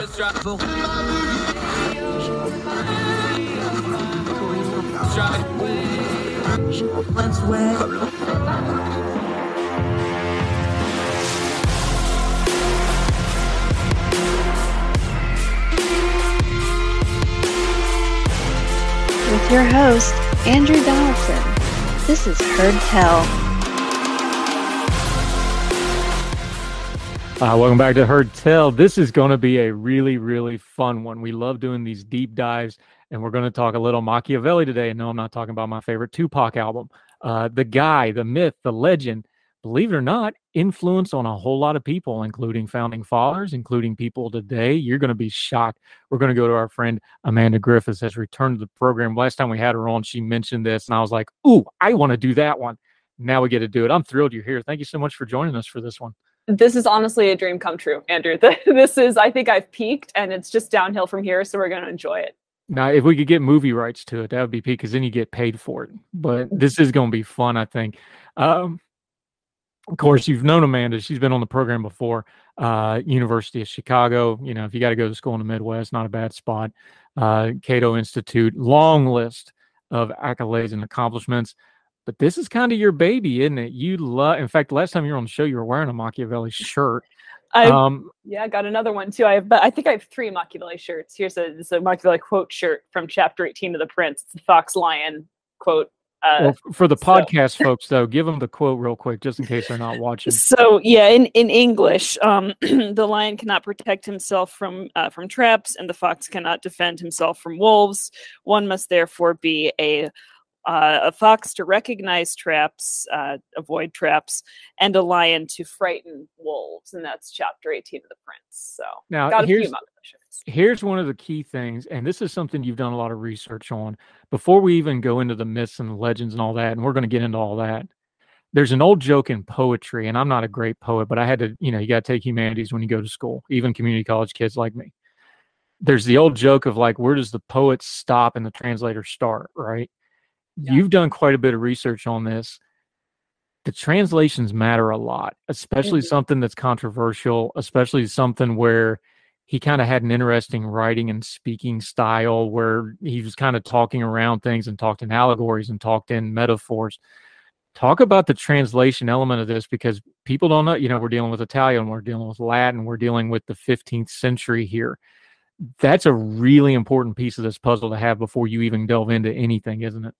With your host, Andrew Donaldson. This is Heard Tell. Uh, welcome back to Heard Tell. This is going to be a really, really fun one. We love doing these deep dives, and we're going to talk a little Machiavelli today. And no, I'm not talking about my favorite Tupac album. Uh, the guy, the myth, the legend, believe it or not, influence on a whole lot of people, including founding fathers, including people today. You're going to be shocked. We're going to go to our friend Amanda Griffiths has returned to the program. Last time we had her on, she mentioned this, and I was like, "Ooh, I want to do that one." Now we get to do it. I'm thrilled you're here. Thank you so much for joining us for this one. This is honestly a dream come true, Andrew. This is, I think I've peaked, and it's just downhill from here. So we're going to enjoy it. Now, if we could get movie rights to it, that would be peak because then you get paid for it. But this is going to be fun, I think. Um, of course, you've known Amanda. She's been on the program before. Uh, University of Chicago. You know, if you got to go to school in the Midwest, not a bad spot. Uh, Cato Institute. Long list of accolades and accomplishments. But this is kind of your baby, isn't it? You love. In fact, last time you were on the show, you were wearing a Machiavelli shirt. I um, yeah, I got another one too. I have, but I think I have three Machiavelli shirts. Here's a, this a Machiavelli quote shirt from chapter 18 of The Prince. It's the Fox Lion quote uh, well, for the podcast so. folks, though, give them the quote real quick, just in case they're not watching. So, yeah, in in English, um, the lion cannot protect himself from uh, from traps, and the fox cannot defend himself from wolves. One must therefore be a uh, a fox to recognize traps, uh, avoid traps, and a lion to frighten wolves. And that's chapter 18 of The Prince. So now here's, here's one of the key things, and this is something you've done a lot of research on. Before we even go into the myths and the legends and all that, and we're going to get into all that. There's an old joke in poetry, and I'm not a great poet, but I had to, you know, you got to take humanities when you go to school, even community college kids like me. There's the old joke of like, where does the poet stop and the translator start, right? Yeah. you've done quite a bit of research on this. The translations matter a lot, especially mm-hmm. something that's controversial, especially something where he kind of had an interesting writing and speaking style where he was kind of talking around things and talked in allegories and talked in metaphors. Talk about the translation element of this because people don't know, you know, we're dealing with Italian, we're dealing with Latin, we're dealing with the 15th century here. That's a really important piece of this puzzle to have before you even delve into anything, isn't it?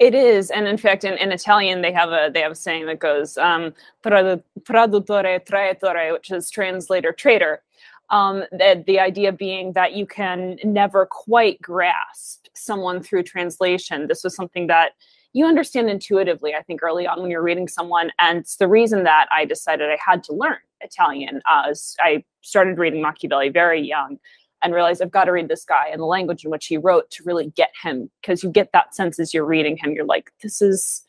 It is, and in fact, in, in Italian, they have a they have a saying that goes um, "traduttore traditore," which is translator traitor. Um, the, the idea being that you can never quite grasp someone through translation. This was something that you understand intuitively, I think, early on when you're reading someone. And it's the reason that I decided I had to learn Italian. Uh, I started reading Machiavelli very young and realize I've got to read this guy and the language in which he wrote to really get him because you get that sense as you're reading him. You're like, this is,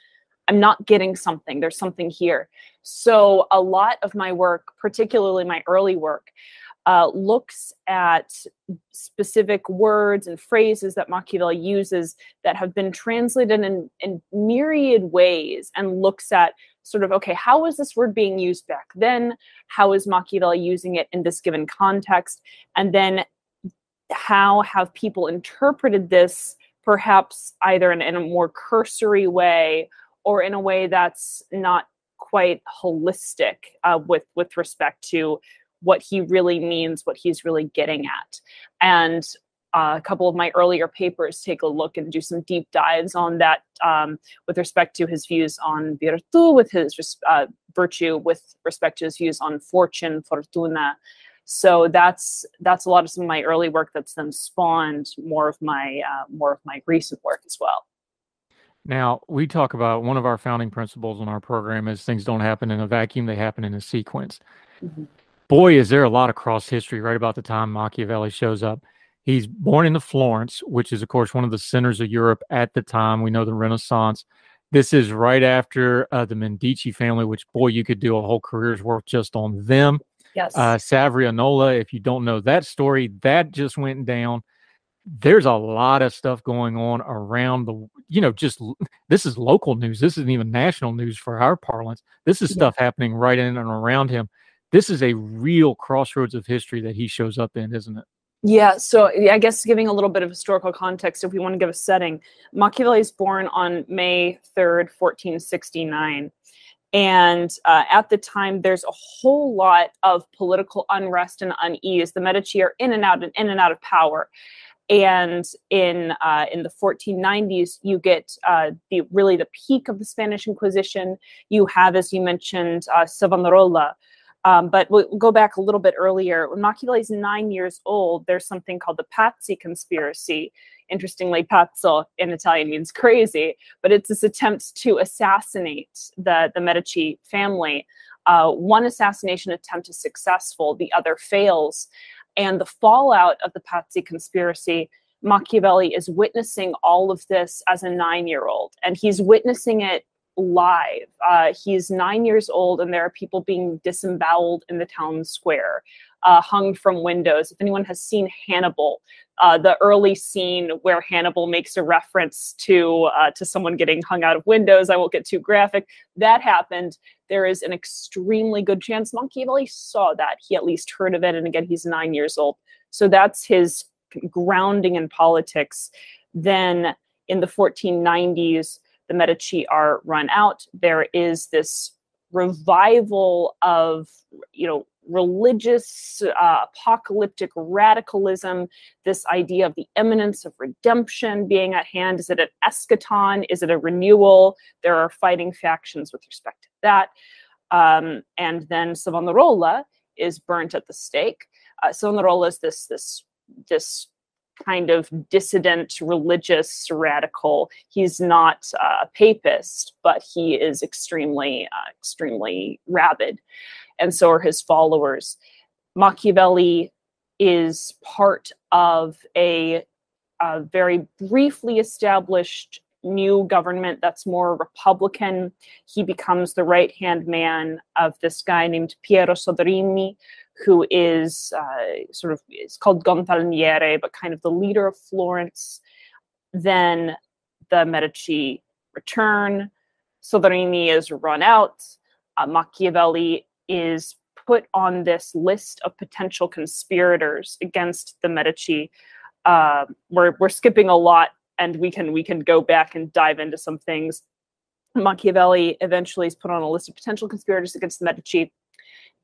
I'm not getting something. There's something here. So a lot of my work, particularly my early work, uh, looks at specific words and phrases that Machiavelli uses that have been translated in, in myriad ways and looks at sort of okay how was this word being used back then how is machiavelli using it in this given context and then how have people interpreted this perhaps either in, in, a more cursory way or in a way that's not quite holistic uh, with with respect to what he really means what he's really getting at. And uh, a couple of my earlier papers take a look and do some deep dives on that um, with respect to his views on virtu with his uh, virtue with respect to his views on fortune fortuna so that's that's a lot of some of my early work that's then spawned more of my uh, more of my recent work as well. Now we talk about one of our founding principles in our program is things don't happen in a vacuum they happen in a sequence. Mm-hmm. boy is there a lot of cross history right about the time machiavelli shows up. He's born into florence which is of course one of the centers of europe at the time. We know the renaissance. This is right after uh, the medici family which boy you could do a whole career's work just on them Yes. Uh, Savonarola, if you don't know that story, that just went down. There's a lot of stuff going on around the, you know, just this is local news. This isn't even national news for our parlance. This is stuff happening right in and around him. this is a real crossroads of history that he shows up in, isn't it? Yeah, so I guess giving a little bit of historical context, if we want to give a setting, Machiavelli is born on May 3rd, 1469. And uh, at the time, there's a whole lot of political unrest and unease. The Medici are in and out and in and out of power. And in uh, in the 1490s, you get uh, the really the peak of the Spanish Inquisition. You have, as you mentioned, uh, Savonarola, um, but we'll go back a little bit earlier. When Machiavelli is nine years old, there's something called the Pazzi conspiracy. Interestingly, pazzo in Italian means crazy, but it's this attempt to assassinate the, the Medici family. Uh, one assassination attempt is successful, the other fails. And the fallout of the Pazzi conspiracy, Machiavelli is witnessing all of this as a nine year old. And he's witnessing it live. Uh, he's nine years old, and there are people being disemboweled in the town square, uh, hung from windows. If anyone has seen Hannibal, uh, the early scene where Hannibal makes a reference to uh, to someone getting hung out of windows, I won't get too graphic. That happened. There is an extremely good chance Machiavelli saw that. He at least heard of it, and again, he's nine years old. So that's his grounding in politics. Then in the 1490s, the Medici are run out. There is this revival of, you know, religious uh, apocalyptic radicalism, this idea of the imminence of redemption being at hand. Is it an eschaton? Is it a renewal? There are fighting factions with respect to that. Um, and then Savonarola is burnt at the stake. Uh, Savonarola is this this this kind of dissident religious radical. He's not a papist, but he is extremely, uh, extremely rabid. And so are his followers. Machiavelli is part of a, a very briefly established new government that's more Republican. He becomes the right hand man of this guy named Piero Soderini, who is uh, sort of is called Gonfaloniere, but kind of the leader of Florence. Then the Medici return. Soderini is run out. Uh, Machiavelli is put on this list of potential conspirators against the Medici. Uh, we're we're skipping a lot, and we can we can go back and dive into some things. Machiavelli eventually is put on a list of potential conspirators against the Medici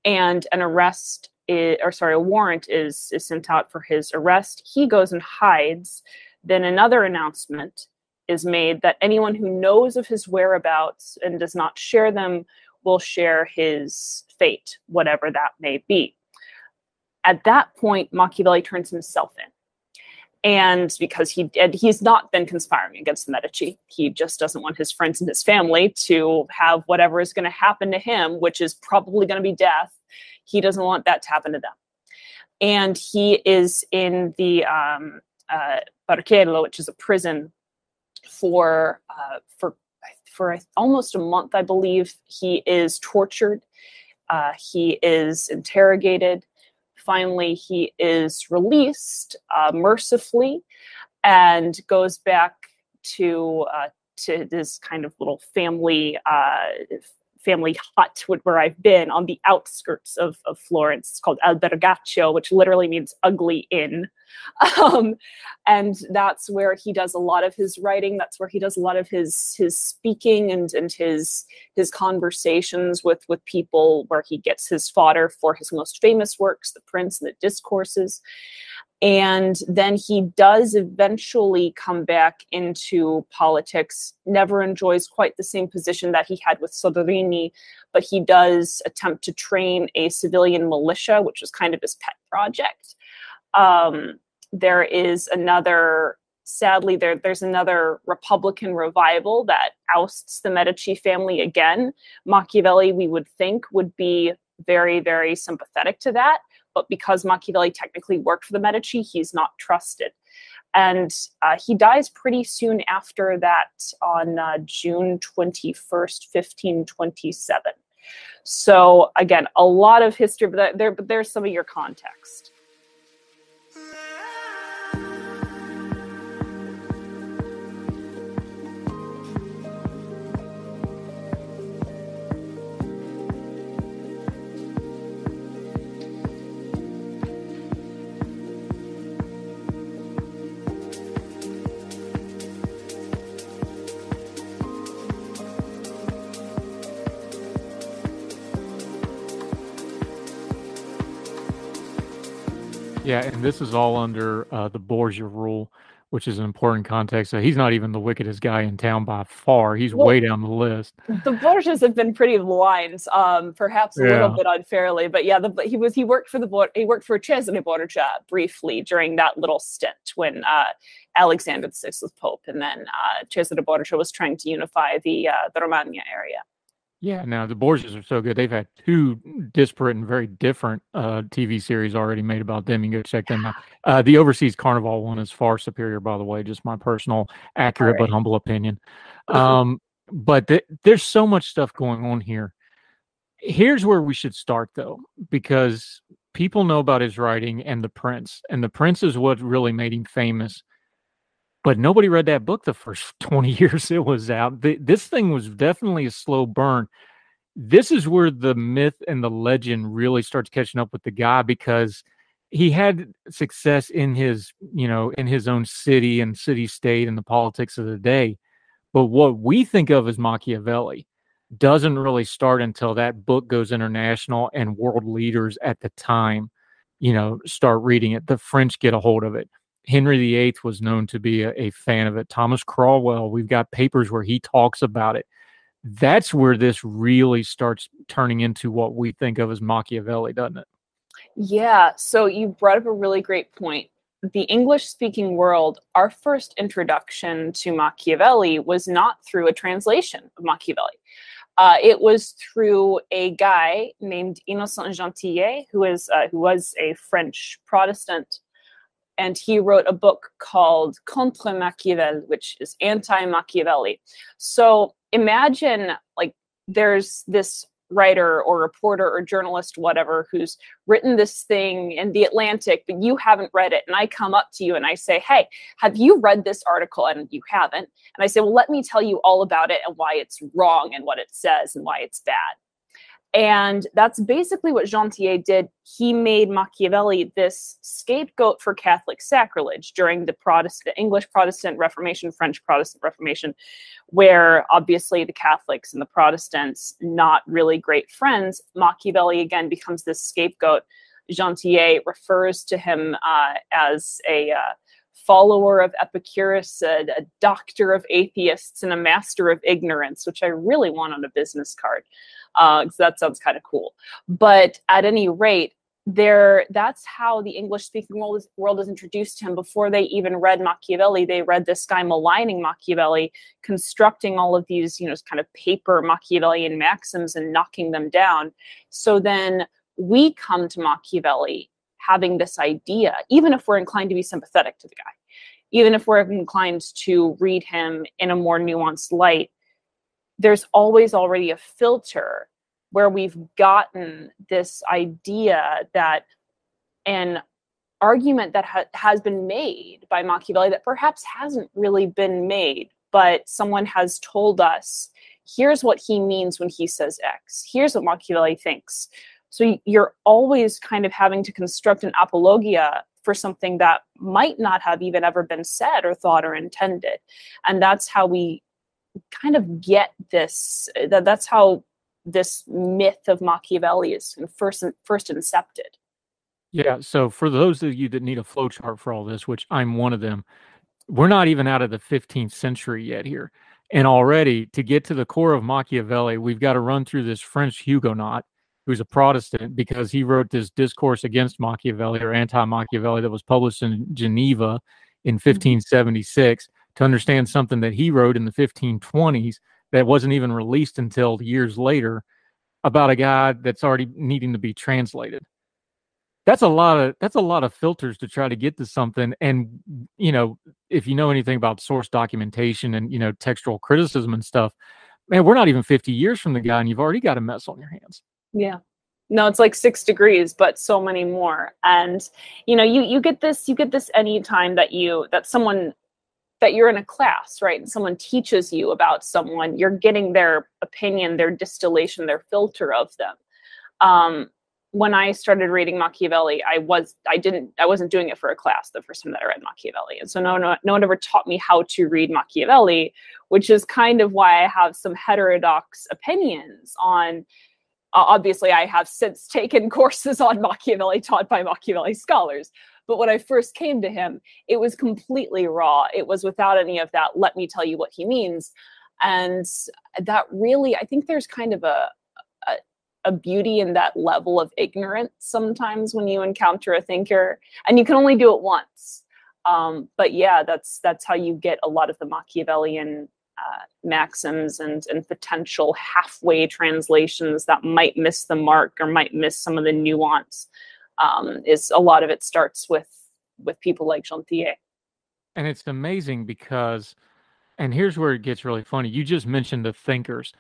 and an arrest is, or sorry, a warrant is is sent out for his arrest. He goes and hides. Then another announcement is made that anyone who knows of his whereabouts and does not share them will share his fate, whatever that may be. At that point, Machiavelli turns himself in and because he and he's not been conspiring against the Medici, he just doesn't want his friends and his family to have whatever is going to happen to him, which is probably going to be death. He doesn't want that to happen to them, and he is in the um, uh, which is a prison, for uh, for for almost a month, I believe. He is tortured. Uh, he is interrogated finally he is released uh, mercifully and goes back to uh, to this kind of little family uh, family hut where I've been on the outskirts of, of Florence. It's called Albergaccio, which literally means ugly inn. Um, and that's where he does a lot of his writing. That's where he does a lot of his his speaking and and his his conversations with with people, where he gets his fodder for his most famous works, The Prince and the Discourses. And then he does eventually come back into politics, never enjoys quite the same position that he had with Soderini, but he does attempt to train a civilian militia, which was kind of his pet project. Um, there is another, sadly, there, there's another Republican revival that ousts the Medici family again. Machiavelli, we would think, would be very, very sympathetic to that but because Machiavelli technically worked for the Medici, he's not trusted. And uh, he dies pretty soon after that on uh, June 21st, 1527. So, again, a lot of history, but there, but there's some of your context. Yeah, and this is all under uh, the Borgia rule, which is an important context. So he's not even the wickedest guy in town by far. He's well, way down the list. The Borgias have been pretty blind, um, perhaps a yeah. little bit unfairly, but yeah, the, he was he worked for the he worked for Cesare Borgia briefly during that little stint when uh, Alexander VI was pope, and then uh, Cesare Borgia was trying to unify the uh, the Romagna area. Yeah, now the Borgias are so good. They've had two disparate and very different uh, TV series already made about them. You can go check them out. Uh, the Overseas Carnival one is far superior, by the way. Just my personal, accurate right. but humble opinion. Um, but th- there's so much stuff going on here. Here's where we should start, though, because people know about his writing and the Prince, and the Prince is what really made him famous but nobody read that book the first 20 years it was out. The, this thing was definitely a slow burn. This is where the myth and the legend really starts catching up with the guy because he had success in his, you know, in his own city and city state and the politics of the day. But what we think of as Machiavelli doesn't really start until that book goes international and world leaders at the time, you know, start reading it. The French get a hold of it Henry VIII was known to be a, a, fan of it. Thomas Cromwell, we've got papers where he talks about it. That's where this really starts turning into what we think of as Machiavelli, doesn't it? Yeah. So you brought up a really great point. The English speaking world, our first introduction to Machiavelli was not through a translation of Machiavelli. Uh, it was through a guy named Innocent Gentillet, who is uh, who was a French Protestant and he wrote a book called Contre Machiavel, which is anti Machiavelli. So imagine like there's this writer or reporter or journalist, whatever, who's written this thing in the Atlantic, but you haven't read it. And I come up to you and I say, Hey, have you read this article? And you haven't. And I say, Well, let me tell you all about it and why it's wrong and what it says and why it's bad. And that's basically what Gentillet did. He made Machiavelli this scapegoat for Catholic sacrilege during the Protestant, English Protestant Reformation, French Protestant Reformation, where obviously the Catholics and the Protestants, not really great friends, Machiavelli again becomes this scapegoat. Gentillet refers to him uh, as a uh, follower of Epicurus, a, a, doctor of atheists, and a master of ignorance, which I really want on a business card because uh, that sounds kind of cool. But at any rate, there that's how the English speaking world is, world is introduced to him before they even read Machiavelli. They read this guy maligning Machiavelli, constructing all of these, you know, kind of paper Machiavellian maxims and knocking them down. So then we come to Machiavelli having this idea, even if we're inclined to be sympathetic to the guy, even if we're inclined to read him in a more nuanced light, there's always already a filter where we've gotten this idea that an argument that ha- has been made by Machiavelli that perhaps hasn't really been made, but someone has told us here's what he means when he says X, here's what Machiavelli thinks. So you're always kind of having to construct an apologia for something that might not have even ever been said or thought or intended. And that's how we kind of get this that that's how this myth of Machiavelli is first first incepted. Yeah. So for those of you that need a flowchart for all this, which I'm one of them, we're not even out of the 15th century yet here. And already to get to the core of Machiavelli, we've got to run through this French Huguenot who's a Protestant because he wrote this discourse against Machiavelli or anti Machiavelli that was published in Geneva in 1576. Mm-hmm to understand something that he wrote in the 1520s that wasn't even released until years later about a guy that's already needing to be translated. That's a lot of that's a lot of filters to try to get to something. And you know if you know anything about source documentation and you know textual criticism and stuff man we're not even 50 years from the guy and you've already got a mess on your hands. Yeah. No it's like six degrees but so many more. And you know you you get this you get this anytime that you that someone that you're in a class, right? And someone teaches you about someone, you're getting their opinion, their distillation, their filter of them. Um, when I started reading Machiavelli, I was I didn't I wasn't doing it for a class the first time that I read Machiavelli, and so no no no one ever taught me how to read Machiavelli, which is kind of why I have some heterodox opinions on. Uh, obviously, I have since taken courses on Machiavelli taught by Machiavelli scholars, but when I first came to him, it was completely raw. It was without any of that, let me tell you what he means. And that really, I think there's kind of a, a, a beauty in that level of ignorance sometimes when you encounter a thinker, and you can only do it once. Um, but yeah, that's that's how you get a lot of the Machiavellian uh, maxims and, and potential halfway translations that might miss the mark or might miss some of the nuance um, is a lot of it starts with with people like Gentillet. And it's amazing because, and here's where it gets really funny. You just mentioned the thinkers.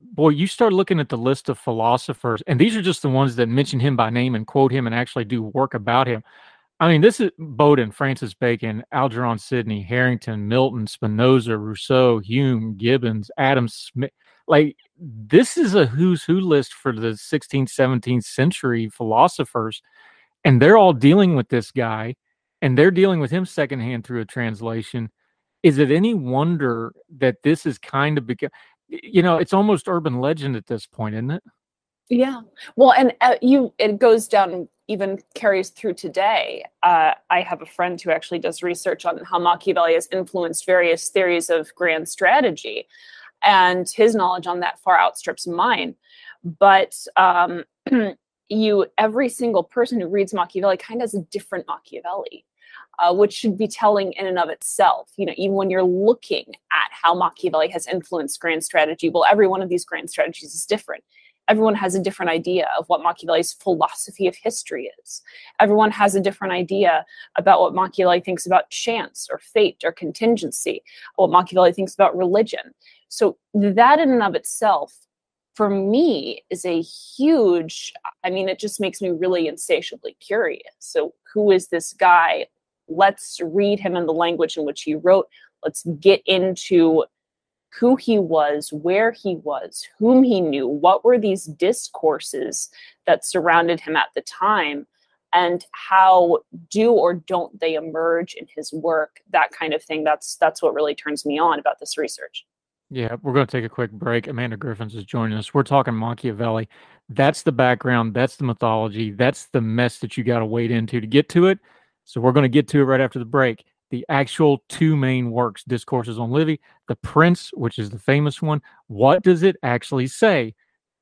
Boy, you start looking at the list of philosophers, and these are just the ones that mention him by name and quote him and actually do work about him. I mean, this is Bodin, Francis Bacon, Algernon Sidney, Harrington, Milton, Spinoza, Rousseau, Hume, Gibbons, Adam Smith. Like, this is a who's who list for the 16th, 17th century philosophers. And they're all dealing with this guy and they're dealing with him secondhand through a translation. Is it any wonder that this is kind of become, you know, it's almost urban legend at this point, isn't it? Yeah. Well, and uh, you, it goes down even carries through today. Uh, I have a friend who actually does research on how Machiavelli has influenced various theories of grand strategy, and his knowledge on that far outstrips mine. But um, you, every single person who reads Machiavelli kind of has a different Machiavelli. Uh, which should be telling in and of itself. You know, even when you're looking at how Machiavelli has influenced grand strategy, well, every one of these grand strategies is different everyone has a different idea of what Machiavelli's philosophy of history is. Everyone has a different idea about what Machiavelli thinks about chance or fate or contingency, what Machiavelli thinks about religion. So that in and of itself, for me, is a huge, I mean, it just makes me really insatiably curious. So who is this guy? Let's read him in the language in which he wrote. Let's get into who he was, where he was, whom he knew, what were these discourses that surrounded him at the time, and how do or don't they emerge in his work, that kind of thing. That's that's what really turns me on about this research. Yeah, we're going to take a quick break. Amanda Griffiths is joining us. We're talking Machiavelli. That's the background, that's the mythology, that's the mess that you got to wade into to get to it. So we're going to get to it right after the break the actual two main works, Discourses on Livy, The Prince, which is the famous one. What does it actually say?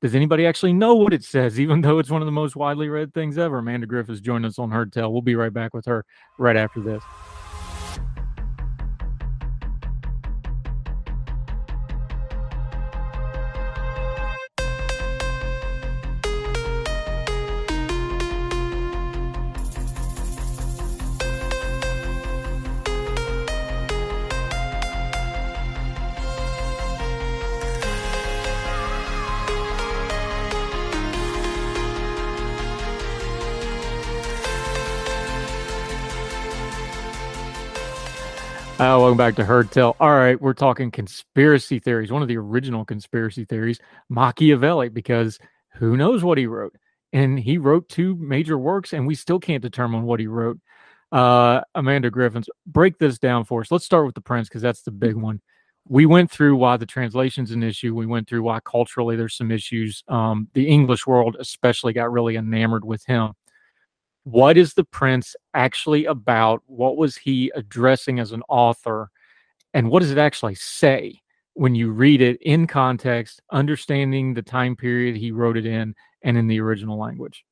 Does anybody actually know what it says, even though it's one of the most widely read things ever? Amanda Griffiths joining us on Heard Tell. We'll be right back with her right after this. Uh, welcome back to Heard Tell. All right, we're talking conspiracy theories. One of the original conspiracy theories, Machiavelli, because who knows what he wrote? And he wrote two major works, and we still can't determine what he wrote. Uh, Amanda Griffiths, break this down for us. Let's start with the Prince because that's the big one. We went through why the translation's an issue. We went through why culturally there's some issues. Um, the English world especially got really enamored with him what is the prince actually about what was he addressing as an author and what does it actually say when you read it in context understanding the time period he wrote it in and in the original language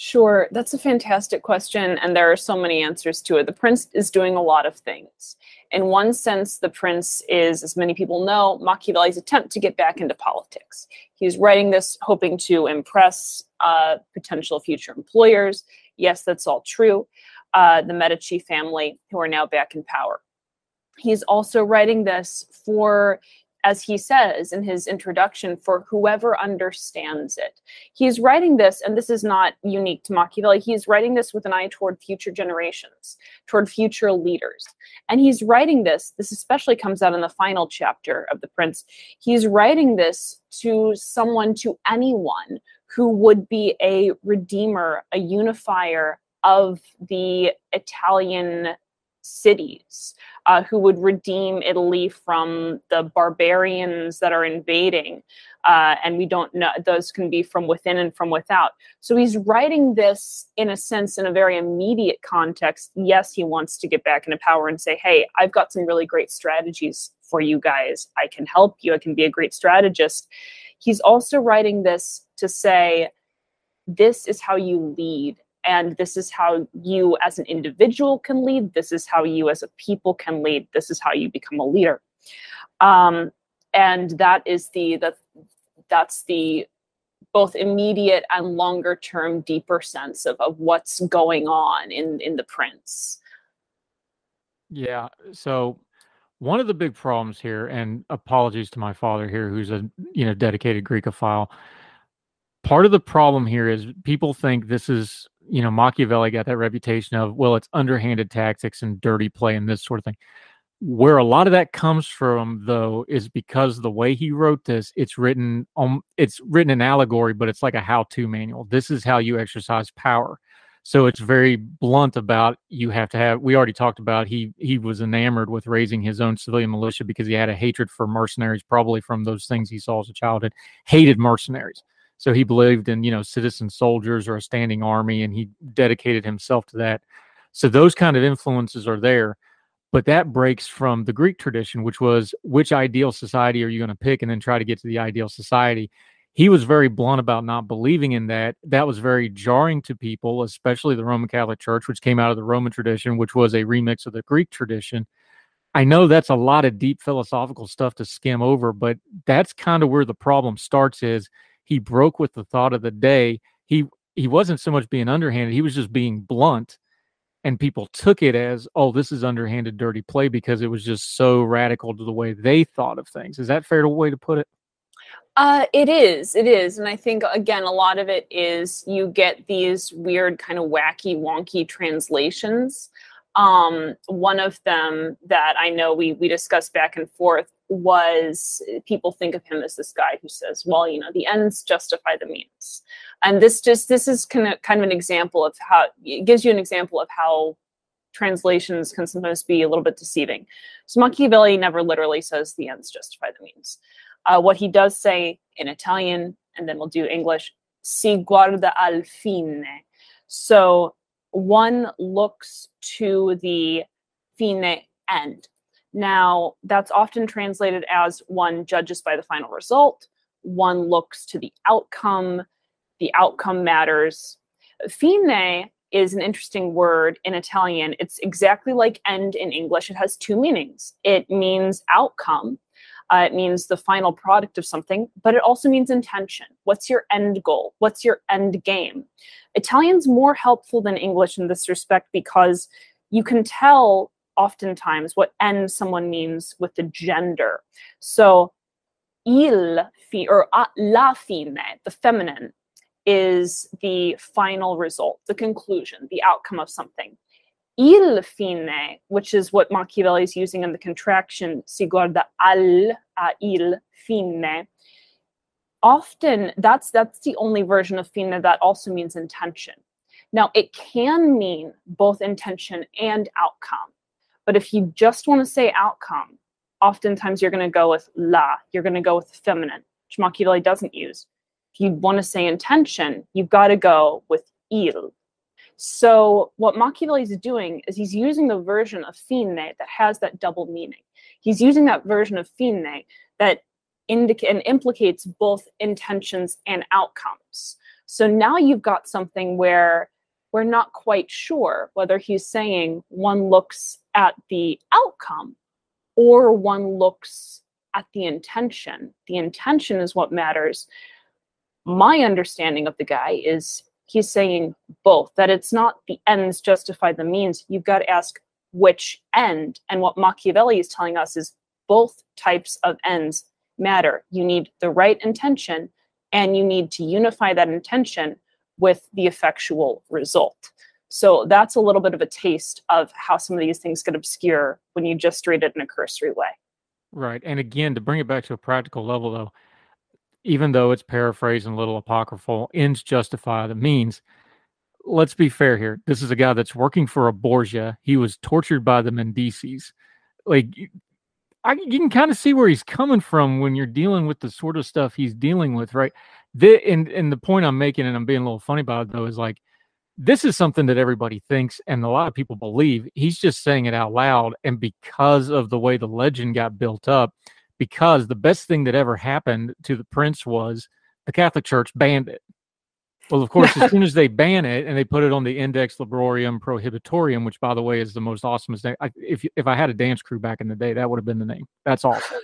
Sure, that's a fantastic question, and there are so many answers to it. The prince is doing a lot of things. In one sense, the prince is, as many people know, Machiavelli's attempt to get back into politics. He's writing this hoping to impress uh, potential future employers. Yes, that's all true. Uh, the Medici family, who are now back in power. He's also writing this for, as he says in his introduction, for whoever understands it. He's writing this, and this is not unique to Machiavelli, he's writing this with an eye toward future generations, toward future leaders. And he's writing this, this especially comes out in the final chapter of The Prince. He's writing this to someone, to anyone who would be a redeemer, a unifier of the Italian cities, uh, who would redeem Italy from the barbarians that are invading. uh, and we don't know those can be from within and from without. So he's writing this in a sense in a very immediate context. Yes he wants to get back into power and say hey i've got some really great strategies for you guys. I can help you. I can be a great strategist he's also writing this to say this is how you lead and this is how you as an individual can lead. This is how you as a people can lead. This is how you become a leader. Um, and that is the the that's the both immediate and longer term deeper sense of, of what's going on in in the prince. Yeah so one of the big problems here and apologies to my father here who's a you know dedicated greekophile part of the problem here is people think this is you know machiavelli got that reputation of well it's underhanded tactics and dirty play and this sort of thing. Where a lot of that comes from though is because the way he wrote this it's written on it's written in allegory but it's like a how-to manual. This is how you exercise power so it's very blunt about you have to have we already talked about he he was enamored with raising his own civilian militia because he had a hatred for mercenaries probably from those things he saw as a childhood hated mercenaries. So he believed in you know citizen soldiers or a standing army and he dedicated himself to that. So those kind of influences are there but that breaks from the Greek tradition, which was which ideal society are you going to pick? and then try to get to the ideal society. He was very blunt about not believing in that. That was very jarring to people, especially the Roman Catholic Church, which came out of the Roman tradition, which was a remix of the Greek tradition. I know that's a lot of deep philosophical stuff to skim over, but that's kind of where the problem starts is he broke with the thought of the day. He he wasn't so much being underhanded, he was just being blunt and people took it as oh this is underhanded dirty play because it was just so radical to the way they thought of things is that fair way to put it uh, it is it is and i think again a lot of it is you get these weird kind of wacky wonky translations um, one of them that i know we we discussed back and forth was people think of him as this guy who says well you know the ends justify the means and this just this is kind of kind of an example of how it gives you an example of how translations can sometimes be a little bit deceiving. So Machiavelli never literally says the ends justify the means. Uh, what he does say in Italian, and then we'll do English, si guarda al fine. So one looks to the fine end. Now, that's often translated as one judges by the final result, one looks to the outcome, the outcome matters. Fine is an interesting word in Italian. It's exactly like end in English. It has two meanings. It means outcome, uh, it means the final product of something, but it also means intention. What's your end goal? What's your end game? Italian's more helpful than English in this respect because you can tell oftentimes what end someone means with the gender. So, il fi or la fine, the feminine, is the final result, the conclusion, the outcome of something. Il fine, which is what Machiavelli is using in the contraction, si guarda al a il fine, often that's that's the only version of fine that also means intention. Now it can mean both intention and outcome, but if you just want to say outcome, oftentimes you're going to go with la, you're going to go with the feminine, which Machiavelli doesn't use if you want to say intention, you've got to go with il. So what Machiavelli is doing is he's using the version of fine that has that double meaning. He's using that version of fine that indicate and implicates both intentions and outcomes. So now you've got something where we're not quite sure whether he's saying one looks at the outcome or one looks at the intention. The intention is what matters my understanding of the guy is he's saying both that it's not the ends justify the means. You've got to ask which end and what machiavelli is telling us is both types of ends matter. You need the right intention and you need to unify that intention with the effectual result. So that's a little bit of a taste of how some of these things get obscure when you just read it in a cursory way. Right and again to bring it back to a practical level though even though it's paraphrased and a little apocryphal, ends justify the means. Let's be fair here. This is a guy that's working for a Borgia. He was tortured by the Medicis. Like, I, you can kind of see where he's coming from when you're dealing with the sort of stuff he's dealing with, right? The and and the point I'm making, and I'm being a little funny about it though, is like this is something that everybody thinks and a lot of people believe. He's just saying it out loud, and because of the way the legend got built up, because the best thing that ever happened to the prince was the Catholic Church banned it. Well, of course, as soon as they ban it and they put it on the Index Librorum Prohibitorum, which, by the way, is the most awesome name. I, if if I had a dance crew back in the day, that would have been the name. That's awesome.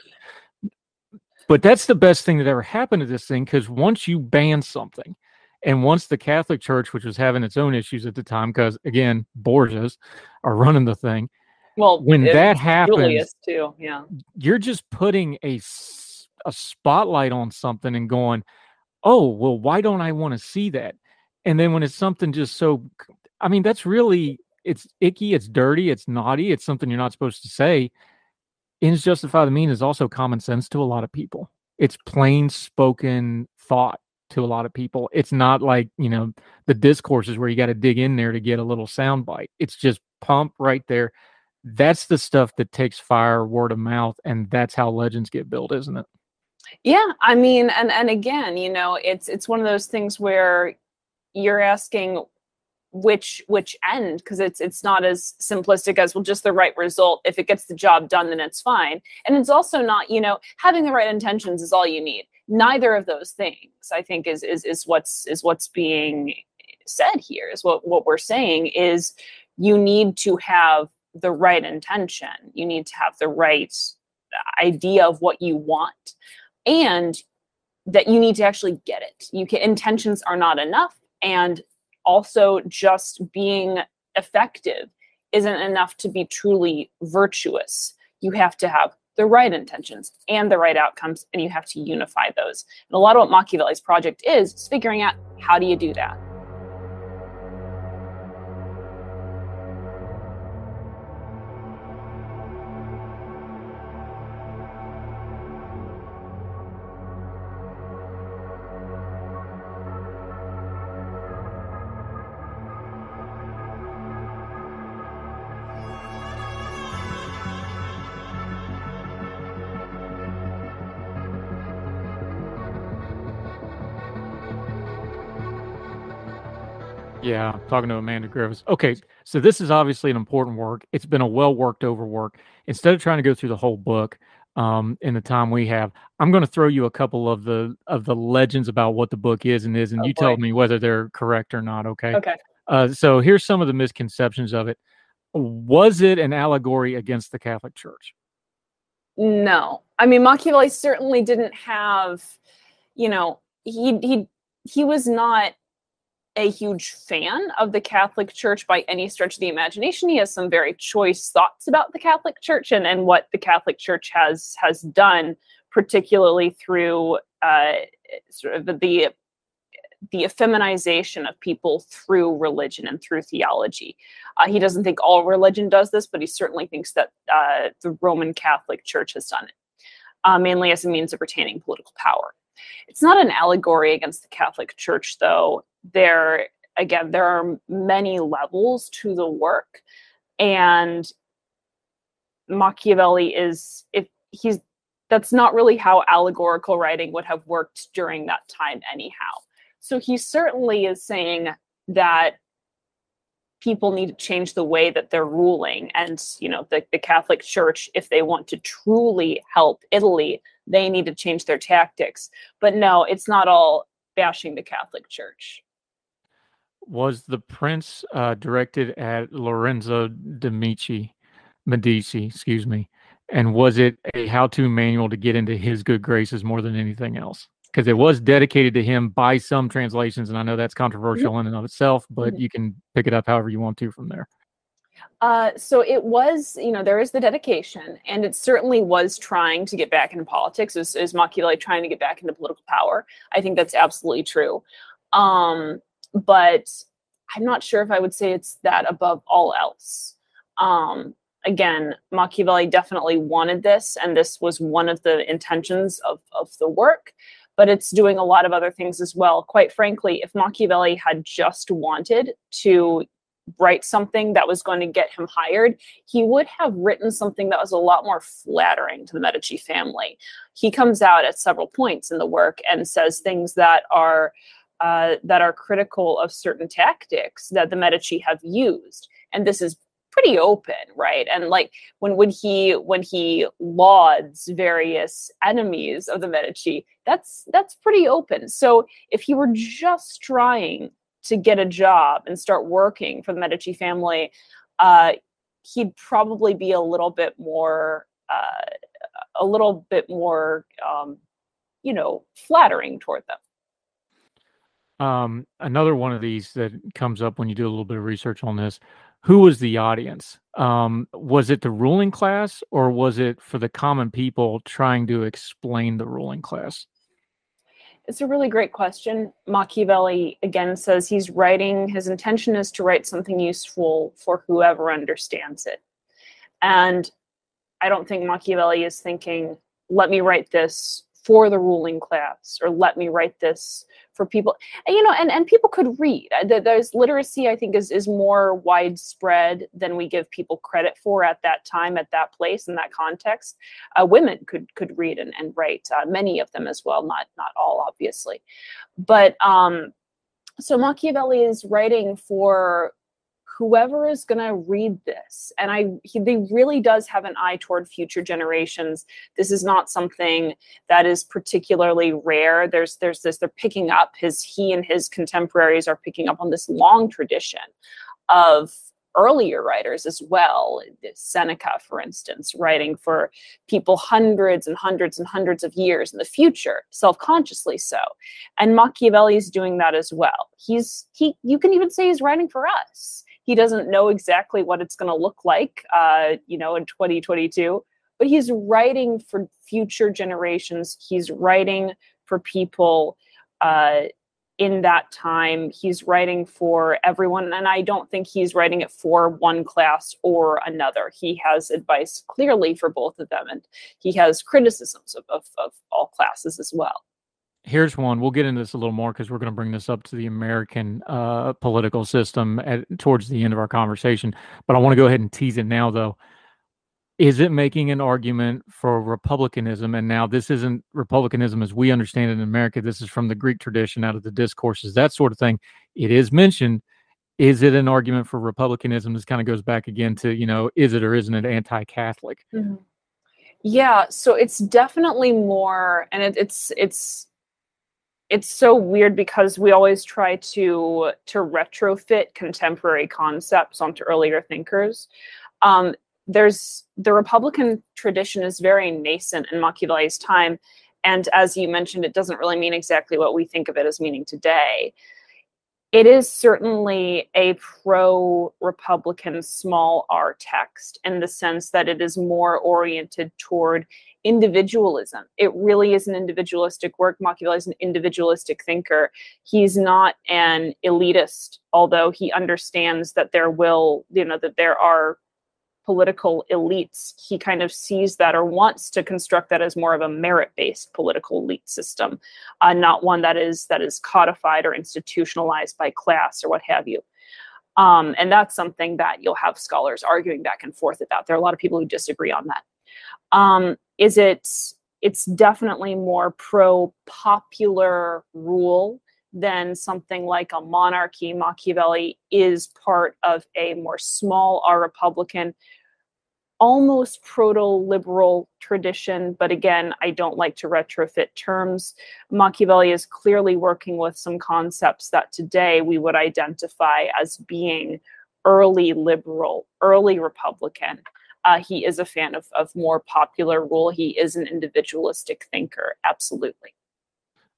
but that's the best thing that ever happened to this thing because once you ban something, and once the Catholic Church, which was having its own issues at the time, because again, Borgias are running the thing. Well, when that happens, Julius II, yeah, you're just putting a a spotlight on something and going, oh, well, why don't I want to see that? And then when it's something just so, I mean, that's really, it's icky, it's dirty, it's naughty, it's something you're not supposed to say. Ends justify the mean is also common sense to a lot of people. It's plain spoken thought to a lot of people. It's not like, you know, the discourses where you got to dig in there to get a little sound bite. It's just pump right there. That's the stuff that takes fire word of mouth. And that's how legends get built, isn't it? Yeah, I mean, and and again, you know, it's it's one of those things where you're asking which which end because it's it's not as simplistic as well just the right result if it gets the job done then it's fine and it's also not you know having the right intentions is all you need neither of those things i think is is is what's is what's being said here is what what we're saying is you need to have the right intention you need to have the right idea of what you want and that you need to actually get it. You can intentions are not enough and also just being effective isn't enough to be truly virtuous. You have to have the right intentions and the right outcomes and you have to unify those. And a lot of what Machiavelli's project is is figuring out how do you do that? Yeah, talking to Amanda Griffiths. Okay, so this is obviously an important work. It's been a well worked over work. Instead of trying to go through the whole book um, in the time we have, I'm going to throw you a couple of the of the legends about what the book is and is, and oh, you boy. tell me whether they're correct or not. Okay. Okay. Uh, so here's some of the misconceptions of it. Was it an allegory against the Catholic Church? No, I mean Machiavelli certainly didn't have, you know, he he he was not a huge fan of the Catholic Church by any stretch of the imagination. He has some very choice thoughts about the Catholic Church and, and what the Catholic Church has has done, particularly through uh, sort of the the effeminization of people through religion and through theology. Uh, he doesn't think all religion does this, but he certainly thinks that uh, the Roman Catholic Church has done it, uh, mainly as a means of retaining political power. It's not an allegory against the Catholic Church, though. There, again, there are many levels to the work, and Machiavelli is if he's that's not really how allegorical writing would have worked during that time, anyhow. So he certainly is saying that people need to change the way that they're ruling and you know the, the catholic church if they want to truly help italy they need to change their tactics. But no, it's not all bashing the Catholic Church. Was the prince uh, directed at Lorenzo de Medici, Medici, excuse me, and was it a how-to manual to get into his good graces more than anything else? Because it was dedicated to him by some translations, and I know that's controversial in and of itself, but mm-hmm. you can pick it up however you want to from there. Uh, so it was, you know, there is the dedication, and it certainly was trying to get back into politics. Is, is Machiavelli trying to get back into political power? I think that's absolutely true. Um, but I'm not sure if I would say it's that above all else. Um, again, Machiavelli definitely wanted this, and this was one of the intentions of, of the work. But it's doing a lot of other things as well. Quite frankly, if Machiavelli had just wanted to write something that was going to get him hired, he would have written something that was a lot more flattering to the Medici family. He comes out at several points in the work and says things that are uh, that are critical of certain tactics that the Medici have used, and this is pretty open, right? And like when when he when he lauds various enemies of the Medici, that's that's pretty open. So if he were just trying to get a job and start working for the Medici family, uh, he'd probably be a little bit more, uh, a little bit more, um, you know, flattering toward them. Um, another one of these that comes up when you do a little bit of research on this. Who was the audience? Um, was it the ruling class or was it for the common people trying to explain the ruling class? It's a really great question. Machiavelli again says he's writing, his intention is to write something useful for whoever understands it. And I don't think Machiavelli is thinking, let me write this for the ruling class or let me write this for people. And, you know and, and people could read. There's literacy i think is, is more widespread than we give people credit for at that time at that place in that context. Uh, women could could read and, and write uh, many of them as well not not all obviously. But um so machiavelli is writing for whoever is going to read this and i he, he really does have an eye toward future generations. This is not something that is particularly rare. There's there's this they're picking up his he and his contemporaries are picking up on this long tradition of earlier writers as well. Seneca for instance writing for people hundreds and hundreds and hundreds of years in the future self-consciously so. And machiavelli is doing that as well. He's he you can even say he's writing for us he doesn't know exactly what it's going to look like, uh, you know, in 2022. But he's writing for future generations. He's writing for people uh, in that time. He's writing for everyone, and I don't think he's writing it for one class or another. He has advice clearly for both of them, and he has criticisms of, of, of all classes as well. Here's one. We'll get into this a little more because we're going to bring this up to the American uh, political system at, towards the end of our conversation. But I want to go ahead and tease it now, though. Is it making an argument for republicanism? And now this isn't republicanism as we understand it in America. This is from the Greek tradition, out of the discourses, that sort of thing. It is mentioned. Is it an argument for republicanism? This kind of goes back again to, you know, is it or isn't it anti Catholic? Mm-hmm. Yeah, so it's definitely more, and it, it's it's it's so weird because we always try to to retrofit contemporary concepts onto earlier thinkers. Um, there's the Republican tradition is very nascent in Machiavelli's time, and as you mentioned, it doesn't really mean exactly what we think of it as meaning today. It is certainly a pro Republican small r text in the sense that it is more oriented toward individualism. It really is an individualistic work. Machiavelli is an individualistic thinker. He's not an elitist, although he understands that there will, you know, that there are political elites. He kind of sees that or wants to construct that as more of a merit-based political elite system, uh, not one that is that is codified or institutionalized by class or what have you. Um, and that's something that you'll have scholars arguing back and forth about. There are a lot of people who disagree on that. Um, is it it's definitely more pro popular rule than something like a monarchy. Machiavelli is part of a more small R Republican, almost proto liberal tradition. But again, I don't like to retrofit terms. Machiavelli is clearly working with some concepts that today we would identify as being early liberal, early Republican. Uh, he is a fan of, of more popular rule. He is an individualistic thinker, absolutely.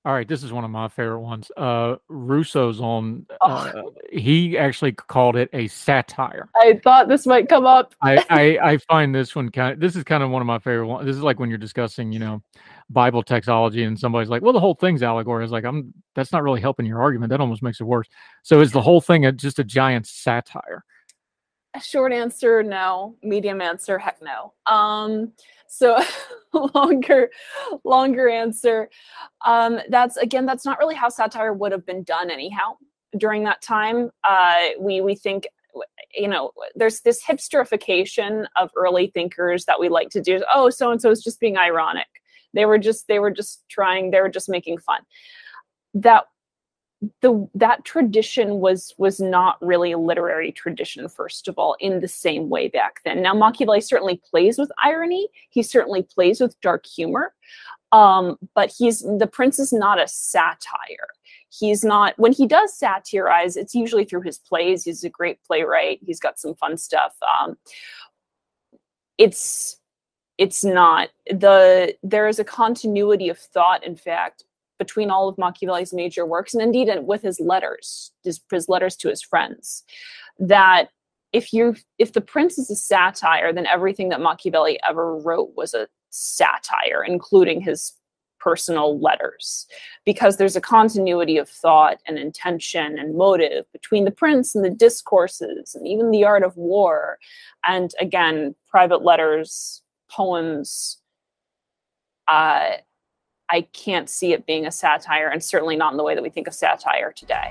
All right, this is one of my favorite ones. Uh, Rousseau's on. Uh, oh. He actually called it a satire. I thought this might come up. I, I, I find this one kind of. This is kind of one of my favorite ones. This is like when you're discussing, you know, Bible textology, and somebody's like, "Well, the whole thing's allegory." Is like, "I'm." That's not really helping your argument. That almost makes it worse. So, is the whole thing a, just a giant satire? Short answer no medium answer heck no um so longer longer answer um that's again that's not really how satire would have been done anyhow during that time uh we we think you know, there's this hipsterification of early thinkers that we like to do. Oh, so and so is just being ironic. They were just they were just trying. They were just making fun. That the that tradition was was not really a literary tradition first of all in the same way back then. Now machiavelli certainly plays with irony. He certainly plays with dark humor. Um, but he's the prince is not a satire. He's not when he does satirize it's usually through his plays. He's a great playwright. He's got some fun stuff. Um, it's it's not the there is a continuity of thought in fact between all of Machiavelli's major works, and indeed with his letters, his, his letters to his friends, that if you if the prince is a satire, then everything that Machiavelli ever wrote was a satire, including his personal letters, because there's a continuity of thought and intention and motive between the prince and the discourses and even the art of war, and again, private letters, poems. Uh, I can't see it being a satire, and certainly not in the way that we think of satire today.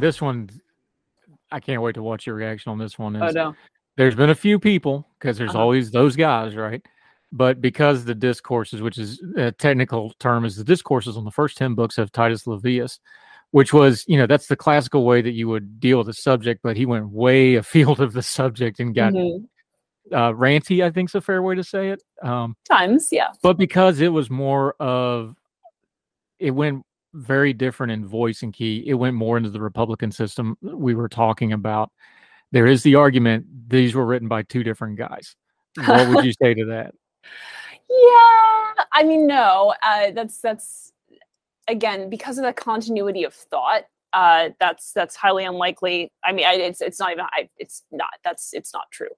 And this one, I can't wait to watch your reaction on this one. Is, oh no. There's been a few people because there's uh-huh. always those guys, right? But because the discourses, which is a technical term, is the discourses on the first 10 books of Titus Livius, which was, you know, that's the classical way that you would deal with the subject, but he went way afield of the subject and got mm-hmm. uh, ranty, I think is a fair way to say it. Um, Times, yeah. But because it was more of, it went very different in voice and key. It went more into the Republican system we were talking about. There is the argument these were written by two different guys. What would you say to that? Yeah, I mean, no. Uh, that's that's again because of the continuity of thought. Uh, that's that's highly unlikely. I mean, I, it's it's not even. I, it's not. That's it's not true.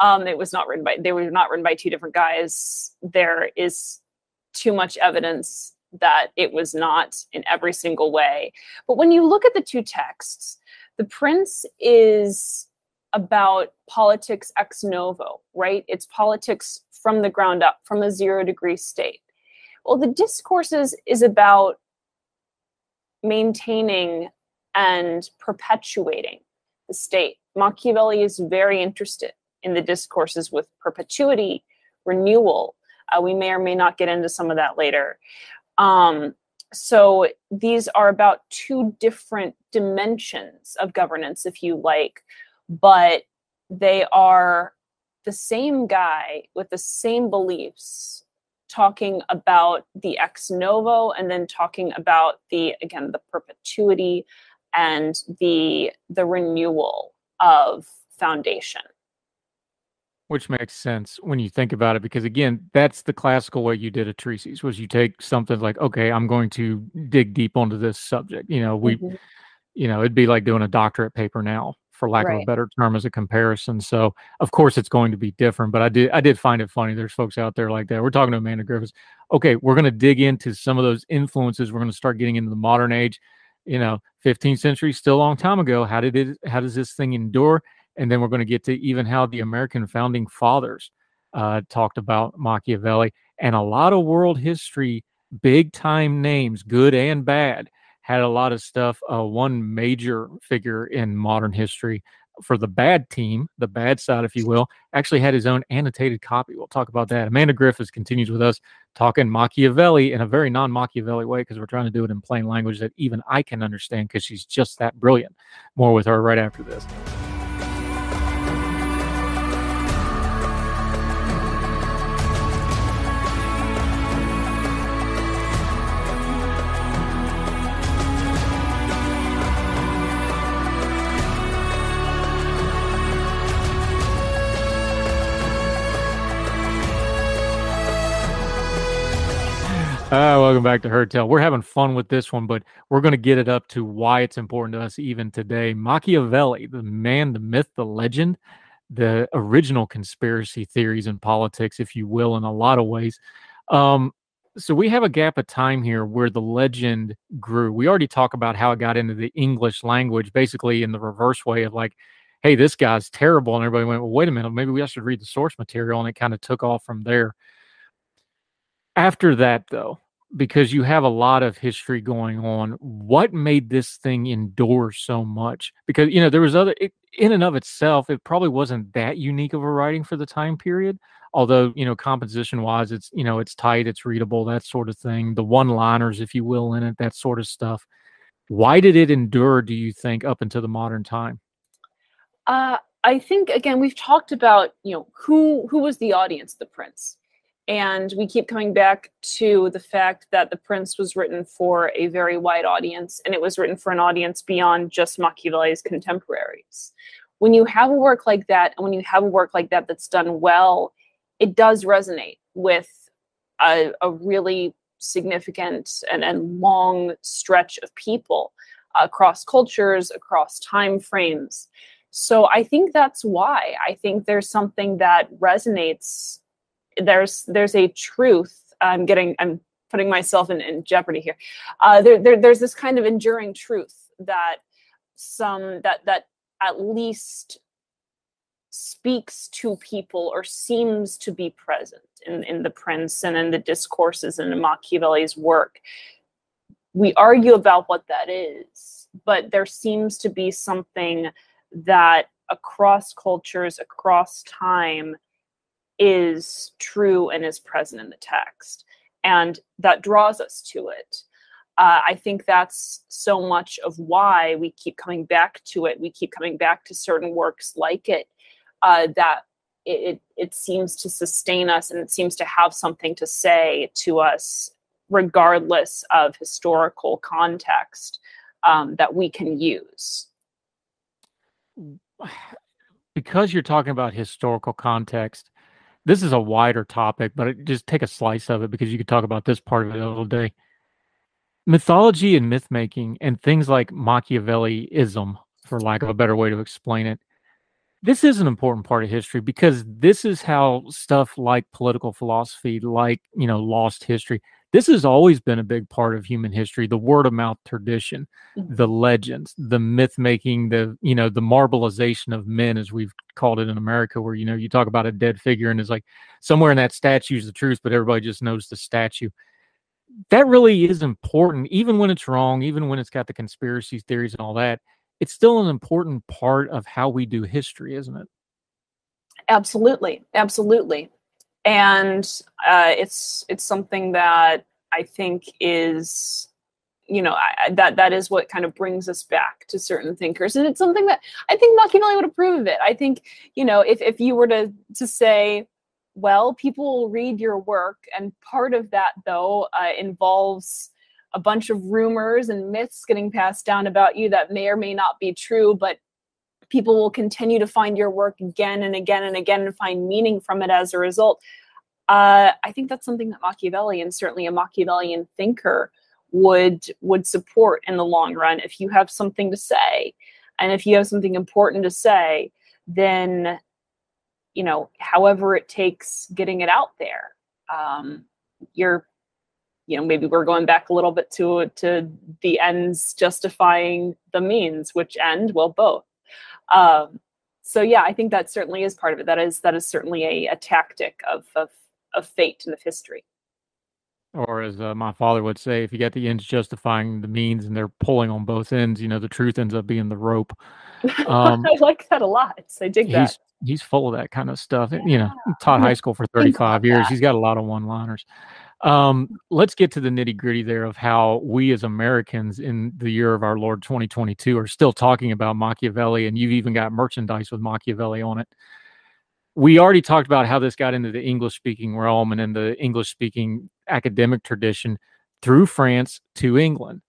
Um, it was not written by. They were not written by two different guys. There is too much evidence that it was not in every single way. But when you look at the two texts, the Prince is about politics ex novo, right? It's politics from the ground up, from a zero degree state. Well, the discourses is about maintaining and perpetuating the state. Machiavelli is very interested in the discourses with perpetuity, renewal. Uh, we may or may not get into some of that later. Um, so these are about two different dimensions of governance, if you like, but they are the same guy with the same beliefs talking about the ex novo and then talking about the again the perpetuity and the the renewal of foundation which makes sense when you think about it, because again, that's the classical way you did a treatise was you take something like, okay, I'm going to dig deep onto this subject. You know, we, mm-hmm. you know, it'd be like doing a doctorate paper now, for lack right. of a better term, as a comparison. So of course it's going to be different, but I did I did find it funny. There's folks out there like that. We're talking to Amanda Griffiths. Okay, we're going to dig into some of those influences. We're going to start getting into the modern age. You know, 15th century, still a long time ago. How did it? How does this thing endure? And then we're going to get to even how the American founding fathers uh, talked about Machiavelli and a lot of world history, big time names, good and bad, had a lot of stuff. Uh, one major figure in modern history for the bad team, the bad side, if you will, actually had his own annotated copy. We'll talk about that. Amanda Griffiths continues with us talking Machiavelli in a very non Machiavelli way because we're trying to do it in plain language that even I can understand because she's just that brilliant. More with her right after this. Uh, welcome back to Heard Tell. We're having fun with this one, but we're going to get it up to why it's important to us even today. Machiavelli, the man, the myth, the legend, the original conspiracy theories in politics, if you will, in a lot of ways. Um, so we have a gap of time here where the legend grew. We already talk about how it got into the English language, basically in the reverse way of like, hey, this guy's terrible. And everybody went, well, wait a minute, maybe we should read the source material. And it kind of took off from there. After that, though, because you have a lot of history going on, what made this thing endure so much? Because, you know, there was other, it, in and of itself, it probably wasn't that unique of a writing for the time period. Although, you know, composition wise, it's, you know, it's tight, it's readable, that sort of thing. The one liners, if you will, in it, that sort of stuff. Why did it endure, do you think, up until the modern time? Uh, I think again we've talked about you know who who was the audience, the prince, and we keep coming back to the fact that The Prince was written for a very wide audience, and it was written for an audience beyond just Machiavelli's contemporaries. When you have a work like that, and when you have a work like that that's done well, it does resonate with a, a really significant and, and long stretch of people across cultures, across time frames. So I think that's why. I think there's something that resonates there's there's a truth. I'm getting I'm putting myself in, in jeopardy here. Uh, there, there there's this kind of enduring truth that some that that at least speaks to people or seems to be present in, in the prince and in the discourses and in Machiavelli's work. We argue about what that is, but there seems to be something that across cultures, across time, is true and is present in the text. And that draws us to it. Uh, I think that's so much of why we keep coming back to it. We keep coming back to certain works like it, uh, that it, it, seems to sustain us and it seems to have something to say to us, regardless of historical context um, that we can use. Because you're talking about historical context, this is a wider topic, but uh, just take a slice of it because you could talk about this part of it all day. Mythology and myth making and things like Machiavelliism, for lack of a better way to explain it, this is an important part of history because this is how stuff like political philosophy, like, you know, lost history, this has always been a big part of human history the word of mouth tradition mm-hmm. the legends the myth making the you know the marbleization of men as we've called it in america where you know you talk about a dead figure and it's like somewhere in that statue is the truth but everybody just knows the statue. That really is important even when it's wrong even when it's got the conspiracy theories and all that it's still an important part of how we do history isn't it? Absolutely absolutely and uh, it's it's something that I think is you know I, that that is what kind of brings us back to certain thinkers. And it's something that i think machiavelli would approve of it. I think you know if, if you were to to say well people will read your work and part of that though uh, involves a bunch of rumors and myths getting passed down about you that may or may not be true but people will continue to find your work again and again and again and find meaning from it as a result. Uh, I think that's something that Machiavelli and certainly a Machiavellian thinker would would support in the long run. If you have something to say, and if you have something important to say, then you know, however it takes getting it out there, um, you're you know maybe we're going back a little bit to to the ends justifying the means which end well both um, so yeah, I think that certainly is part of it. That is that is certainly a, a tactic of, of of fate and of history. Or as uh, my father would say, if you get the ends justifying the means and they're pulling on both ends, you know, the truth ends up being the rope. Um, I like that a lot. I dig he's, that. He's full of that kind of stuff. Yeah. You know, taught high school for 35 years. That. He's got a lot of one liners. Um, let's get to the nitty gritty there of how we as Americans in the year of our Lord 2022 are still talking about Machiavelli, and you've even got merchandise with Machiavelli on it. We already talked about how this got into the English speaking realm and in the English speaking academic tradition through France to England.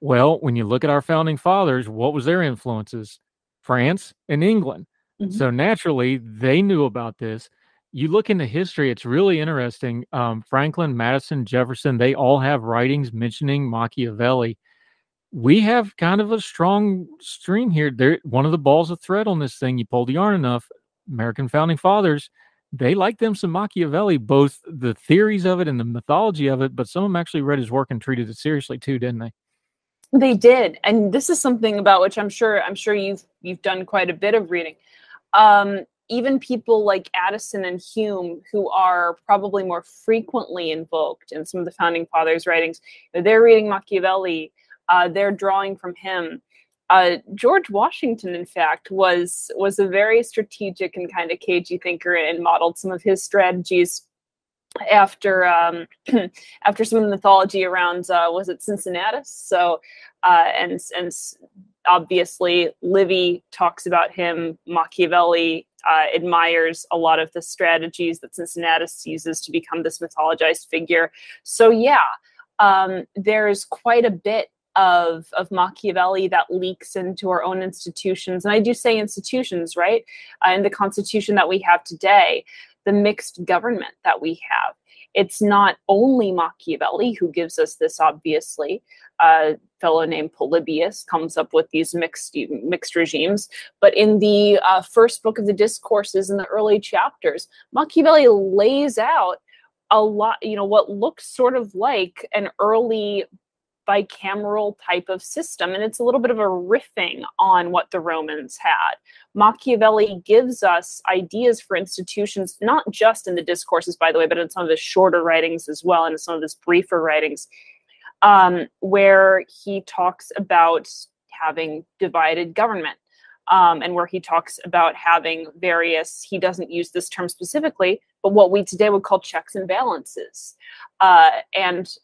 Well, when you look at our founding fathers, what was their influences? France and England. Mm-hmm. So naturally, they knew about this you look into history, it's really interesting. Um, Franklin, Madison, Jefferson, they all have writings mentioning Machiavelli. We have kind of a strong stream here. There, one of the balls of thread on this thing. You pull the yarn enough. American founding fathers, they like them some Machiavelli, both the theories of it and the mythology of it. But some of them actually read his work and treated it seriously too, didn't they? They did, and this is something about which I'm sure I'm sure you've you've done quite a bit of reading. Um, even people like Addison and Hume, who are probably more frequently invoked in some of the founding fathers' writings, they're reading Machiavelli, uh, they're drawing from him. Uh, George Washington, in fact, was was a very strategic and kind of cagey thinker and modeled some of his strategies after um, after some of the mythology around uh, was it Cincinnatus? So uh, and and obviously Livy talks about him. Machiavelli uh, admires a lot of the strategies that Cincinnatus uses to become this mythologized figure. So yeah, um, there's quite a bit of of Machiavelli that leaks into our own institutions, and I do say institutions, right? Uh, in the Constitution that we have today, the mixed government that we have. It's not only Machiavelli who gives us this, obviously. A fellow named Polybius comes up with these mixed mixed regimes. But in the uh, first book of the discourses, in the early chapters, Machiavelli lays out a lot, you know, what looks sort of like an early bicameral type of system. And it's a little bit of a riffing on what the Romans had. Machiavelli gives us ideas for institutions, not just in the discourses, by the way, but in some of his shorter writings as well, and in some of his briefer writings, um, where he talks about having divided government. Um, and where he talks about having various, he doesn't use this term specifically, but what we today would call checks and balances. Uh, and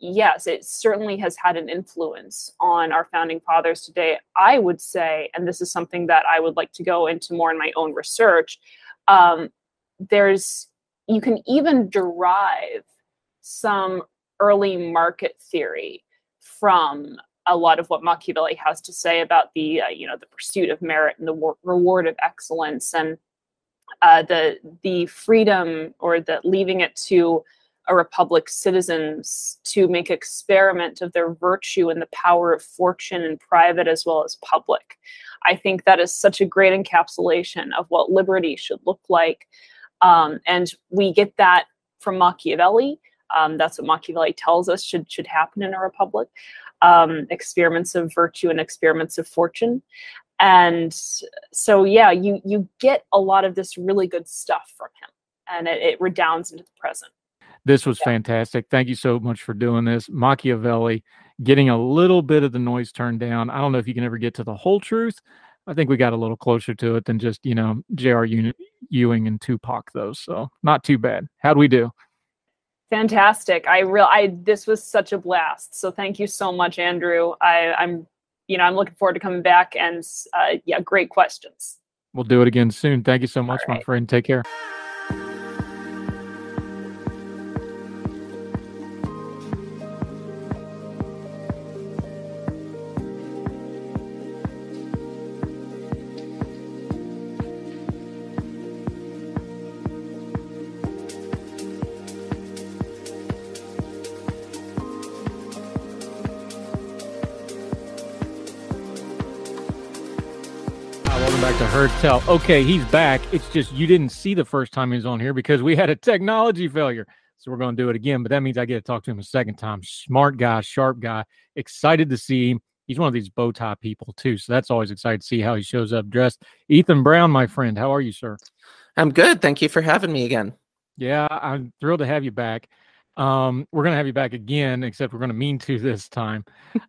yes, it certainly has had an influence on our founding fathers today. I would say, and this is something that I would like to go into more in my own research, um, there's you can even derive some early market theory from a lot of what Machiavelli has to say about the uh, you know the pursuit of merit and the war- reward of excellence and uh, the the freedom or the leaving it to a republic's citizens to make experiment of their virtue and the power of fortune in private as well as public. I think that is such a great encapsulation of what liberty should look like. Um, and we get that from Machiavelli. Um, that's what Machiavelli tells us should should happen in a republic. Um, experiments of virtue and experiments of fortune. And so, yeah, you you get a lot of this really good stuff from him, and it, it redounds into the present. This was yeah. fantastic. Thank you so much for doing this. Machiavelli, getting a little bit of the noise turned down. I don't know if you can ever get to the whole truth. I think we got a little closer to it than just, you know, J.R. Ewing and Tupac, though. So not too bad. How'd we do? Fantastic. I real I this was such a blast. So thank you so much, Andrew. I, I'm you know, I'm looking forward to coming back and uh, yeah, great questions. We'll do it again soon. Thank you so much, right. my friend. Take care. Heard tell. Okay, he's back. It's just you didn't see the first time he was on here because we had a technology failure. So we're going to do it again. But that means I get to talk to him a second time. Smart guy, sharp guy. Excited to see him. He's one of these bow tie people too. So that's always exciting to see how he shows up dressed. Ethan Brown, my friend, how are you, sir? I'm good. Thank you for having me again. Yeah, I'm thrilled to have you back. Um, we're going to have you back again, except we're going to mean to this time.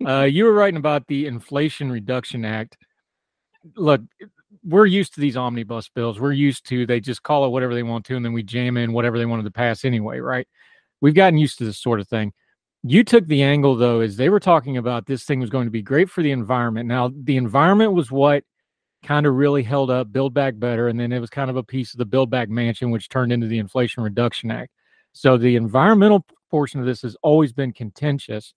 Uh, you were writing about the Inflation Reduction Act. Look, we're used to these omnibus bills. We're used to they just call it whatever they want to, and then we jam in whatever they wanted to pass anyway, right? We've gotten used to this sort of thing. You took the angle though, is they were talking about this thing was going to be great for the environment. Now, the environment was what kind of really held up Build Back Better, and then it was kind of a piece of the Build Back Manchin, which turned into the Inflation Reduction Act. So the environmental portion of this has always been contentious.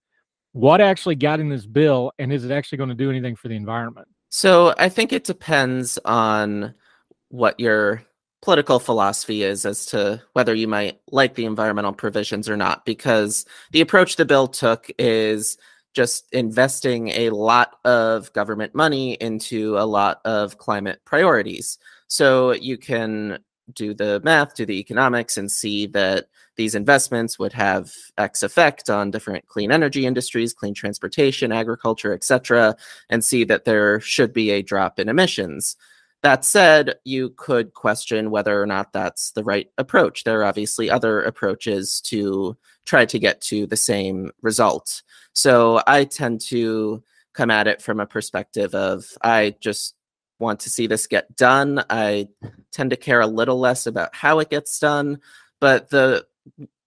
What actually got in this bill, and is it actually going to do anything for the environment? So I think it depends on what you're political philosophy is as to whether you might like the environmental provisions or not, because the approach the bill took is just investing a lot of government money into a lot of climate priorities. So you can do the math, do the economics, and see that these investments would have X effect on different clean energy industries, clean transportation, agriculture, etc., and see that there should be a drop in emissions. That said, you could question whether or not that's the right approach. There are obviously other approaches to try to get to the same result. So I tend to come at it from a perspective of I just want to see this get done. I tend to care a little less about how it gets done, but the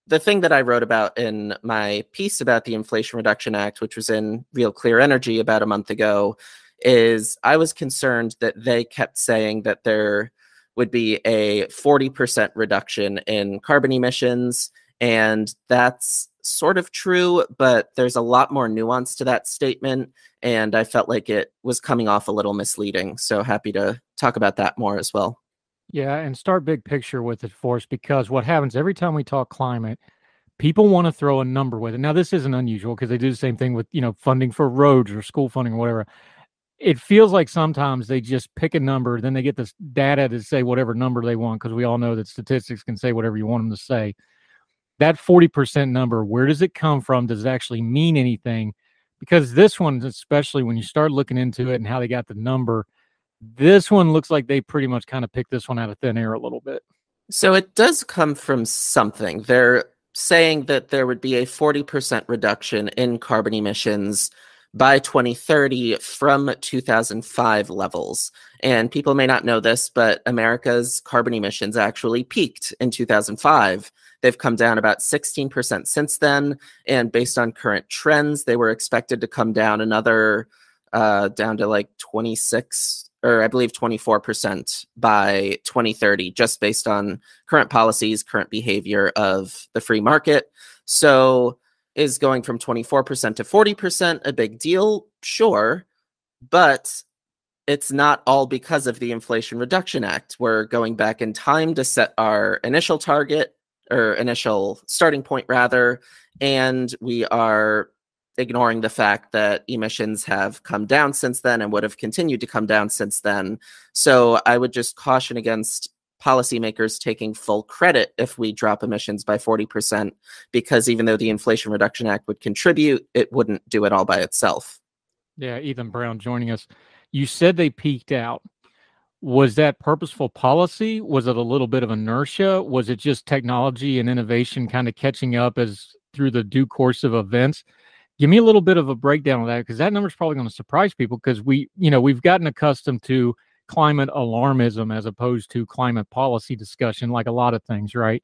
the thing that I wrote about in my piece about the Inflation Reduction Act, which was in Real Clear Energy about a month ago, is I was concerned that they kept saying that there would be a 40% reduction in carbon emissions. And that's sort of true, but there's a lot more nuance to that statement. And I felt like it was coming off a little misleading. So happy to talk about that more as well. Yeah, and start big picture with it for us because what happens every time we talk climate, people want to throw a number with it. Now, this isn't unusual because they do the same thing with, you know, funding for roads or school funding or whatever. It feels like sometimes they just pick a number, then they get this data to say whatever number they want because we all know that statistics can say whatever you want them to say that 40% number, where does it come from? Does it actually mean anything? Because this one, especially when you start looking into it and how they got the number, this one looks like they pretty much kind of picked this one out of thin air a little bit. So it does come from something. They're saying that there would be a 40% reduction in carbon emissions by 2030 from 2005 levels. And people may not know this, but America's carbon emissions actually peaked in 2005. They've come down about 16% since then. And based on current trends, they were expected to come down another, uh, down to like 26 or I believe 24% by 2030, just based on current policies, current behavior of the free market. So, is going from 24% to 40% a big deal? Sure. But it's not all because of the Inflation Reduction Act. We're going back in time to set our initial target or initial starting point rather and we are ignoring the fact that emissions have come down since then and would have continued to come down since then. So i would just caution against policymakers taking full credit if we drop emissions by 40% because even though the inflation reduction act would contribute it wouldn't do it all by itself. Yeah ethan brown joining us. You said they peaked out. Was that purposeful policy? Was it a little bit of inertia? Was it just technology and innovation kind of catching up as through the due course of events give me a little bit of a breakdown of that because that number is probably going to surprise people because we you know we've gotten accustomed to climate alarmism as opposed to climate policy discussion like a lot of things right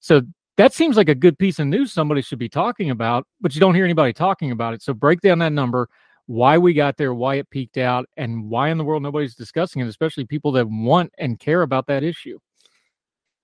so that seems like a good piece of news somebody should be talking about but you don't hear anybody talking about it so break down that number why we got there, why it peaked out, and why in the world nobody's discussing it, especially people that want and care about that issue.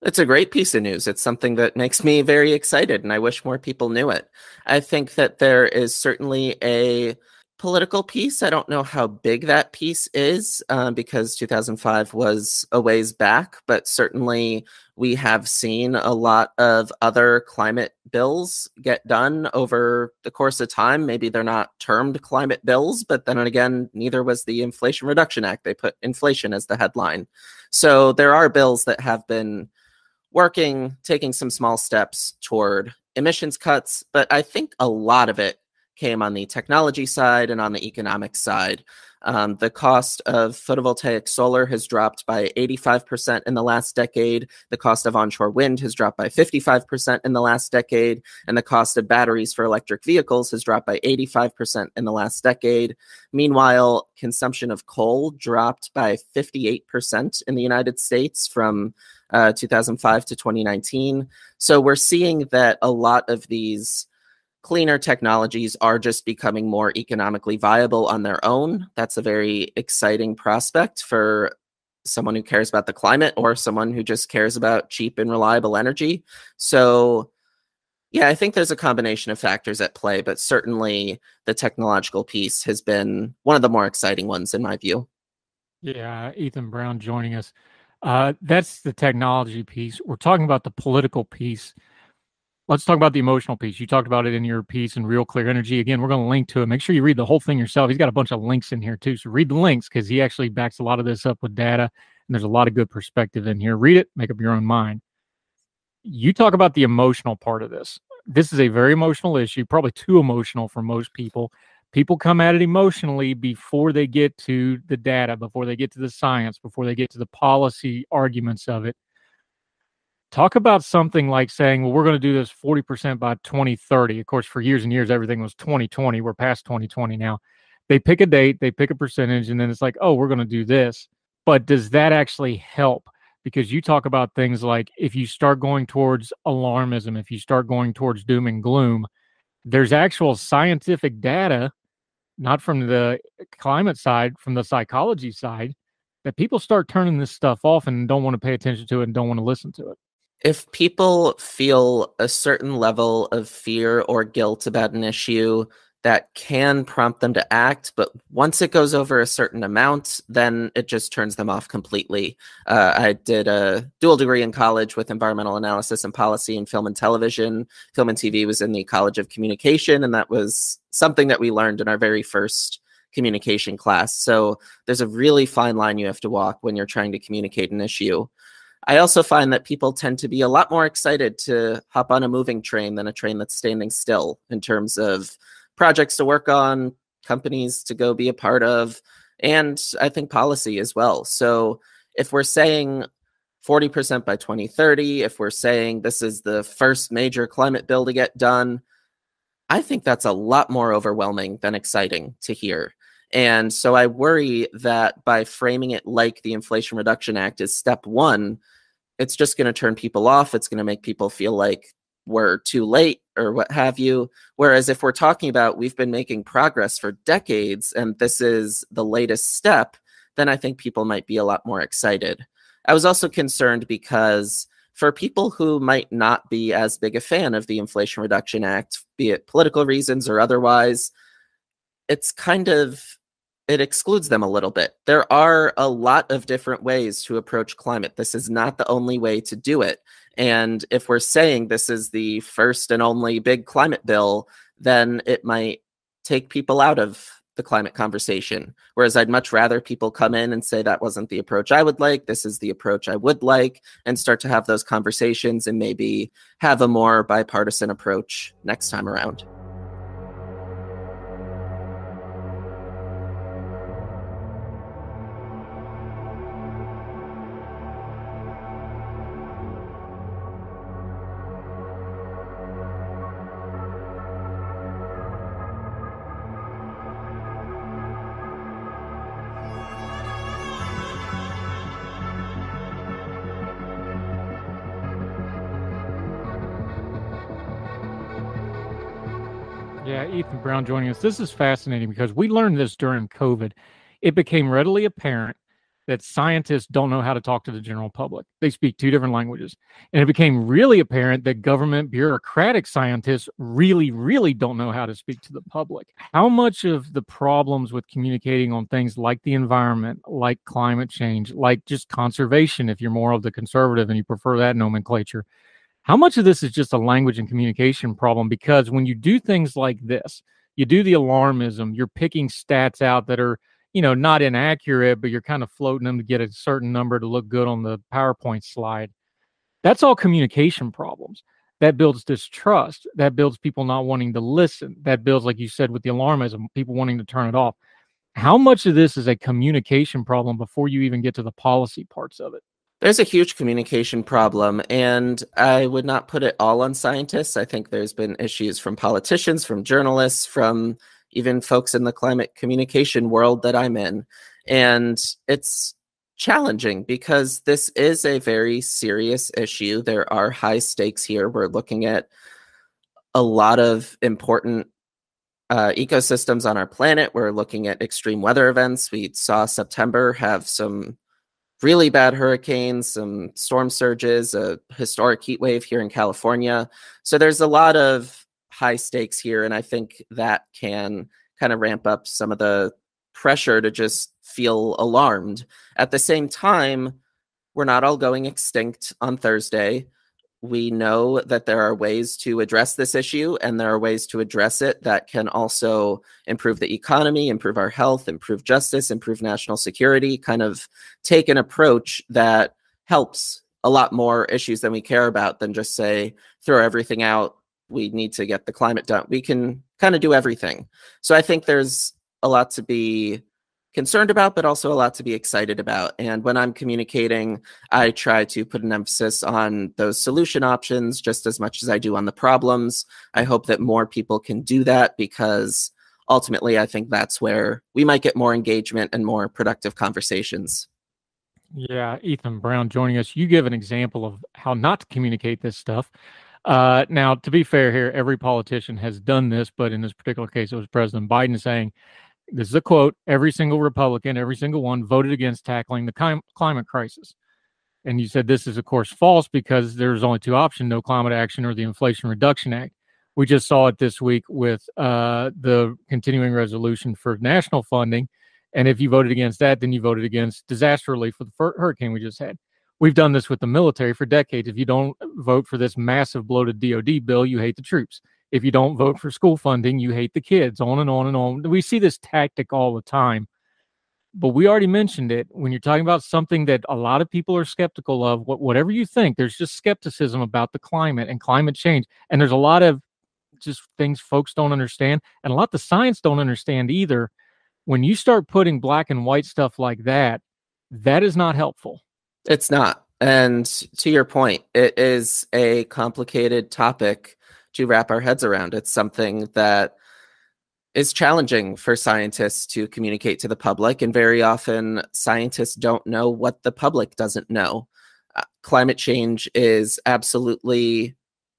It's a great piece of news. It's something that makes me very excited, and I wish more people knew it. I think that there is certainly a political piece. I don't know how big that piece is uh, because 2005 was a ways back, but certainly we have seen a lot of other climate bills get done over the course of time. Maybe they're not termed climate bills, but then again, neither was the Inflation Reduction Act. They put inflation as the headline. So there are bills that have been working, taking some small steps toward emissions cuts, but I think a lot of it came on the technology side and on the economic side. Um, the cost of photovoltaic solar has dropped by 85% in the last decade. The cost of onshore wind has dropped by 55% in the last decade. And the cost of batteries for electric vehicles has dropped by 85% in the last decade. Meanwhile, consumption of coal dropped by 58% in the United States from uh, 2005 to 2019. So we're seeing that a lot of these cleaner technologies are just becoming more economically viable on their own. That's a very exciting prospect for someone who cares about the climate or someone who just cares about cheap and reliable energy. So, yeah, I think there's a combination of factors at play, but certainly the technological piece has been one of the more exciting ones in my view. Yeah, Ethan Brown joining us. Uh, that's the technology piece. We're talking about the political piece. Let's talk about the emotional piece. You talked about it in your piece in Real Clear Energy. Again, we're going to link to it. Make sure you read the whole thing yourself. He's got a bunch of links in here too. So read the links because he actually backs a lot of this up with data. And there's a lot of good perspective in here. Read it, make up your own mind. You talk about the emotional part of this. This is a very emotional issue, probably too emotional for most people people come at it emotionally before they get to the data, before they get to the science, before they get to the policy arguments of it. Talk about something like saying, well, we're going to do this 40% by 2030. Of course, for years and years, everything was 2020. We're past 2020 now. They pick a date, they pick a percentage, and then it's like, oh, we're going to do this. But does that actually help? Because you talk about things like if you start going towards alarmism, if you start going towards doom and gloom, there's actual scientific data not from the climate side, from the psychology side, that people start turning this stuff off and don't want to pay attention to it and don't want to listen to it. If people feel a certain level of fear or guilt about an issue, that can prompt them to act, but once it goes over a certain amount, then it just turns them off completely. Uh, I did a dual degree in college with environmental analysis and policy in film and television. Film and TV was in the College of Communication, and that was something that we learned in our very first communication class. So there's a really fine line you have to walk when you're trying to communicate an issue. I also find that people tend to be a lot more excited to hop on a moving train than a train that's standing still in terms of projects to work on, companies to go be a part of, and I think policy as well. So if we're saying 40% by 2030, if we're saying this is the first major climate bill to get done, I think that's a lot more overwhelming than exciting to hear. And so I worry that by framing it like the Inflation Reduction Act is step one, it's just going to turn people off. It's going to make people feel like we're too late or what have you. Whereas if we're talking about we've been making progress for decades and this is the latest step, then I think people might be a lot more excited. I was also concerned because for people who might not be as big a fan of the Inflation Reduction Act, be it political reasons or otherwise, it's kind of it excludes them a little bit. There are a lot of different ways to approach climate. This is not the only way to do it. And if we're saying this is the first and only big climate bill, then it might take people out of the climate conversation. Whereas I'd much rather people come in and say that wasn't the approach I would like, this is the approach I would like, and start to have those conversations and maybe have a more bipartisan approach next time around. Brown joining us. This is fascinating because we learned this during COVID. It became readily apparent that scientists don't know how to talk to the general public. They speak two different languages. And it became really apparent that government bureaucratic scientists really, really don't know how to speak to the public. How much of the problems with communicating on things like the environment, like climate change, like just conservation, if you're more of the conservative and you prefer that nomenclature, how much of this is just a language and communication problem? Because when you do things like this, you do the alarmism, you're picking stats out that are, you know, not inaccurate, but you're kind of floating them to get a certain number to look good on the PowerPoint slide. That's all communication problems. That builds distrust. That builds people not wanting to listen. That builds, like you said, with the alarmism, people wanting to turn it off. How much of this is a communication problem before you even get to the policy parts of it? There's a huge communication problem, and I would not put it all on scientists. I think there's been issues from politicians, from journalists, from even folks in the climate communication world that I'm in. And it's challenging because this is a very serious issue. There are high stakes here. We're looking at a lot of important uh, ecosystems on our planet. We're looking at extreme weather events. We saw September have some really bad hurricanes, some storm surges, a historic heat wave here in California. So there's a lot of high stakes here. And I think that can kind of ramp up some of the pressure to just feel alarmed. At the same time, we're not all going extinct on Thursday. We know that there are ways to address this issue, and there are ways to address it that can also improve the economy, improve our health, improve justice, improve national security, kind of take an approach that helps a lot more issues than we care about than just say, throw everything out. We need to get the climate done. We can kind of do everything. So I think there's a lot to be concerned about, but also a lot to be excited about. And when I'm communicating, I try to put an emphasis on those solution options just as much as I do on the problems. I hope that more people can do that because ultimately, I think that's where we might get more engagement and more productive conversations. Yeah, Ethan Brown joining us. You give an example of how not to communicate this stuff. Uh, now, to be fair here, every politician has done this, but in this particular case, it was President Biden saying, this is a quote every single republican every single one voted against tackling the climate crisis. And you said this is of course false because there's only two options no climate action or the inflation reduction act. We just saw it this week with uh, the continuing resolution for national funding. And if you voted against that then you voted against disaster relief for the hurricane we just had. We've done this with the military for decades. If you don't vote for this massive bloated dod bill you hate the troops if you don't vote for school funding, you hate the kids, on and on and on. We see this tactic all the time. But we already mentioned it when you're talking about something that a lot of people are skeptical of, whatever you think, there's just skepticism about the climate and climate change. And there's a lot of just things folks don't understand, and a lot the science don't understand either. When you start putting black and white stuff like that, that is not helpful. It's not. And to your point, it is a complicated topic to wrap our heads around. It's something that is challenging for scientists to communicate to the public, and very often scientists don't know what the public doesn't know. Uh, climate change is absolutely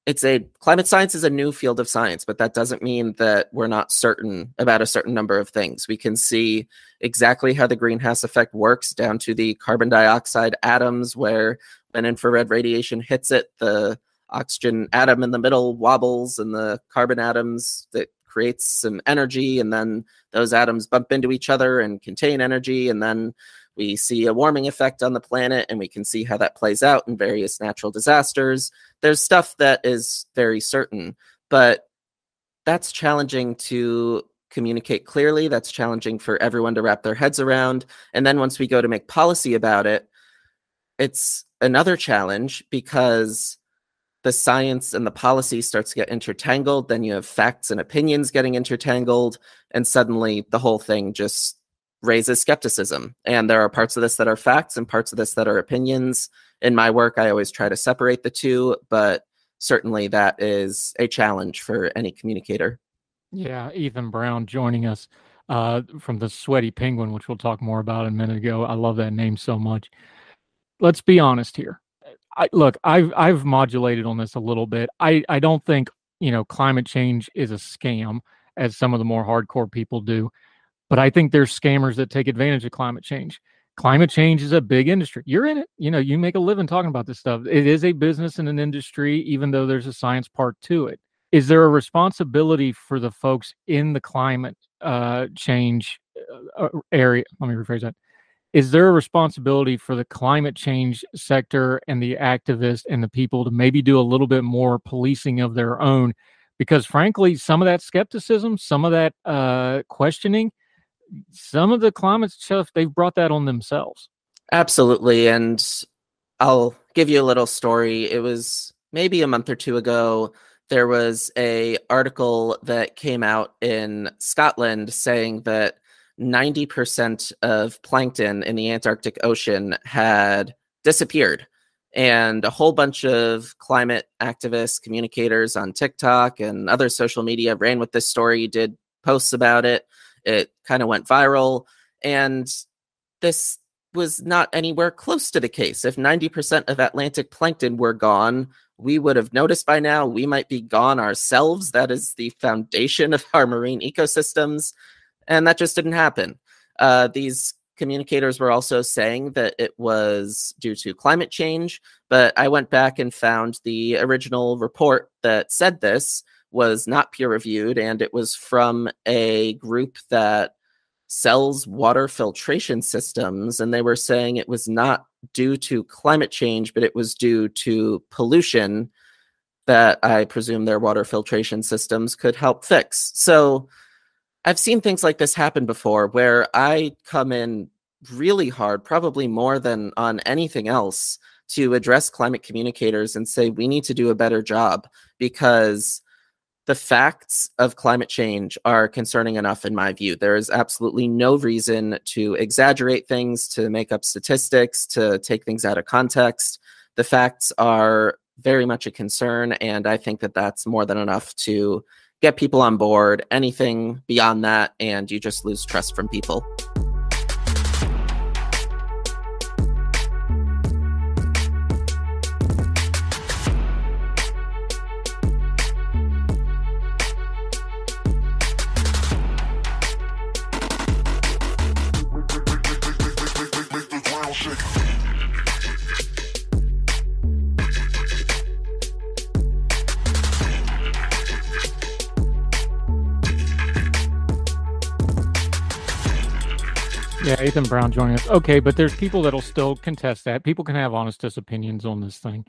it's a climate science is a new field of science, but that doesn't mean that we're not certain about a certain number of things. We can see exactly how the greenhouse effect works down to the carbon dioxide atoms, where when infrared radiation hits it, the oxygen atom in the middle wobbles and the carbon atoms that creates some energy and then those atoms bump into each other and contain energy and then we see a warming effect on the planet and we can see how that plays out in various natural disasters. There's stuff that is very certain but that's challenging to communicate clearly. That's challenging for everyone to wrap their heads around. And then once we go to make policy about it it's another challenge because the science and the policy starts to get intertangled then you have facts and opinions getting intertangled and suddenly the whole thing just raises skepticism. And there are parts of this that are facts and parts of this that are opinions. In my work i always try to separate the two but certainly that is a challenge for any communicator. Yeah ethan brown joining us uh, from the sweaty penguin which we'll talk more about in a minute ago. I love that name so much. Let's be honest here I, look, I've I've modulated on this a little bit. I I don't think you know climate change is a scam as some of the more hardcore people do, but I think there's scammers that take advantage of climate change. Climate change is a big industry. You're in it. You know, you make a living talking about this stuff. It is a business and an industry, even though there's a science part to it. Is there a responsibility for the folks in the climate uh, change uh, uh area? Let me rephrase that is there a responsibility for the climate change sector and the activists and the people to maybe do a little bit more policing of their own? Because frankly some of that skepticism some of that uh, questioning some of the climate stuff they've brought that on themselves. Absolutely and i'll give you a little story. It was maybe a month or two ago there was a article that came out in scotland saying that 90% of plankton in the Antarctic Ocean had disappeared. And a whole bunch of climate activists, communicators on TikTok and other social media ran with this story, did posts about it. It kind of went viral. And this was not anywhere close to the case. If 90% of Atlantic plankton were gone, we would have noticed by now. We might be gone ourselves. That is the foundation of our marine ecosystems and that just didn't happen. Uh, these communicators were also saying that it was due to climate change, but I went back and found the original report that said this was not peer reviewed, and it was from a group that sells water filtration systems, and they were saying it was not due to climate change, but it was due to pollution that I presume their water filtration systems could help fix. So I've seen things like this happen before where I come in really hard, probably more than on anything else, to address climate communicators and say we need to do a better job because the facts of climate change are concerning enough in my view. There is absolutely no reason to exaggerate things, to make up statistics, to take things out of context. The facts are very much a concern, and I think that that's more than enough to get people on board. Anything beyond that, and you just lose trust from people. Ethan Brown joining us. Okay, but there's people that'll still contest that. People can have honest opinions on this thing.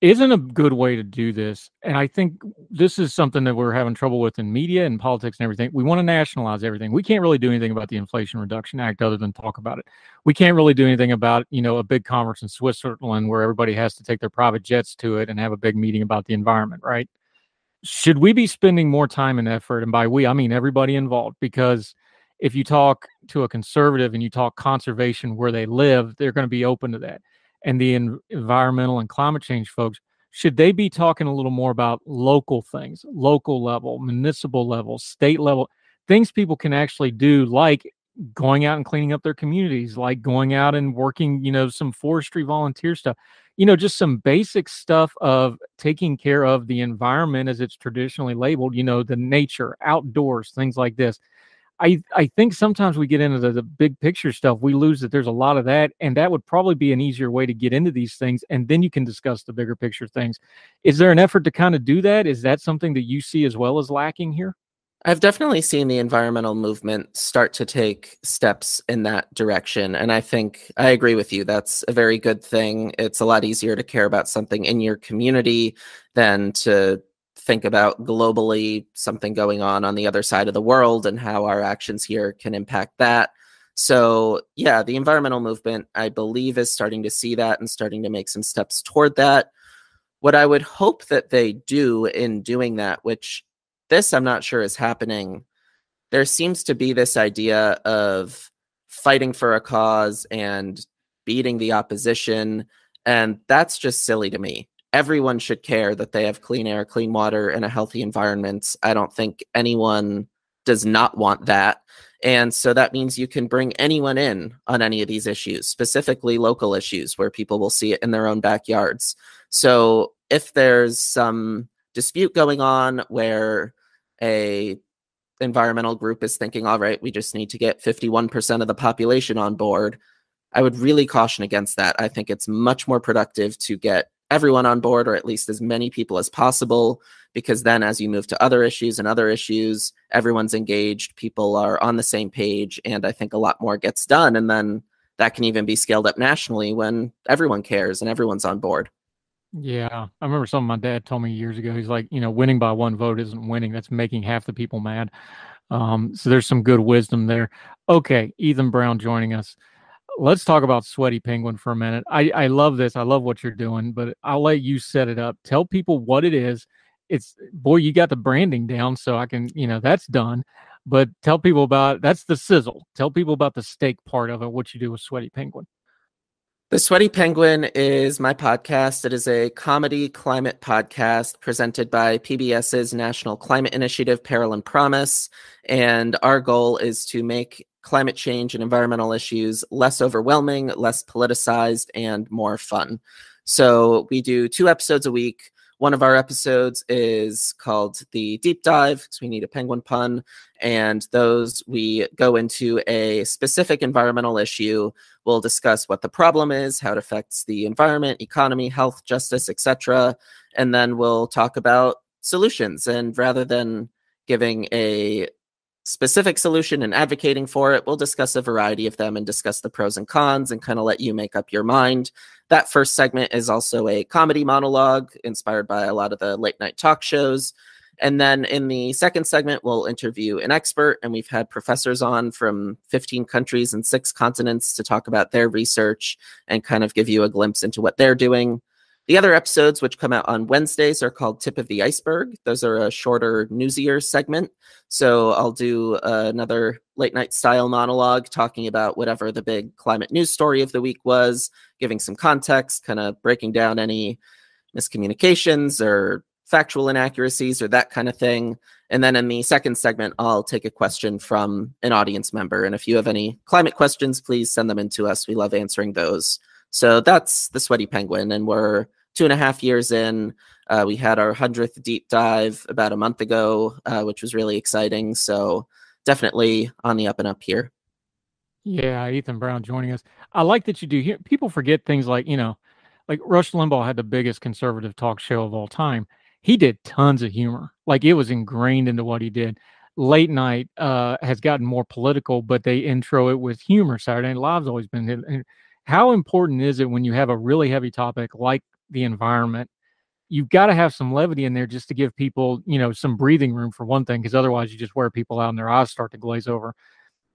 Isn't a good way to do this. And I think this is something that we're having trouble with in media and politics and everything. We want to nationalize everything. We can't really do anything about the Inflation Reduction Act other than talk about it. We can't really do anything about, you know, a big conference in Switzerland where everybody has to take their private jets to it and have a big meeting about the environment, right? Should we be spending more time and effort? And by we, I mean everybody involved, because if you talk to a conservative and you talk conservation where they live, they're going to be open to that. And the en- environmental and climate change folks, should they be talking a little more about local things, local level, municipal level, state level, things people can actually do, like going out and cleaning up their communities, like going out and working, you know, some forestry volunteer stuff, you know, just some basic stuff of taking care of the environment as it's traditionally labeled, you know, the nature, outdoors, things like this I I think sometimes we get into the, the, big picture stuff. We lose that there's a lot of that, and that would probably be an easier way to get into these things, and then you can discuss the bigger picture things. Is there an effort to kind of do that? Is that something that you see as well as lacking here? I've definitely seen the environmental movement start to take steps in that direction. And I think I agree with you. That's a very good thing. It's a lot easier to care about something in your community than to think about globally something going on on the other side of the world and how our actions here can impact that. So, yeah, the environmental movement, I believe, is starting to see that and starting to make some steps toward that. What I would hope that they do in doing that, which this I'm not sure is happening, there seems to be this idea of fighting for a cause and beating the opposition. And that's just silly to me everyone should care that they have clean air, clean water, and a healthy environment. I don't think anyone does not want that. And so that means you can bring anyone in on any of these issues, specifically local issues where people will see it in their own backyards. So if there's some dispute going on where a environmental group is thinking, all right, we just need to get 51% of the population on board, I would really caution against that. I think it's much more productive to get everyone on board or at least as many people as possible because then as you move to other issues and other issues everyone's engaged people are on the same page and i think a lot more gets done and then that can even be scaled up nationally when everyone cares and everyone's on board. Yeah i remember something my dad told me years ago. He's like you know winning by one vote isn't winning that's making half the people mad. Um, so there's some good wisdom there. Okay ethan brown joining us let's talk about Sweaty Penguin for a minute. I, I love this. I love what you're doing, but I'll let you set it up. Tell people what it is. It's boy, you got the branding down, so I can, you know, that's done. But tell people about that's the sizzle. Tell people about the steak part of it, what you do with Sweaty Penguin. The Sweaty Penguin is my podcast. It is a comedy climate podcast presented by PBS's National Climate Initiative, Peril and Promise. And our goal is to make climate change and environmental issues less overwhelming, less politicized, and more fun. So we do two episodes a week. One of our episodes is called the deep dive because we need a penguin pun. And those we go into a specific environmental issue. We'll discuss what the problem is, how it affects the environment, economy, health, justice, etc. And then we'll talk about solutions. And rather than giving a specific solution and advocating for it. We'll discuss a variety of them and discuss the pros and cons and kind of let you make up your mind. That first segment is also a comedy monologue inspired by a lot of the late night talk shows. And then in the second segment, we'll interview an expert, and we've had professors on from 15 countries and six continents to talk about their research and kind of give you a glimpse into what they're doing. The other episodes, which come out on Wednesdays, are called Tip of the Iceberg. Those are a shorter, newsier segment. So I'll do uh, another late night style monologue talking about whatever the big climate news story of the week was, giving some context, kind of breaking down any miscommunications or factual inaccuracies or that kind of thing. And then in the second segment, I'll take a question from an audience member. And if you have any climate questions, please send them in to us. We love answering those. So that's the Sweaty Penguin. And we're two and a half years in. Uh, we had our 100th deep dive about a month ago, uh, which was really exciting. So definitely on the up and up here. Yeah, Ethan Brown joining us. I like that you do here. People forget things like, you know, like Rush Limbaugh had the biggest conservative talk show of all time he did tons of humor. Like it was ingrained into what he did. Late night uh, has gotten more political, but they intro it with humor. Saturday Night Live's always been. How important is it when you have a really heavy topic like the environment? You've got to have some levity in there just to give people, you know, some breathing room for one thing, because otherwise you just wear people out and their eyes start to glaze over.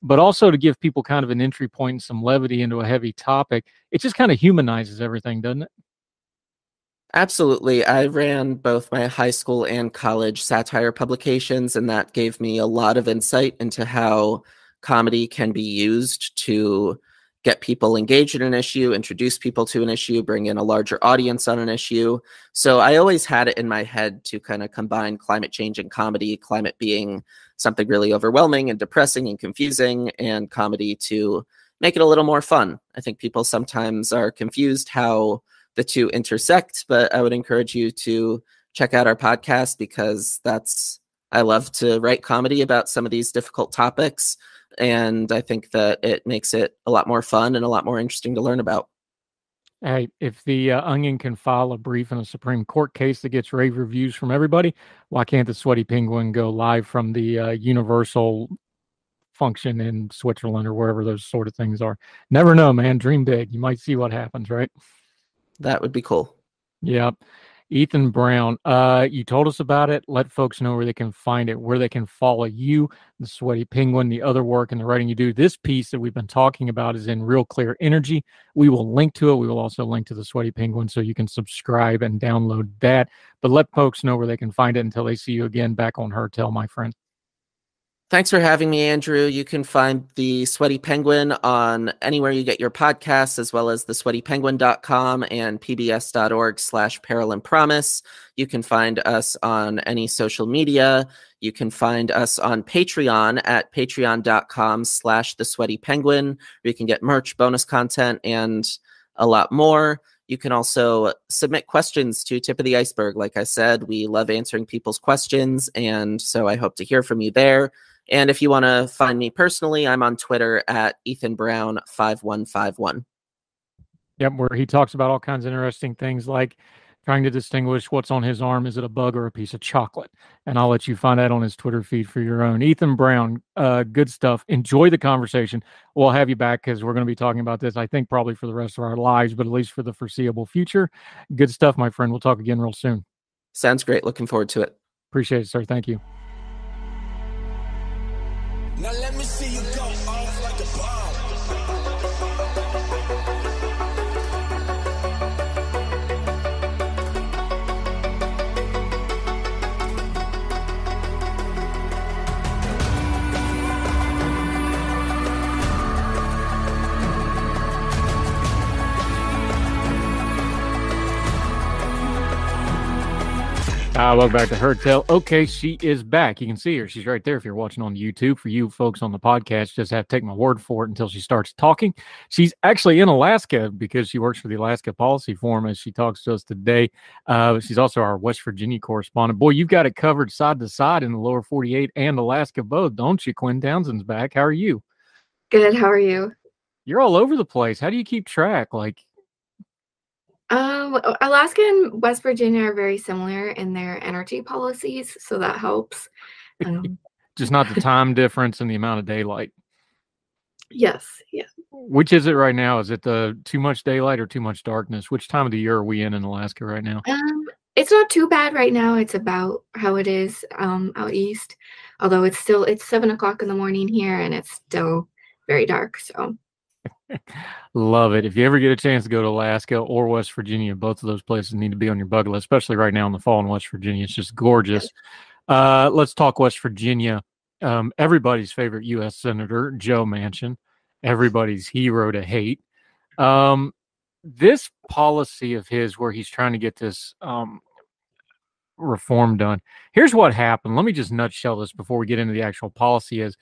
But also to give people kind of an entry point and some levity into a heavy topic. It just kind of humanizes everything, doesn't it? Absolutely. I ran both my high school and college satire publications, and that gave me a lot of insight into how comedy can be used to get people engaged in an issue, introduce people to an issue, bring in a larger audience on an issue. So I always had it in my head to kind of combine climate change and comedy, climate being something really overwhelming and depressing and confusing, and comedy to make it a little more fun. I think people sometimes are confused how the two intersect. But I would encourage you to check out our podcast because that's I love to write comedy about some of these difficult topics. And I think that it makes it a lot more fun and a lot more interesting to learn about. Hey, if the uh, Onion can file a brief in a Supreme Court case that gets rave reviews from everybody, why can't the Sweaty Penguin go live from the uh, Universal function in Switzerland or wherever those sort of things are? Never know, man. Dream big. You might see what happens, right? That would be cool. Yep. Ethan Brown, uh, you told us about it. Let folks know where they can find it, where they can follow you, the Sweaty Penguin, the other work and the writing you do. This piece that we've been talking about is in Real Clear Energy. We will link to it. We will also link to the Sweaty Penguin so you can subscribe and download that. But let folks know where they can find it until they see you again back on Heard Tell, my friend. Thanks for having me, Andrew. You can find the Sweaty Penguin on anywhere you get your podcasts, as well as the sweatypenguin.com and pbs.org slash peril and promise. You can find us on any social media. You can find us on Patreon at patreon.com slash the sweaty penguin, where you can get merch, bonus content, and a lot more. You can also submit questions to Tip of the Iceberg. Like I said, we love answering people's questions. And so I hope to hear from you there. And if you want to find me personally, I'm on Twitter at Ethan Brown 5151. Yep, where he talks about all kinds of interesting things like trying to distinguish what's on his arm. Is it a bug or a piece of chocolate? And I'll let you find that on his Twitter feed for your own. Ethan Brown, uh, good stuff. Enjoy the conversation. We'll have you back because we're going to be talking about this, I think, probably for the rest of our lives, but at least for the foreseeable future. Good stuff, my friend. We'll talk again real soon. Sounds great. Looking forward to it. Appreciate it, sir. Thank you. Now let me see you Uh, welcome back to Heard Tell. Okay, she is back. You can see her. She's right there if you're watching on YouTube. For you folks on the podcast, just have to take my word for it until she starts talking. She's actually in Alaska because she works for the Alaska Policy Forum as she talks to us today. Uh, she's also our West Virginia correspondent. Boy, you've got it covered side to side in the lower 48 and Alaska both, don't you? Quinn Townsend's back. How are you? Good. How are you? You're all over the place. How do you keep track? Like, um, Alaska and West Virginia are very similar in their energy policies, so that helps. Um, just not the time difference and the amount of daylight. Yes, yeah. Which is it right now? Is it the too much daylight or too much darkness? Which time of the year are we in in Alaska right now? Um, it's not too bad right now. It's about how it is um out east, although it's still it's seven o'clock in the morning here and it's still very dark. So Love it. If you ever get a chance to go to Alaska or West Virginia, both of those places need to be on your bucket list, especially right now in the fall in West Virginia. It's just gorgeous. Uh, let's talk West Virginia. Um, everybody's favorite U.S. Senator, Joe Manchin, everybody's hero to hate. Um, this policy of his, where he's trying to get this um, reform done, here's what happened. Let me just nutshell this before we get into the actual policy. Is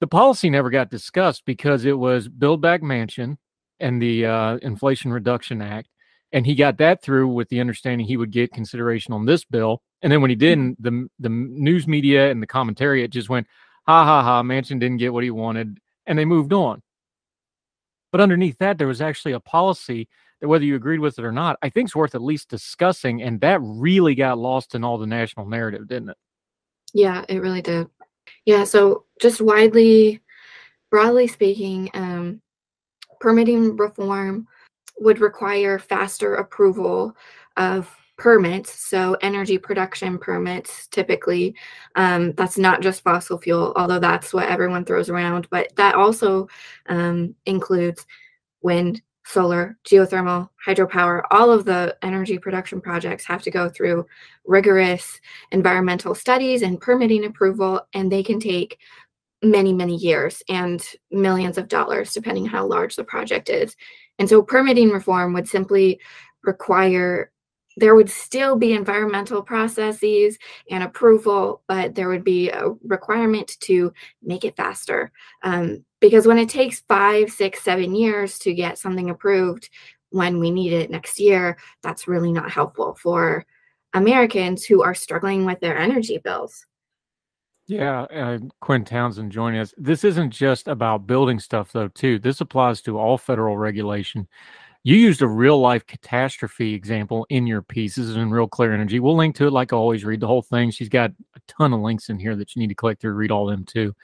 the policy never got discussed because it was Build Back Manchin and the uh, Inflation Reduction Act, and he got that through with the understanding he would get consideration on this bill. And then when he Mm-hmm. didn't, the the news media and the commentary it just went, ha ha ha, Manchin didn't get what he wanted, and they moved on. But underneath that, there was actually a policy that whether you agreed with it or not, I think is worth at least discussing, and that really got lost in all the national narrative, didn't it? yeah, it really did. Yeah, so just widely, broadly speaking, um, permitting reform would require faster approval of permits. So, energy production permits typically, um, that's not just fossil fuel, although that's what everyone throws around, but that also um, includes wind, solar, geothermal, hydropower. All of the energy production projects have to go through rigorous environmental studies and permitting approval, and they can take many, many years and millions of dollars, depending how large the project is. And so, permitting reform would simply require there would still be environmental processes and approval, but there would be a requirement to make it faster. Um, because when it takes five, six, seven years to get something approved when we need it next year, that's really not helpful for Americans who are struggling with their energy bills. Yeah, uh, Quinn Townsend joining us. This isn't just about building stuff, though, too. This applies to all federal regulation. You used a real life catastrophe example in your pieces in Real Clear Energy. We'll link to it, like always. Read the whole thing. She's got a ton of links in here that you need to click through, read all them, too.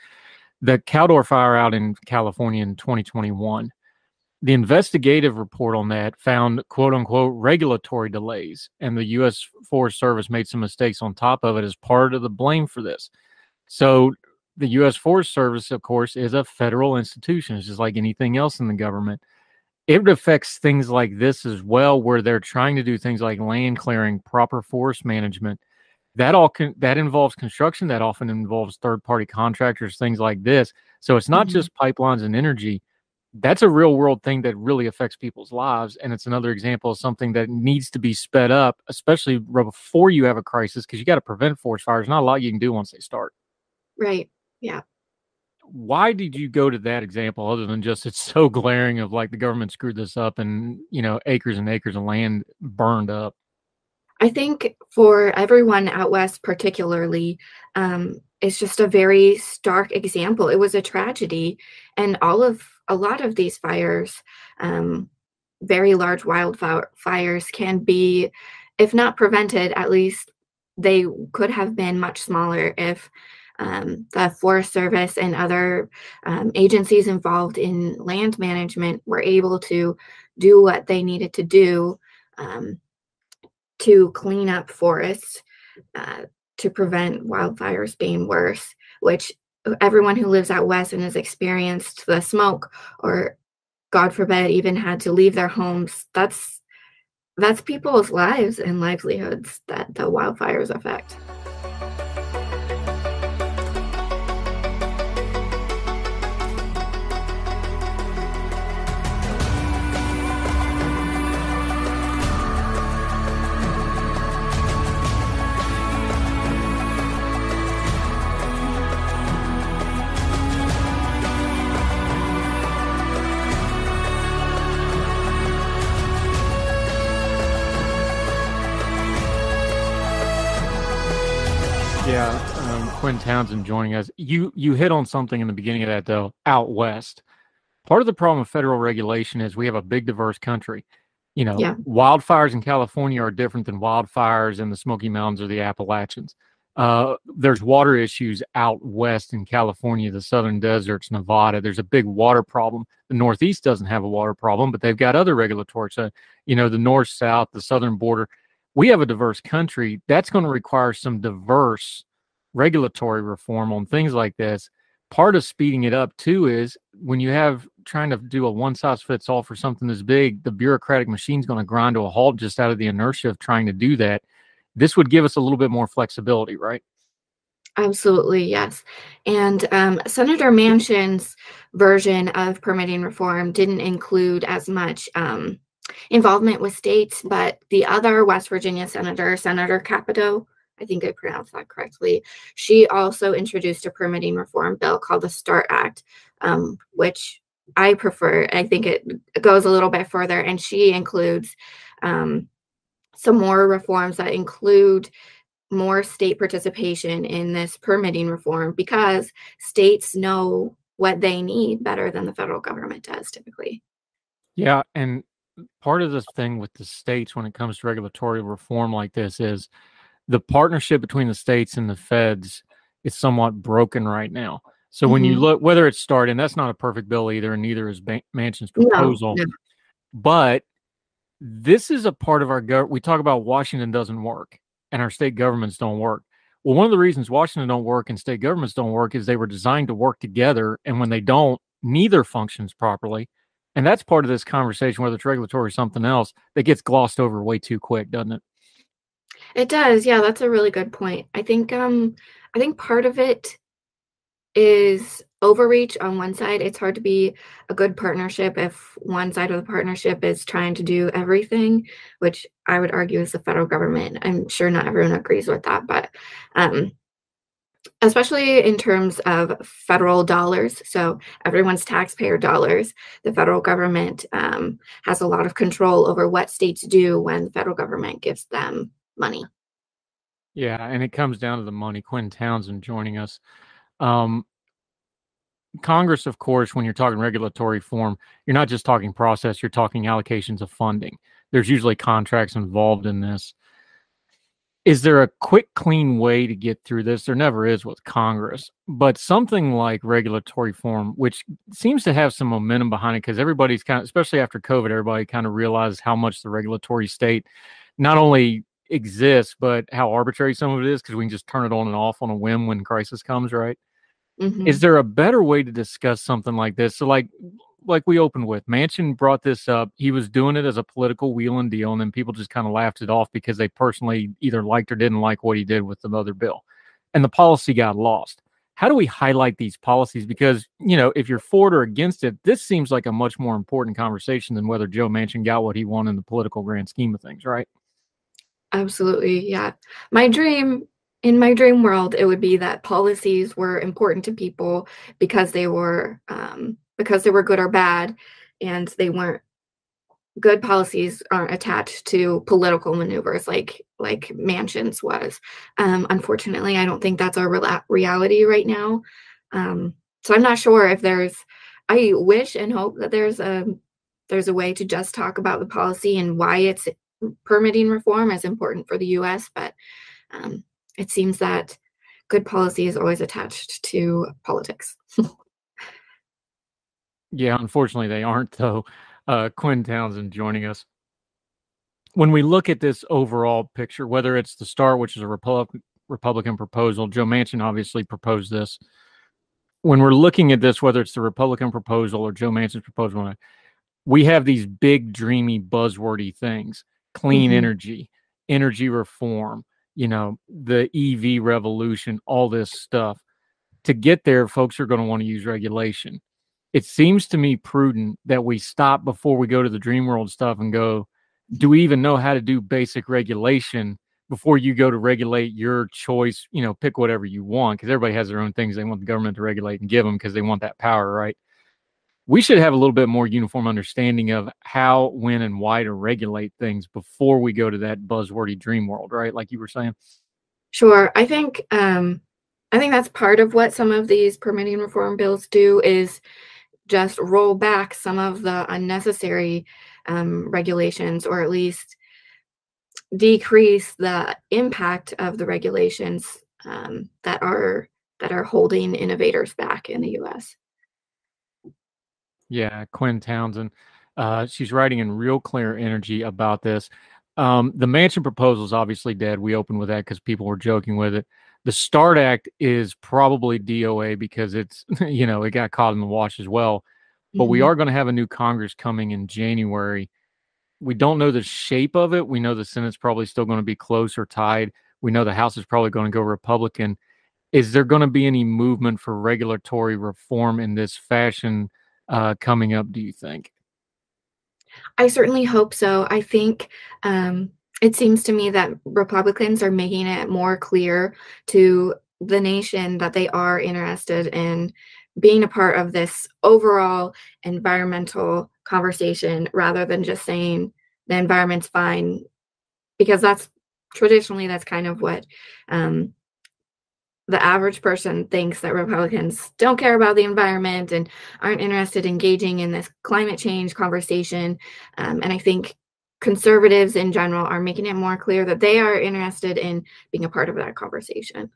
The Caldor fire out in California in 2021. The investigative report on that found quote unquote regulatory delays, and the U.S. Forest Service made some mistakes on top of it as part of the blame for this. So the U.S. Forest Service, of course, is a federal institution. It's just like anything else in the government. It affects things like this as well, where they're trying to do things like land clearing, proper forest management. That all con- that involves construction. That often involves third-party contractors, things like this. So it's not Mhm. just pipelines and energy. That's a real world thing that really affects people's lives, and it's another example of something that needs to be sped up, especially before you have a crisis, because you got to prevent forest fires. Not a lot you can do once they start Right. Yeah. why did you go to that example other than just it's so glaring of like the government screwed this up and you know acres and acres of land burned up I think for everyone out west, particularly, um, it's just a very stark example. It was a tragedy, and all of a lot of these fires, um, very large wildfires, can be, if not prevented, at least they could have been much smaller if um, the Forest Service and other um, agencies involved in land management were able to do what they needed to do. Um, to clean up forests uh, to prevent wildfires being worse, which everyone who lives out west and has experienced the smoke or God forbid even had to leave their homes, that's that's people's lives and livelihoods that the wildfires affect. Yeah um, quinn townsend joining us you you hit on something in the beginning of that though out west part of the problem with federal regulation is we have a big diverse country you know Yeah. wildfires in california are different than wildfires in the smoky mountains or the appalachians Uh, there's water issues out west in California, the southern deserts, Nevada. There's a big water problem. The Northeast doesn't have a water problem, but they've got other regulatory. So, you know, the north, south, the southern border. We have a diverse country. That's going to require some diverse regulatory reform on things like this. Part of speeding it up too is when you have trying to do a one size fits all for something this big, the bureaucratic machine's going to grind to a halt just out of the inertia of trying to do that this would give us a little bit more flexibility, right? Absolutely, yes. And um, Senator Manchin's version of permitting reform didn't include as much um, involvement with states, but the other West Virginia senator, Senator Capito, I think I pronounced that correctly, she also introduced a permitting reform bill called the START Act, um, which I prefer. I think it goes a little bit further, and she includes um, some more reforms that include more state participation in this permitting reform because states know what they need better than the federal government does typically. Yeah, and part of this thing with the states when it comes to regulatory reform like this is the partnership between the states and the feds is somewhat broken right now. So when mm-hmm. you look, whether it's starting, that's not a perfect bill either, and neither is Ban- Manchin's proposal. No, no. But this is a part of our government. We talk about Washington doesn't work and our state governments don't work. Well, one of the reasons Washington don't work and state governments don't work is they were designed to work together, and when they don't, neither functions properly. And that's part of this conversation, whether it's regulatory or something else, that gets glossed over way too quick, doesn't it? It does. Yeah, that's a really good point. I think um I think part of it is overreach on one side. It's hard to be a good partnership if one side of the partnership is trying to do everything, which I would argue is the federal government. I'm sure not everyone agrees with that, but um, especially in terms of federal dollars. So everyone's taxpayer dollars. The federal government um, has a lot of control over what states do when the federal government gives them money. Yeah, and it comes down to the money. Quinn Townsend joining us. Um, Congress, of course, when you're talking regulatory form, you're not just talking process, you're talking allocations of funding. There's usually contracts involved in this. Is there a quick, clean way to get through this? There never is with Congress, but something like regulatory form, which seems to have some momentum behind it because everybody's kind of, especially after COVID, everybody kind of realizes how much the regulatory state not only exists, but how arbitrary some of it is because we can just turn it on and off on a whim when crisis comes, right? Mm-hmm. Is there a better way to discuss something like this? So, like, like we opened with, Manchin brought this up. He was doing it as a political wheel and deal, and then people just kind of laughed it off because they personally either liked or didn't like what he did with the other bill, and the policy got lost. How do we highlight these policies? Because you know, if you're for it or against it, this seems like a much more important conversation than whether Joe Manchin got what he wanted in the political grand scheme of things, right? Absolutely, yeah. My dream in my dream world, it would be that policies were important to people because they were um, because they were good or bad, and they weren't good policies aren't attached to political maneuvers like like Manchin's was. Um, unfortunately, I don't think that's our re- reality right now. Um, so I'm not sure if there's. I wish and hope that there's a there's a way to just talk about the policy and why it's permitting reform is important for the U.S. But um, it seems that good policy is always attached to politics. yeah, unfortunately, they aren't, though. Uh, Quinn Townsend joining us. When we look at this overall picture, whether it's the START, which is a Republic, Republican proposal, Joe Manchin obviously proposed this. When we're looking at this, whether it's the Republican proposal or Joe Manchin's proposal, we have these big, dreamy, buzzwordy things clean mm-hmm. energy, energy reform, you know, the EV revolution, all this stuff. To get there, folks are going to want to use regulation. It seems to me prudent that we stop before we go to the dream world stuff and go, do we even know how to do basic regulation before you go to regulate your choice? You know, pick whatever you want because everybody has their own things they want the government to regulate and give them because they want that power, right? we should have a little bit more uniform understanding of how, when, and why to regulate things before we go to that buzzwordy dream world, right? Like you were saying. Sure. I think um, I think that's part of what some of these permitting reform bills do is just roll back some of the unnecessary um, regulations, or at least decrease the impact of the regulations um, that are that are holding innovators back in the U.S. Yeah, Quinn Townsend. Uh, she's writing in Real Clear Energy about this. Um, the Manchin proposal is obviously dead. We opened with that because people were joking with it. The START Act is probably DOA because it's, you know, it got caught in the wash as well. But mm-hmm. we are going to have a new Congress coming in January. We don't know the shape of it. We know the Senate's probably still going to be close or tied. We know the House is probably going to go Republican. Is there going to be any movement for regulatory reform in this fashion uh, coming up, do you think? I certainly hope so. I think um, it seems to me that Republicans are making it more clear to the nation that they are interested in being a part of this overall environmental conversation rather than just saying the environment's fine because that's traditionally that's kind of what um, the average person thinks that Republicans don't care about the environment and aren't interested in engaging in this climate change conversation. Um, and I think conservatives in general are making it more clear that they are interested in being a part of that conversation.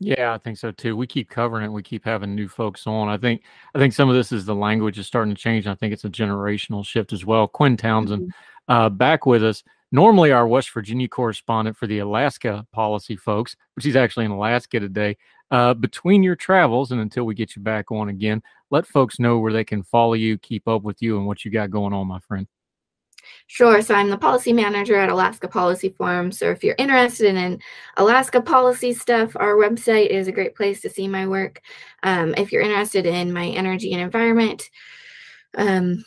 Yeah, I think so too. We keep covering it. We keep having new folks on. I think I think some of this is the language is starting to change. I think it's a generational shift as well. Quinn Townsend, mm-hmm. uh, back with us normally our West Virginia correspondent for the Alaska policy folks, but she's actually in Alaska today. Uh, between your travels and until we get you back on again, let folks know where they can follow you, keep up with you, and what you got going on, my friend. Sure. So I'm the policy manager at Alaska Policy Forum. So if you're interested in Alaska policy stuff, our website is a great place to see my work. Um, if you're interested in my energy and environment um,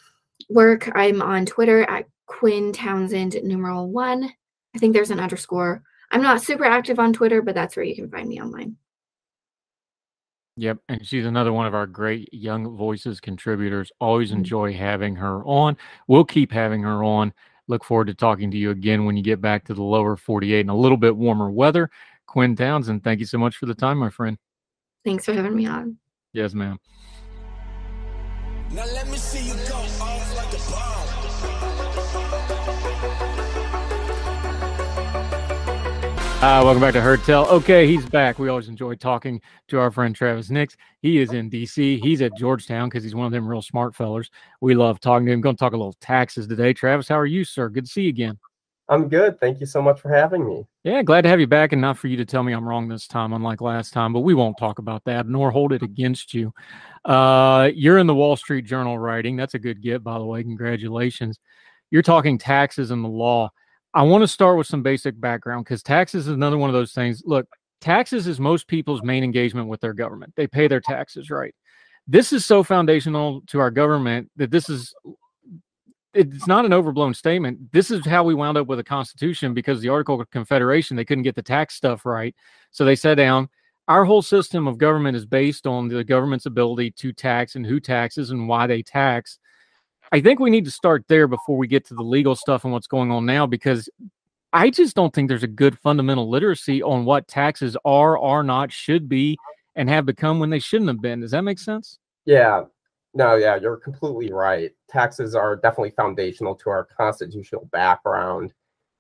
work, I'm on Twitter at Quinn Townsend numeral one. I think there's an underscore. I'm not super active on Twitter, but that's where you can find me online. Yep. And she's another one of our great young voices contributors. Always mm-hmm. enjoy having her on. We'll keep having her on. Look forward to talking to you again when you get back to the lower 48 and a little bit warmer weather. Quinn Townsend, thank you so much for the time, my friend. Thanks for having me on. Yes, ma'am. Now let me see you go off like a bomb. Uh, welcome back to Heard Tell. Okay, he's back. We always enjoy talking to our friend Travis Nix. He is in DC. He's at Georgetown because he's one of them real smart fellers. We love talking to him. Going to talk a little taxes today. Travis, how are you, sir? Good to see you again. I'm good. Thank you so much for having me. Yeah, glad to have you back, and not for you to tell me I'm wrong this time, unlike last time. But we won't talk about that, nor hold it against you. Uh, you're in the Wall Street Journal writing. That's a good get, by the way. Congratulations. You're talking taxes and the law. I want to start with some basic background because taxes is another one of those things. Look, taxes is most people's main engagement with their government. They pay their taxes, right? This is so foundational to our government that this is it's not an overblown statement. This is how we wound up with a constitution because the Article of Confederation, they couldn't get the tax stuff right. So they sat down. Our whole system of government is based on the government's ability to tax and who taxes and why they tax. I think we need to start there before we get to the legal stuff and what's going on now because I just don't think there's a good fundamental literacy on what taxes are, are not, should be, and have become when they shouldn't have been. Does that make sense? Yeah. No, yeah, you're completely right. Taxes are definitely foundational to our constitutional background.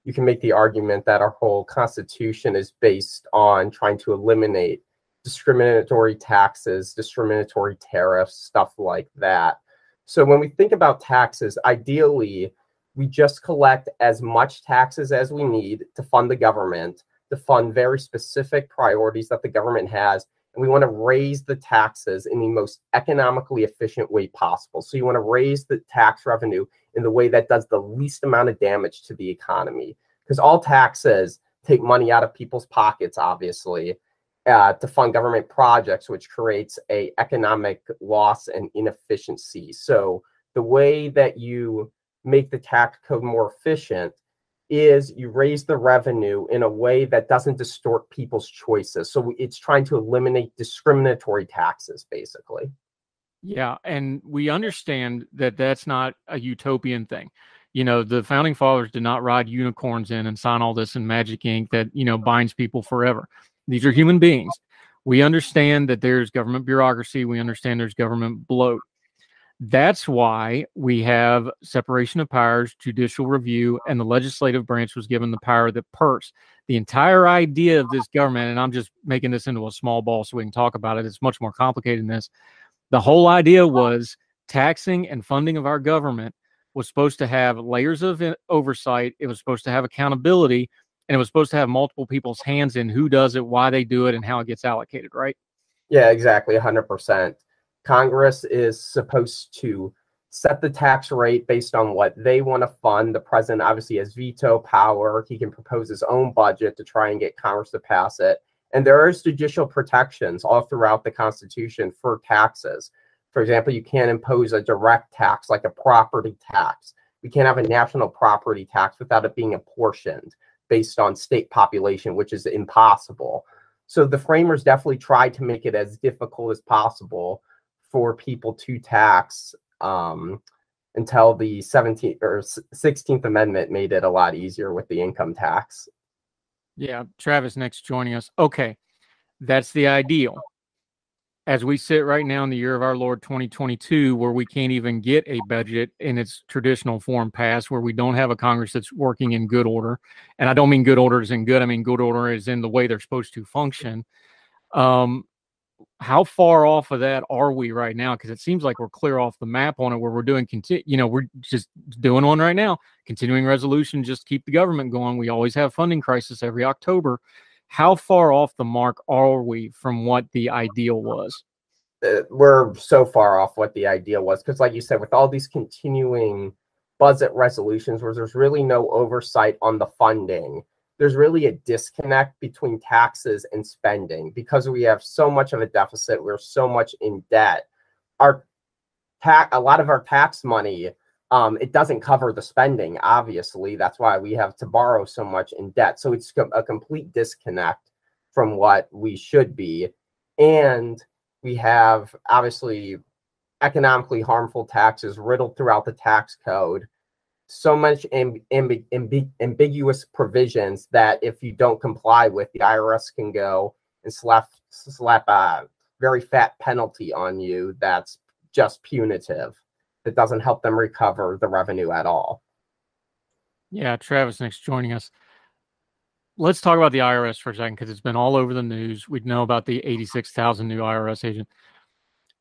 You can make the argument that our whole constitution is based on trying to eliminate discriminatory taxes, discriminatory tariffs, stuff like that. So when we think about taxes, ideally, we just collect as much taxes as we need to fund the government, to fund very specific priorities that the government has. And we want to raise the taxes in the most economically efficient way possible. So you want to raise the tax revenue in the way that does the least amount of damage to the economy. Because all taxes take money out of people's pockets, obviously, uh, to fund government projects, which creates a economic loss and inefficiency. So the way that you make the tax code more efficient is you raise the revenue in a way that doesn't distort people's choices. So it's trying to eliminate discriminatory taxes, basically. Yeah, and we understand that that's not a utopian thing. You know, the founding fathers did not ride unicorns in and sign all this in magic ink that, you know, binds people forever. These are human beings. We understand that there's government bureaucracy. We understand there's government bloat. That's why we have separation of powers, judicial review, and the legislative branch was given the power that purse. The entire idea of this government, and I'm just making this into a small ball so we can talk about it, it's much more complicated than this. The whole idea was taxing and funding of our government was supposed to have layers of oversight, it was supposed to have accountability, and it was supposed to have multiple people's hands in who does it, why they do it, and how it gets allocated, right? Yeah, exactly, 100%. Congress is supposed to set the tax rate based on what they want to fund. The president obviously has veto power. He can propose his own budget to try and get Congress to pass it. And there is judicial protections all throughout the Constitution for taxes. For example, you can't impose a direct tax like a property tax. We can't have a national property tax without it being apportioned based on state population, which is impossible. So the framers definitely tried to make it as difficult as possible for people to tax um, until the 17th or 16th Amendment made it a lot easier with the income tax. Yeah, Travis Nix joining us. Okay, that's the ideal. As we sit right now in the year of our Lord 2022, where we can't even get a budget in its traditional form passed, where we don't have a Congress that's working in good order. And I don't mean good order is in good, I mean good order is in the way they're supposed to function. Um, how far off of that are we right now? Because it seems like we're clear off the map on it, where we're doing, conti- you know, we're just doing one right now, continuing resolution, just keep the government going. We always have funding crisis every October. How far off the mark are we from what the ideal was? Uh, we're so far off what the ideal was because, like you said, with all these continuing budget resolutions, where there's really no oversight on the funding there's really a disconnect between taxes and spending because we have so much of a deficit we're so much in debt our tax a lot of our tax money um, it doesn't cover the spending obviously. That's why we have to borrow so much in debt. So it's a complete disconnect from what we should be. And we have obviously economically harmful taxes riddled throughout the tax code. So much amb- amb- amb- ambiguous provisions that if you don't comply with, the IRS can go and slap slap a very fat penalty on you that's just punitive. That doesn't help them recover the revenue at all. Yeah, Travis Nix joining us. Let's talk about the IRS for a second because it's been all over the news. We know about the 86,000 new IRS agents.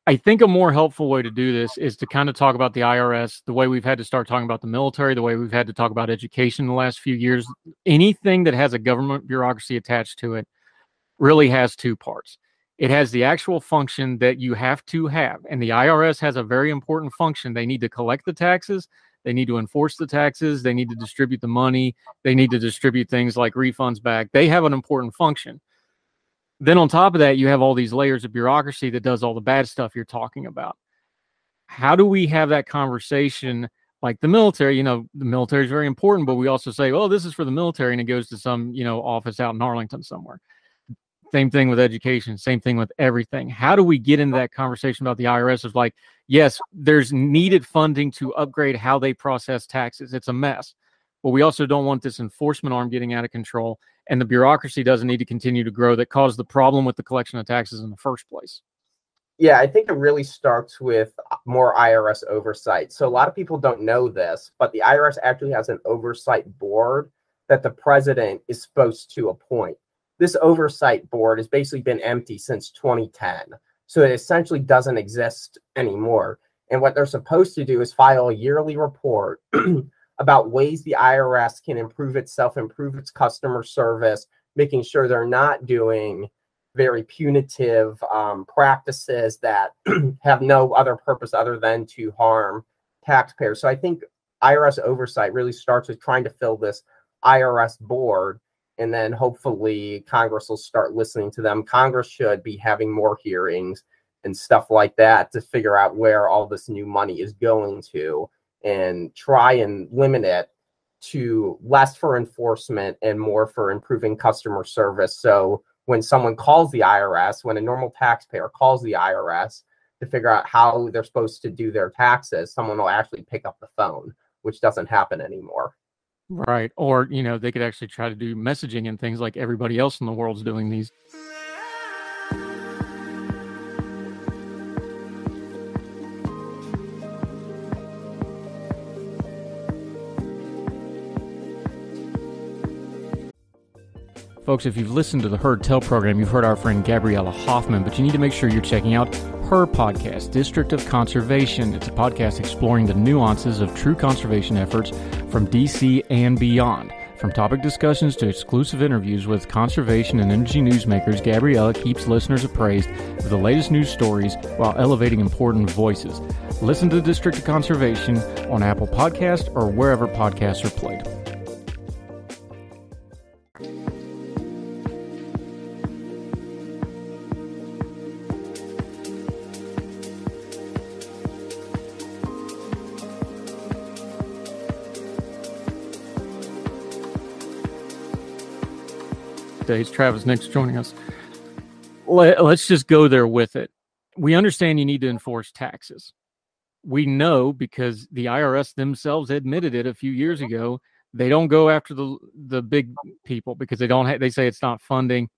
I think a more helpful way to do this is to kind of talk about the IRS the way we've had to start talking about the military, the way we've had to talk about education in the last few years. Anything that has a government bureaucracy attached to it really has two parts. It has the actual function that you have to have, and the IRS has a very important function. They need to collect the taxes, they need to enforce the taxes, they need to distribute the money, they need to distribute things like refunds back. They have an important function. Then on top of that, you have all these layers of bureaucracy that does all the bad stuff you're talking about. How do we have that conversation? Like the military, you know, the military is very important, but we also say, oh, this is for the military, and it goes to some, you know, office out in Arlington somewhere. Same thing with education, same thing with everything. How do we get into that conversation about the IRS? Is like, yes, there's needed funding to upgrade how they process taxes. It's a mess but we also don't want this enforcement arm getting out of control and the bureaucracy doesn't need to continue to grow that caused the problem with the collection of taxes in the first place yeah i think it really starts with uh, more irs oversight so a lot of people don't know this but the irs actually has an oversight board that the president is supposed to appoint this oversight board has basically been empty since 2010 so it essentially doesn't exist anymore and what they're supposed to do is file a yearly report about ways the IRS can improve itself, improve its customer service, making sure they're not doing very punitive um, practices that have no other purpose other than to harm taxpayers. So I think IRS oversight really starts with trying to fill this IRS board, and then hopefully Congress will start listening to them. Congress should be having more hearings and stuff like that to figure out where all this new money is going to and try and limit it to less for enforcement and more for improving customer service. So when someone calls the IRS, when a normal taxpayer calls the IRS to figure out how they're supposed to do their taxes, someone will actually pick up the phone, which doesn't happen anymore. Right. Or, you know, they could actually try to do messaging and things like everybody else in the world's doing these. Folks, if you've listened to the Heard Tell program, you've heard our friend Gabriella Hoffman, but you need to make sure you're checking out her podcast, District of Conservation. It's a podcast exploring the nuances of true conservation efforts from DC and beyond. From topic discussions to exclusive interviews with conservation and energy newsmakers, Gabriella keeps listeners appraised of the latest news stories while elevating important voices. Listen to District of Conservation on Apple Podcast or wherever podcasts are played. Days. Travis Nix joining us. Let, us just go there with it. We understand you need to enforce taxes. We know because the IRS themselves admitted it a few years mm-hmm. ago. They don't go after the the big people because they don't. Ha- they say it's not funding.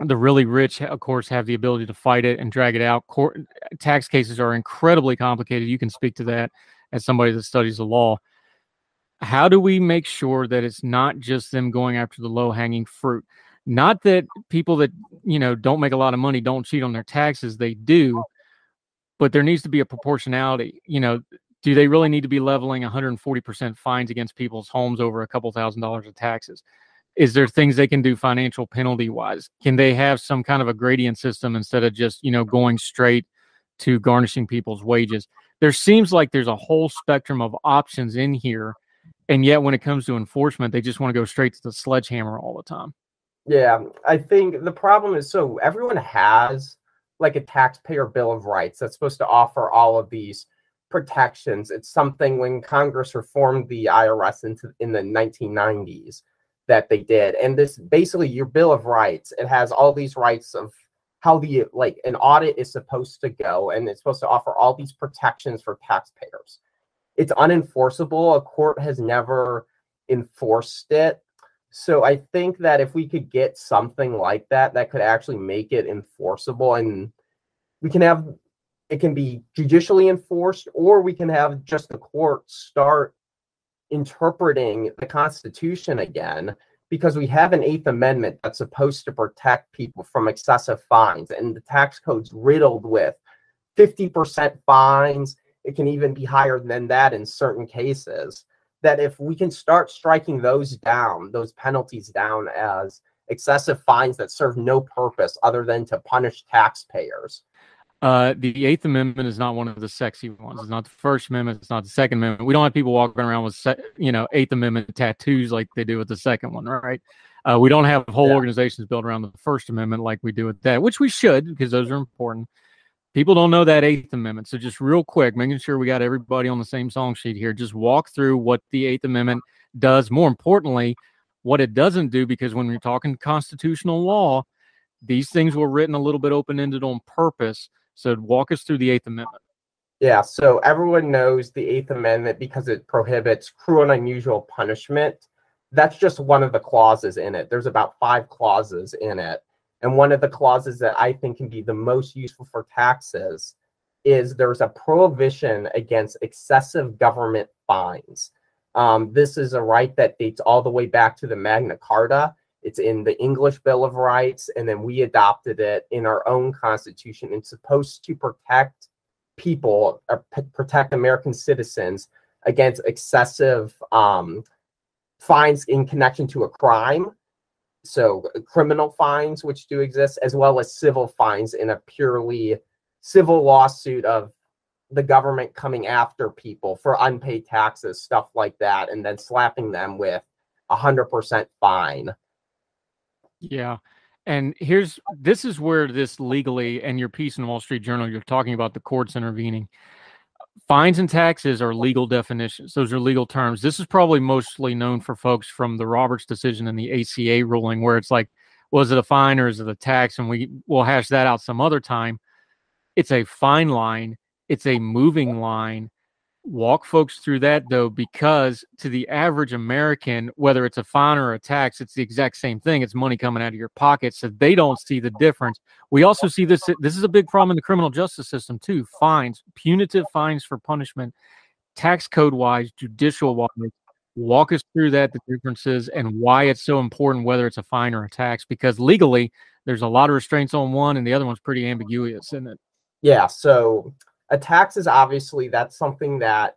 The really rich, of course, have the ability to fight it and drag it out. Court tax cases are incredibly complicated. You can speak to that as somebody that studies the law how do we make sure that it's not just them going after the low hanging fruit? Not that people that you know don't make a lot of money don't cheat on their taxes they do but there needs to be a proportionality you know do they really need to be leveling 140% fines against people's homes over a couple thousand dollars of taxes? Is there things they can do financial penalty wise can they have some kind of a gradient system instead of just you know going straight to garnishing people's wages? There seems like there's a whole spectrum of options in here and yet when it comes to enforcement they just want to go straight to the sledgehammer all the time. Yeah i think the problem is so everyone has like a taxpayer bill of rights that's supposed to offer all of these protections. It's something when congress reformed the irs into in the 1990s that they did and this basically your bill of rights it has all these rights of how the like an audit is supposed to go and it's supposed to offer all these protections for taxpayers it's unenforceable. A court has never enforced it. So I think that if we could get something like that, that could actually make it enforceable and we can have it can be judicially enforced or we can have just the court start interpreting the constitution again because we have an eighth amendment that's supposed to protect people from excessive fines and the tax code's riddled with 50% fines it can even be higher than that in certain cases. That if we can start striking those down, those penalties down as excessive fines that serve no purpose other than to punish taxpayers. Uh, the Eighth Amendment is not one of the sexy ones. It's not the First Amendment. It's not the Second Amendment. We don't have people walking around with, you know, Eighth Amendment tattoos like they do with the second one, right? Uh, we don't have whole yeah. organizations built around the First Amendment like we do with that, which we should because those are important people don't know that Eighth Amendment. So just real quick, making sure we got everybody on the same song sheet here. Just walk through what the Eighth Amendment does. More importantly, what it doesn't do, because when you're talking constitutional law, these things were written a little bit open ended on purpose. So walk us through the Eighth Amendment. Yeah, so everyone knows the Eighth Amendment because it prohibits cruel and unusual punishment. That's just one of the clauses in it. There's about five clauses in it. And one of the clauses that I think can be the most useful for taxes is there's a prohibition against excessive government fines. Um, this is a right that dates all the way back to the Magna Carta. It's in the English Bill of Rights, and then we adopted it in our own constitution. It's supposed to protect people, or p- protect American citizens against excessive um, fines in connection to a crime so uh, criminal fines which do exist as well as civil fines in a purely civil lawsuit of the government coming after people for unpaid taxes stuff like that and then slapping them with a hundred percent fine. Yeah and here's this is where this legally and your piece in wall street journal you're talking about the courts intervening fines and taxes are legal definitions. Those are legal terms. This is probably mostly known for folks from the Roberts decision and the ACA ruling, where it's like, was it a fine or is it a tax? And we will hash that out some other time. It's a fine line, it's a moving line, walk folks through that though because to the average american whether it's a fine or a tax it's the exact same thing it's money coming out of your pocket so they don't see the difference we also see this this is a big problem in the criminal justice system too fines punitive fines for punishment tax code wise judicial wise Walk us through that, the differences, and why it's so important, whether it's a fine or a tax, because legally there's a lot of restraints on one and the other one's pretty ambiguous, isn't it? Yeah. So Uh, a tax is obviously that's something that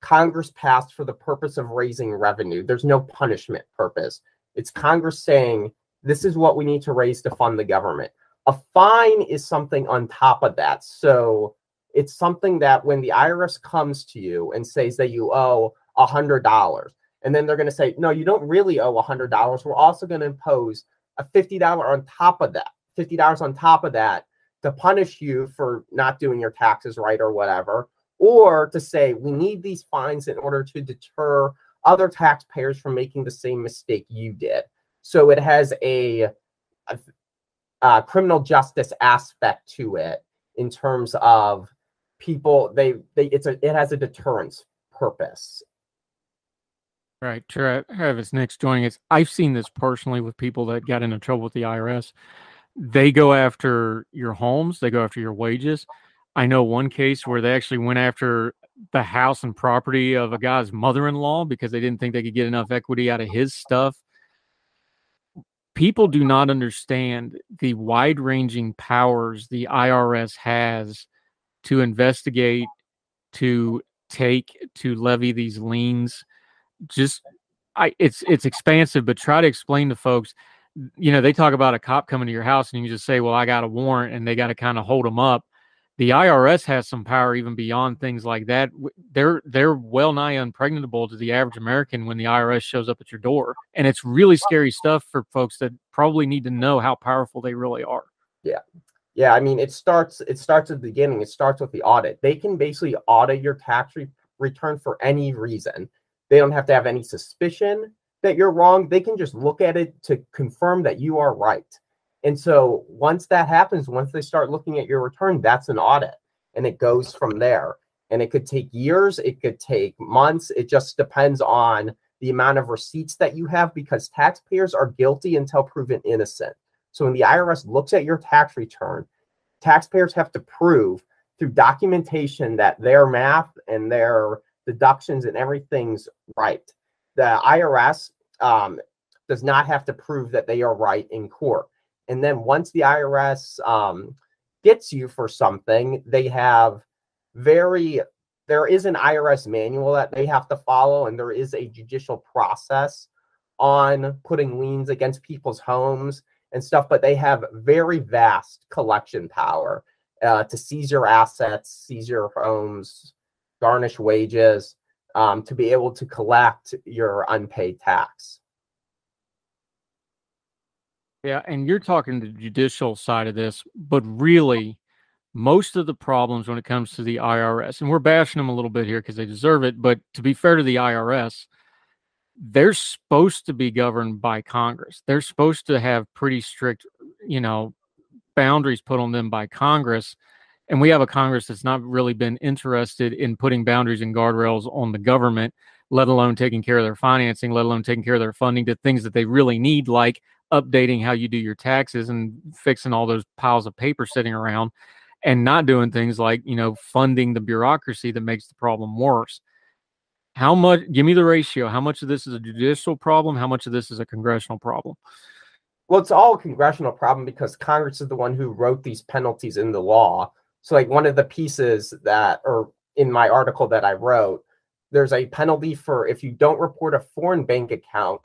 Congress passed for the purpose of raising revenue. There's no punishment purpose. It's Congress saying this is what we need to raise to fund the government. A fine is something on top of that. So it's something that when the IRS comes to you and says that you owe a hundred dollars, and then they're going to say, no, you don't really owe a hundred dollars. We're also going to impose a fifty dollar on top of that, fifty dollars on top of that to punish you for not doing your taxes right or whatever, or to say we need these fines in order to deter other taxpayers from making the same mistake you did. So it has a, a, a criminal justice aspect to it in terms of people they they it's a it has a deterrence purpose Right. Travis Nix joining us. I've seen this personally with people that got into trouble with the IRS. They go after your homes, they go after your wages. I know one case where they actually went after the house and property of a guy's mother in law because they didn't think they could get enough equity out of his stuff. People do not understand the wide ranging powers the IRS has to investigate, to take, to levy these liens. Just, I, it's it's expansive, but try to explain to folks. You know, they talk about a cop coming to your house, and you just say, "Well, I got a warrant," and they got to kind of hold them up the IRS has some power even beyond things like that. They're they're well nigh impregnable to the average American when the IRS shows up at your door, and it's really scary stuff for folks that probably need to know how powerful they really are. Yeah, yeah. I mean, it starts it starts at the beginning. It starts with the audit. They can basically audit your tax re- return for any reason. They don't have to have any suspicion that you're wrong. They can just look at it to confirm that you are right. And so once that happens, once they start looking at your return, that's an audit and it goes from there. And it could take years, it could take months. It just depends on the amount of receipts that you have because taxpayers are guilty until proven innocent. So when the IRS looks at your tax return, taxpayers have to prove through documentation that their math and their deductions and everything's right. The IRS um, does not have to prove that they are right in court. And then once the IRS um, gets you for something, they have very, there is an IRS manual that they have to follow, and there is a judicial process on putting liens against people's homes and stuff, but they have very vast collection power uh, to seize your assets, seize your homes, garnish wages, um, to be able to collect your unpaid tax. Yeah, and you're talking the judicial side of this, but really, most of the problems when it comes to the IRS, and we're bashing them a little bit here because they deserve it, but to be fair to the IRS, they're supposed to be governed by Congress. They're supposed to have pretty strict, you know, boundaries put on them by Congress. And we have a Congress that's not really been interested in putting boundaries and guardrails on the government, let alone taking care of their financing, let alone taking care of their funding to things that they really need, like updating how you do your taxes and fixing all those piles of paper sitting around and not doing things like you know funding the bureaucracy that makes the problem worse. How much give me the ratio. How much of this is a judicial problem? How much of this is a congressional problem? Well it's all a congressional problem because congress is the one who wrote these penalties in the law so like one of the pieces that or in my article that i wrote there's a penalty for if you don't report a foreign bank account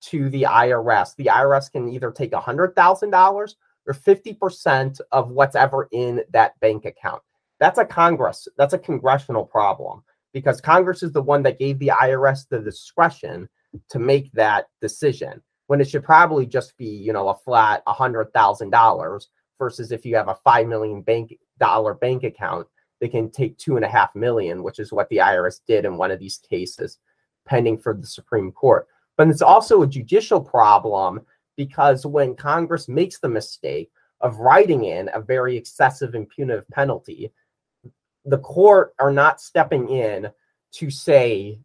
to the IRS. The IRS can either take $100,000 or 50% of what's ever in that bank account. That's a Congress, that's a congressional problem because Congress is the one that gave the IRS the discretion to make that decision when it should probably just be, you know, a flat $100,000 versus if you have a 5 million bank dollar bank account, they can take two and a half million, which is what the IRS did in one of these cases pending for the Supreme Court. But it's also a judicial problem because when Congress makes the mistake of writing in a very excessive and punitive penalty, the court are not stepping in to say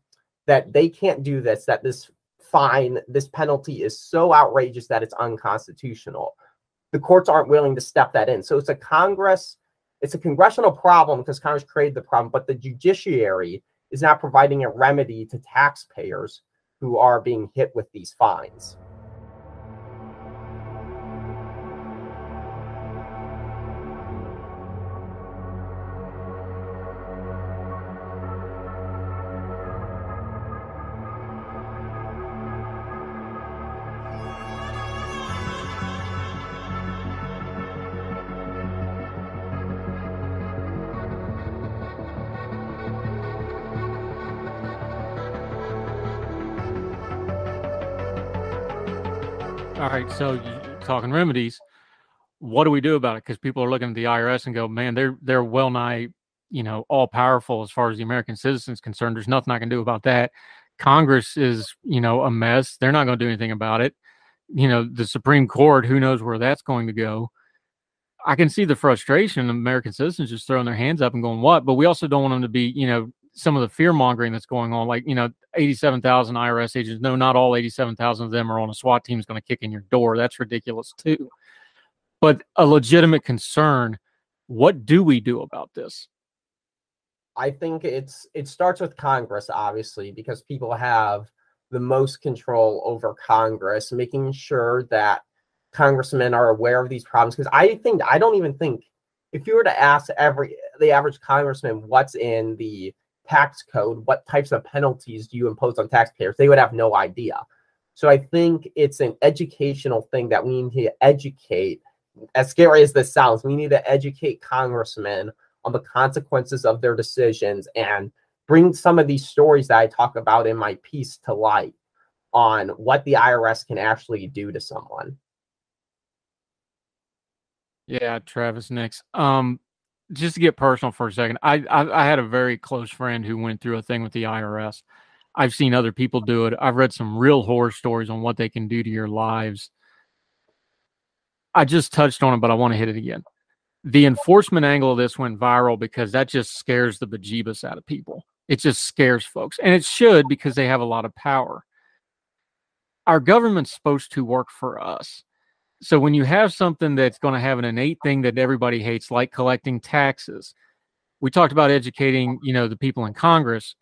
that they can't do this, that this fine, this penalty is so outrageous that it's unconstitutional. The courts aren't willing to step that in. So it's a Congress, it's a congressional problem because Congress created the problem, but the judiciary is not providing a remedy to taxpayers who are being hit with these fines. Right, so talking remedies, what do we do about it? Because people are looking at the IRS and go, man, they're they're well nigh, you know, all powerful as far as the American citizens concerned. There's nothing I can do about that. Congress is, you know, a mess. They're not going to do anything about it. You know, the Supreme Court, who knows where that's going to go. I can see the frustration of American citizens just throwing their hands up and going, what? But we also don't want them to be, you know, some of the fear mongering that's going on, like you know, eighty-seven thousand IRS agents. No, not all eighty-seven thousand of them are on a SWAT team is going to kick in your door. That's ridiculous too. But a legitimate concern. What do we do about this? I think it's it starts with Congress, obviously, because people have the most control over Congress, making sure that congressmen are aware of these problems. Because I think I don't even think if you were to ask every the average congressman what's in the tax code, what types of penalties do you impose on taxpayers? They would have no idea. So I think it's an educational thing that we need to educate. As scary as this sounds, we need to educate congressmen on the consequences of their decisions and bring some of these stories that I talk about in my piece to light on what the IRS can actually do to someone. Yeah, Travis Nix. Um, just to get personal for a second, I, I, I had a very close friend who went through a thing with the IRS. I've seen other people do it. I've read some real horror stories on what they can do to your lives. I just touched on it, but I want to hit it again. The enforcement angle of this went viral because that just scares the bejeebus out of people. It just scares folks, and it should because they have a lot of power. Our government's supposed to work for us so when you have something that's going to have an innate thing that everybody hates like collecting taxes we talked about educating you know the people in congress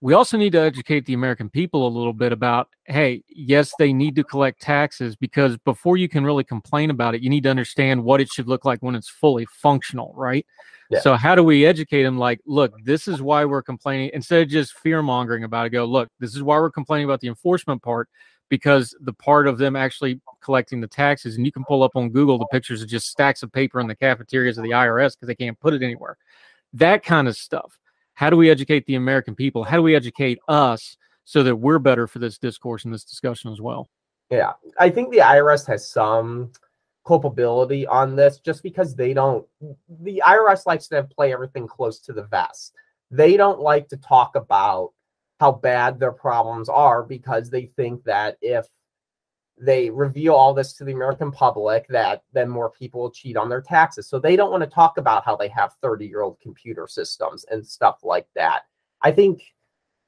we also need to educate the american people a little bit about hey yes they need to collect taxes because before you can really complain about it you need to understand what it should look like when it's fully functional right yeah. so how do we educate them like look this is why we're complaining instead of just fear mongering about it go look this is why we're complaining about the enforcement part because the part of them actually collecting the taxes, and you can pull up on Google the pictures of just stacks of paper in the cafeterias of the IRS because they can't put it anywhere. That kind of stuff. How do we educate the American people? How do we educate us so that we're better for this discourse and this discussion as well? Yeah, I think the IRS has some culpability on this just because they don't the IRS likes to play everything close to the vest. They don't like to talk about how bad their problems are because they think that if they reveal all this to the American public, that then more people will cheat on their taxes. So they don't want to talk about how they have 30 year old computer systems and stuff like that. I think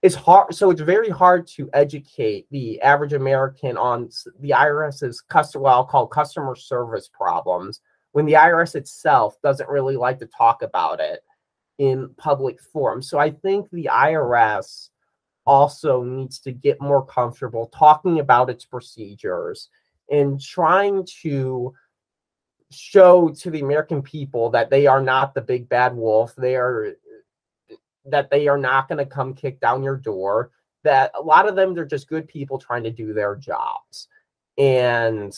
it's hard. So it's very hard to educate the average American on the IRS's customer, well, I'll call customer service problems when the IRS itself doesn't really like to talk about it in public forum. So I think the IRS also needs to get more comfortable talking about its procedures and trying to show to the American people that they are not the big bad wolf. They are that they are not going to come kick down your door. That a lot of them they're just good people trying to do their jobs. And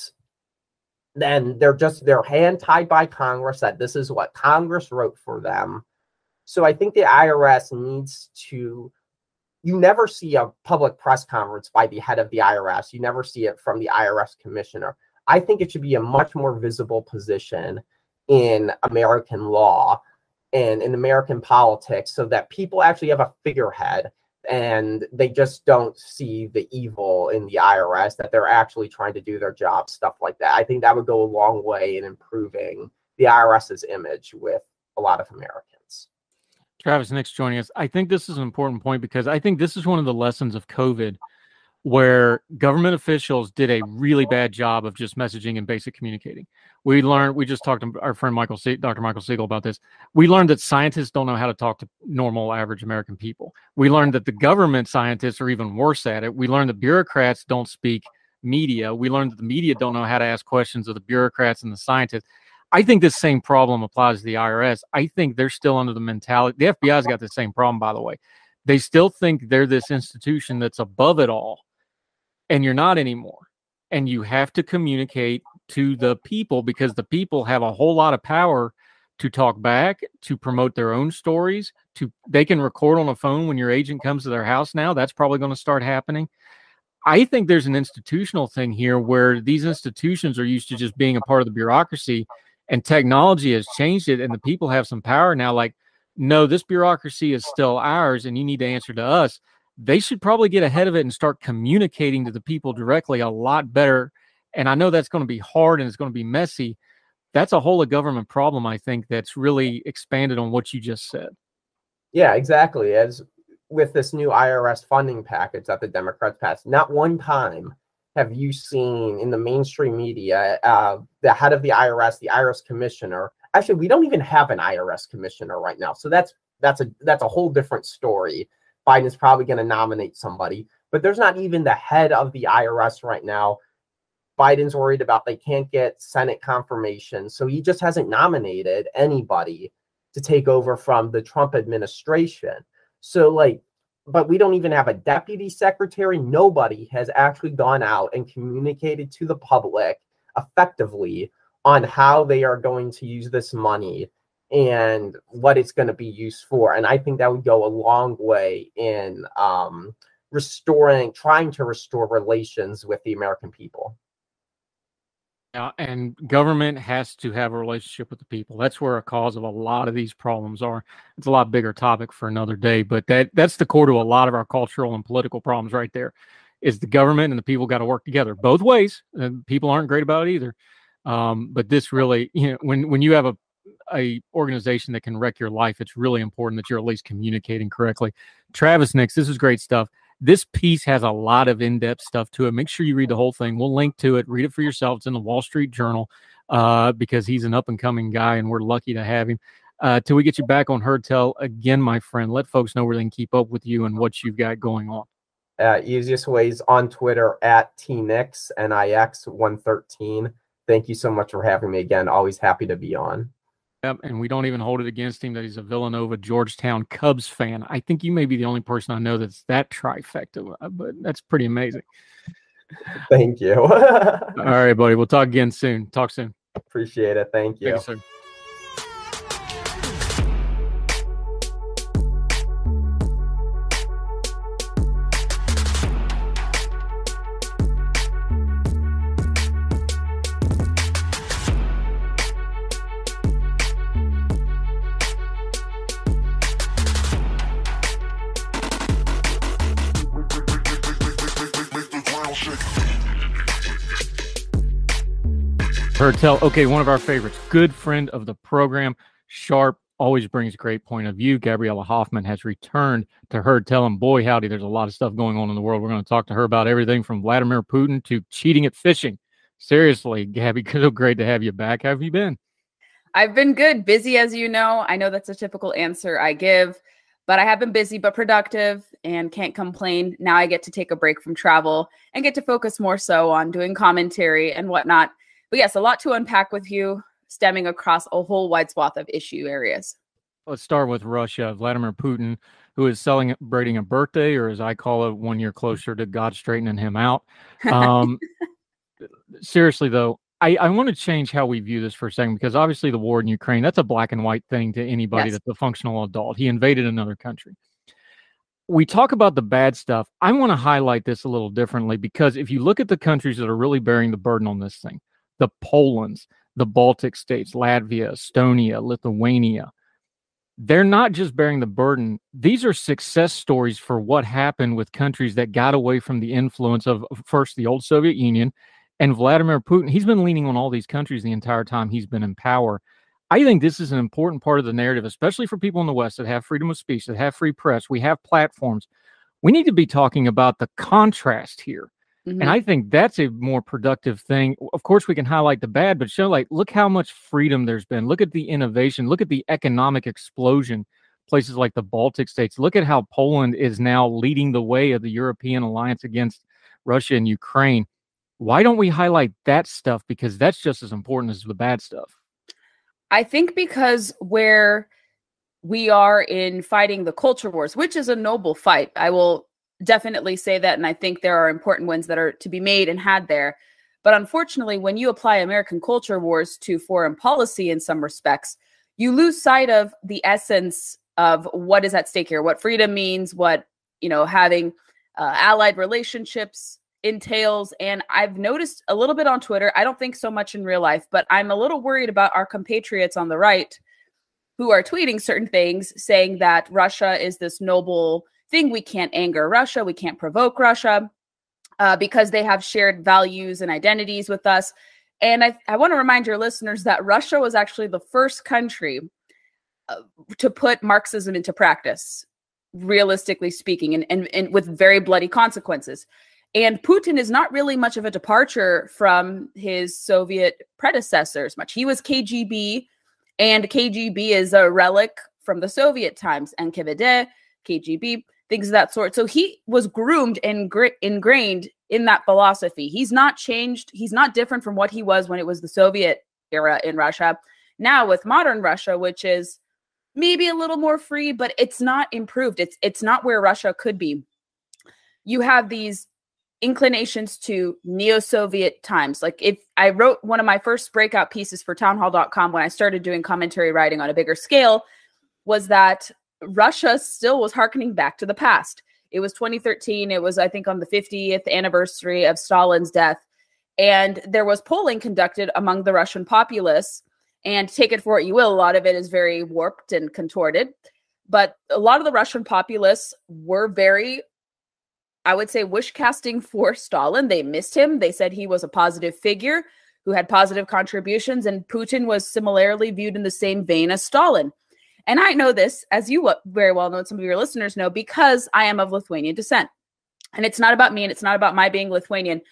then they're just they're hand tied by Congress that this is what Congress wrote for them. So I think the IRS needs to you never see a public press conference by the head of the IRS. You never see it from the IRS commissioner. I think it should be a much more visible position in American law and in American politics so that people actually have a figurehead and they just don't see the evil in the IRS, that they're actually trying to do their job, stuff like that. I think that would go a long way in improving the IRS's image with a lot of Americans. Travis Nix joining us. I think this is an important point because I think this is one of the lessons of COVID. where government officials did a really bad job of just messaging and basic communicating. We learned, we just talked to our friend Michael, Se- Dr. Michael Siegel about this. We learned that scientists don't know how to talk to normal, average American people. We learned that the government scientists are even worse at it. We learned that bureaucrats don't speak media. We learned that the media don't know how to ask questions of the bureaucrats and the scientists. I think this same problem applies to the IRS. I think they're still under the mentality. The FBI's got the same problem, by the way. They still think they're this institution that's above it all and you're not anymore. And you have to communicate to the people because the people have a whole lot of power to talk back, to promote their own stories, to they can record on a phone when your agent comes to their house now. That's probably going to start happening. I think there's an institutional thing here where these institutions are used to just being a part of the bureaucracy and technology has changed it and the people have some power now like no this bureaucracy is still ours and you need to answer to us they should probably get ahead of it and start communicating to the people directly a lot better. And I know that's going to be hard and it's going to be messy. That's a whole of government problem, I think, that's really expanded on what you just said. Yeah, exactly. As with this new IRS funding package that the Democrats passed, not one time have you seen in the mainstream media uh, the head of the IRS, the IRS commissioner. Actually, we don't even have an IRS commissioner right now, so that's that's a that's a whole different story. Biden's probably going to nominate somebody, but there's not even the head of the IRS right now. Biden's worried about they can't get Senate confirmation. So he just hasn't nominated anybody to take over from the Trump administration. So, like, but we don't even have a deputy secretary. Nobody has actually gone out and communicated to the public effectively on how they are going to use this money and what it's going to be used for. And I think that would go a long way in um, restoring, trying to restore relations with the American people. Yeah, and government has to have a relationship with the people. That's where a cause of a lot of these problems are. It's a lot bigger topic for another day, but that that's the core to a lot of our cultural and political problems right there. Is the government and the people got to work together both ways. And people aren't great about it either. Um, but this really, you know, when when you have a a organization that can wreck your life, it's really important that you're at least communicating correctly. Travis Nix, this is great stuff. This piece has a lot of in-depth stuff to it. Make sure you read the whole thing. We'll link to it. Read it for yourself. It's in the Wall Street Journal uh, because he's an up-and-coming guy, and we're lucky to have him. Uh, till we get you back on Heard Tell again, my friend. Let folks know where they can keep up with you and what you've got going on. Uh, easiest ways on Twitter at tnix nix one thirteen. Thank you so much for having me again. Always happy to be on. Yep, and we don't even hold it against him that he's a Villanova Georgetown Cubs fan. I think you may be the only person I know that's that trifecta, uh, but that's pretty amazing. Thank you. All right, buddy. We'll talk again soon. Talk soon. Appreciate it. Thank you. Thank you, tell. Okay, one of our favorites, good friend of the program, Sharp, always brings a great point of view. Gabriella Hoffman has returned to Heard Tell, and boy, howdy, there's a lot of stuff going on in the world. We're going to talk to her about everything from Vladimir Putin to cheating at fishing. Seriously, Gabby, so great to have you back. How have you been? I've been good, busy as you know. I know that's a typical answer I give, but I have been busy but productive and can't complain. Now I get to take a break from travel and get to focus more so on doing commentary and whatnot but yes, a lot to unpack with you, stemming across a whole wide swath of issue areas. Let's start with Russia. Vladimir Putin, who is celebrating a birthday, or as I call it, one year closer to God straightening him out. Um, seriously, though, I, I want to change how we view this for a second because obviously the war in Ukraine, that's a black and white thing to anybody yes. that's a functional adult. He invaded another country. We talk about the bad stuff. I want to highlight this a little differently because if you look at the countries that are really bearing the burden on this thing, the Polands, the Baltic states, Latvia, Estonia, Lithuania. They're not just bearing the burden. These are success stories for what happened with countries that got away from the influence of first the old Soviet Union and Vladimir Putin. He's been leaning on all these countries the entire time he's been in power. I think this is an important part of the narrative, especially for people in the West that have freedom of speech, that have free press. We have platforms We need to be talking about the contrast here. Mhm. And I think that's a more productive thing. Of course, we can highlight the bad, but show like, look how much freedom there's been. Look at the innovation. Look at the economic explosion. Places like the Baltic states. Look at how Poland is now leading the way of the European alliance against Russia and Ukraine. Why don't we highlight that stuff? Because that's just as important as the bad stuff. I think because where we are in fighting the culture wars, which is a noble fight, I will definitely say that. And I think there are important ones that are to be made and had there. But unfortunately, when you apply American culture wars to foreign policy in some respects, you lose sight of the essence of what is at stake here, what freedom means, what, you know, having uh, allied relationships entails. And I've noticed a little bit on Twitter, I don't think so much in real life, but I'm a little worried about our compatriots on the right who are tweeting certain things saying that Russia is this noble thing. We can't anger Russia, we can't provoke Russia uh, because they have shared values and identities with us. And I, I want to remind your listeners that Russia was actually the first country uh, to put Marxism into practice, realistically speaking, and, and, and with very bloody consequences. And Putin is not really much of a departure from his Soviet predecessors. Much he was KGB, and KGB is a relic from the Soviet times. NKVD, KGB, things of that sort. So he was groomed and gr- ingrained in that philosophy. He's not changed. He's not different from what he was when it was the Soviet era in Russia. Now with modern Russia, which is maybe a little more free, but it's not improved. It's it's not where Russia could be. You have these inclinations to neo-soviet times like if i wrote one of my first breakout pieces for townhall.com when i started doing commentary writing on a bigger scale was that russia still was harkening back to the past it was 2013 it was i think on the 50th anniversary of stalin's death and there was polling conducted among the russian populace and take it for what you will a lot of it is very warped and contorted but a lot of the russian populace were very I would say wish casting for Stalin. They missed him. They said he was a positive figure who had positive contributions, and Putin was similarly viewed in the same vein as Stalin. And I know this, as you very well know, some of your listeners know, because I am of Lithuanian descent. And it's not about me and it's not about my being Lithuanian,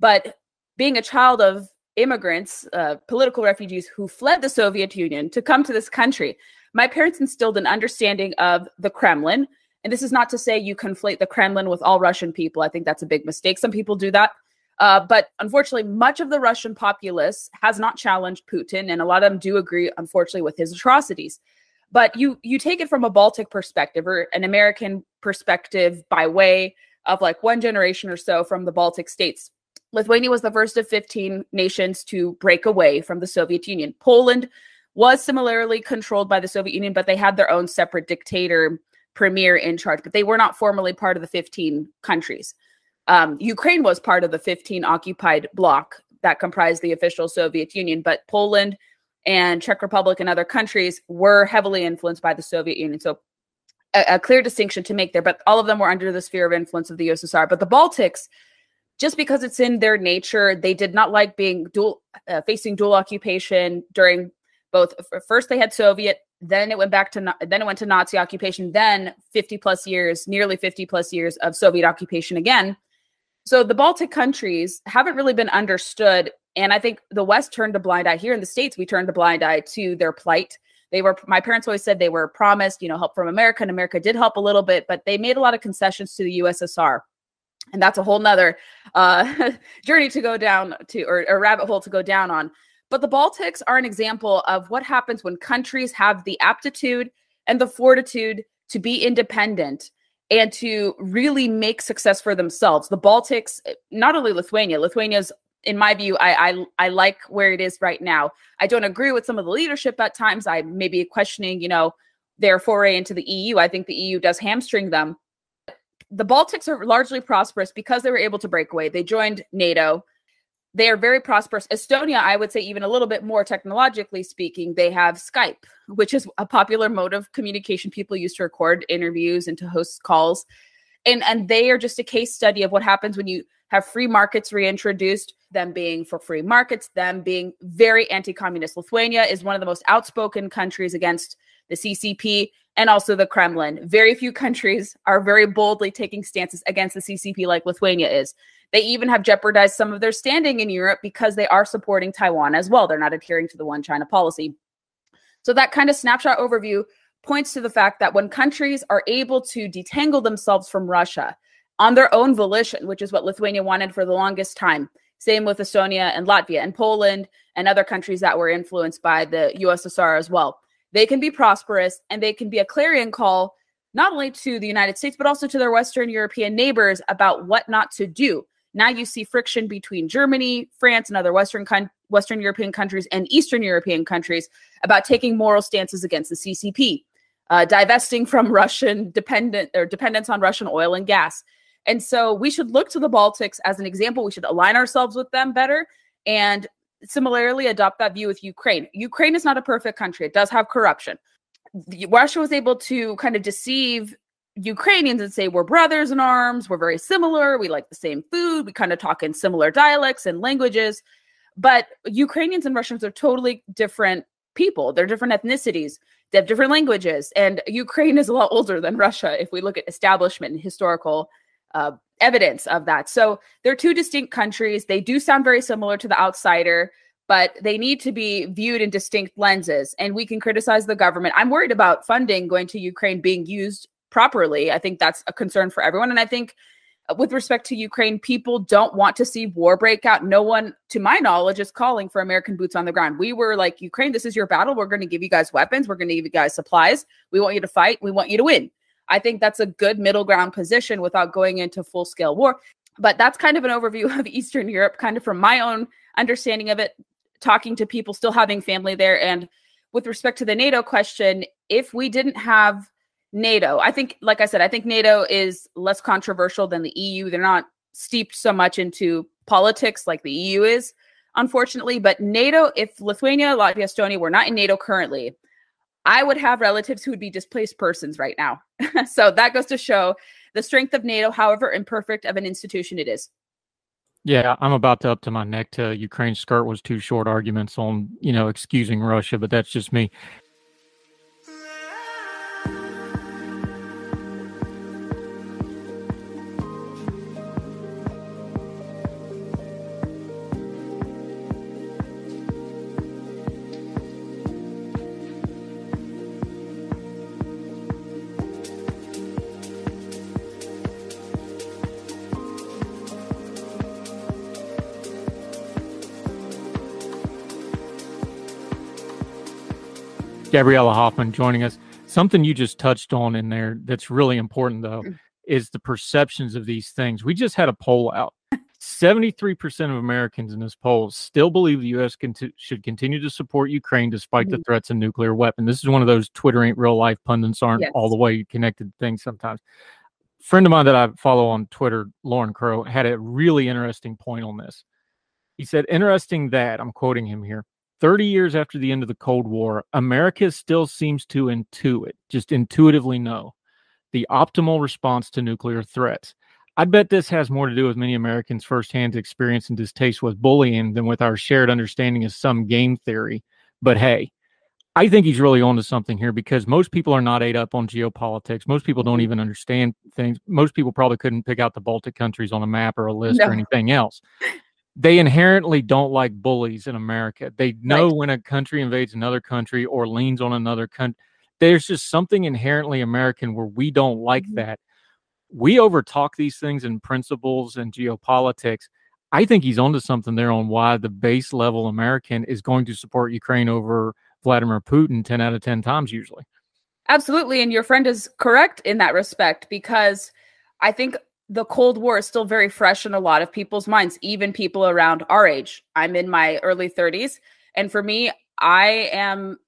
but being a child of immigrants, uh, political refugees who fled the Soviet Union to come to this country. My parents instilled an understanding of the Kremlin, and this is not to say you conflate the Kremlin with all Russian people. I think that's a big mistake. Some people do that. Uh, but unfortunately, much of the Russian populace has not challenged Putin, and a lot of them do agree, unfortunately, with his atrocities. But you you take it from a Baltic perspective or an American perspective by way of like one generation or so from the Baltic states. Lithuania was the first of 15 nations to break away from the Soviet Union. Poland was similarly controlled by the Soviet Union, but they had their own separate dictator premier in charge, but they were not formally part of the 15 countries. Um, Ukraine was part of the 15 occupied bloc that comprised the official Soviet Union, but Poland and Czech Republic and other countries were heavily influenced by the Soviet Union. So a, a clear distinction to make there, but all of them were under the sphere of influence of the USSR. But the Baltics, just because it's in their nature, they did not like being dual uh, facing dual occupation during both. First, they had Soviet, then it went back to then it went to Nazi occupation, then 50 plus years, nearly 50 plus years of Soviet occupation again. So the Baltic countries haven't really been understood. And I think the West turned a blind eye. Here in the States, we turned a blind eye to their plight. They were, my parents always said they were promised, you know, help from America, and America did help a little bit, but they made a lot of concessions to the USSR. And that's a whole nother uh, journey to go down to, or a rabbit hole to go down on. But the Baltics are an example of what happens when countries have the aptitude and the fortitude to be independent and to really make success for themselves. The Baltics, not only Lithuania, Lithuania's in my view, I, I I like where it is right now. I don't agree with some of the leadership at times. I may be questioning, you know, their foray into the EU. I think the EU does hamstring them. The Baltics are largely prosperous because they were able to break away. They joined NATO they are very prosperous. Estonia, I would say, even a little bit more technologically speaking, they have Skype, which is a popular mode of communication people use to record interviews and to host calls. And and they are just a case study of what happens when you have free markets reintroduced, them being for free markets, them being very anti communist. Lithuania is one of the most outspoken countries against the CCP and also the Kremlin. Very few countries are very boldly taking stances against the CCP like Lithuania is. They even have jeopardized some of their standing in Europe because they are supporting Taiwan as well. They're not adhering to the one China policy. So, that kind of snapshot overview points to the fact that when countries are able to detangle themselves from Russia on their own volition, which is what Lithuania wanted for the longest time, same with Estonia and Latvia and Poland and other countries that were influenced by the USSR as well. They can be prosperous and they can be a clarion call not only to the United States, but also to their Western European neighbors about what not to do. Now you see friction between Germany, France, and other Western con- Western European countries and Eastern European countries about taking moral stances against the CCP, uh, divesting from Russian dependent or dependence on Russian oil and gas. And so we should look to the Baltics as an example. We should align ourselves with them better and similarly adopt that view with Ukraine. Ukraine is not a perfect country, it does have corruption. Russia was able to kind of deceive Ukrainians and say, we're brothers in arms, we're very similar, we like the same food, we kind of talk in similar dialects and languages. But Ukrainians and Russians are totally different people, they're different ethnicities. They have different languages, and Ukraine is a lot older than Russia if we look at establishment and historical uh, evidence of that. So they're two distinct countries. They do sound very similar to the outsider, but they need to be viewed in distinct lenses. And we can criticize the government. I'm worried about funding going to Ukraine being used properly. I think that's a concern for everyone. And I think uh, with respect to Ukraine, people don't want to see war break out. No one, to my knowledge, is calling for American boots on the ground. We were like, Ukraine, this is your battle. We're going to give you guys weapons. We're going to give you guys supplies. We want you to fight. We want you to win. I think that's a good middle ground position without going into full scale war. But that's kind of an overview of Eastern Europe, kind of from my own understanding of it, talking to people still having family there. And with respect to the NATO question, if we didn't have NATO, I think, like I said, I think NATO is less controversial than the EU. They're not steeped so much into politics like the EU is, unfortunately. But NATO, if Lithuania, Latvia, Estonia were not in NATO currently, I would have relatives who would be displaced persons right now. so that goes to show the strength of NATO, however imperfect of an institution it is. Yeah, I'm about to up to my neck to Ukraine's skirt was too short arguments on, you know, excusing Russia, but that's just me. Gabriella Hoffman joining us. Something you just touched on in there that's really important, though, mm. is the perceptions of these things. We just had a poll out. 73% of Americans in this poll still believe the U.S. Cont- should continue to support Ukraine despite the threats of nuclear weapon. This is one of those Twitter ain't real life pundits aren't yes. all the way connected things sometimes. Friend of mine that I follow on Twitter, Lauren Crow, had a really interesting point on this. He said, Interesting that, I'm quoting him here, 30 years after the end of the Cold War, America still seems to intuit, just intuitively know, the optimal response to nuclear threats. I bet this has more to do with many Americans' firsthand experience and distaste with bullying than with our shared understanding of some game theory. But hey, I think he's really onto something here because most people are not ate up on geopolitics. Most people don't even understand things. Most people probably couldn't pick out the Baltic countries on a map or a list no. or anything else they inherently don't like bullies in America. They know right. when a country invades another country or leans on another country. There's just something inherently American where we don't like mm-hmm. that. We overtalk these things in principles and geopolitics. I think he's onto something there on why the base level American is going to support Ukraine over Vladimir Putin 10 out of 10 times usually. Absolutely. And your friend is correct in that respect because I think the Cold War is still very fresh in a lot of people's minds, even people around our age. I'm in my early 30s. And for me, I am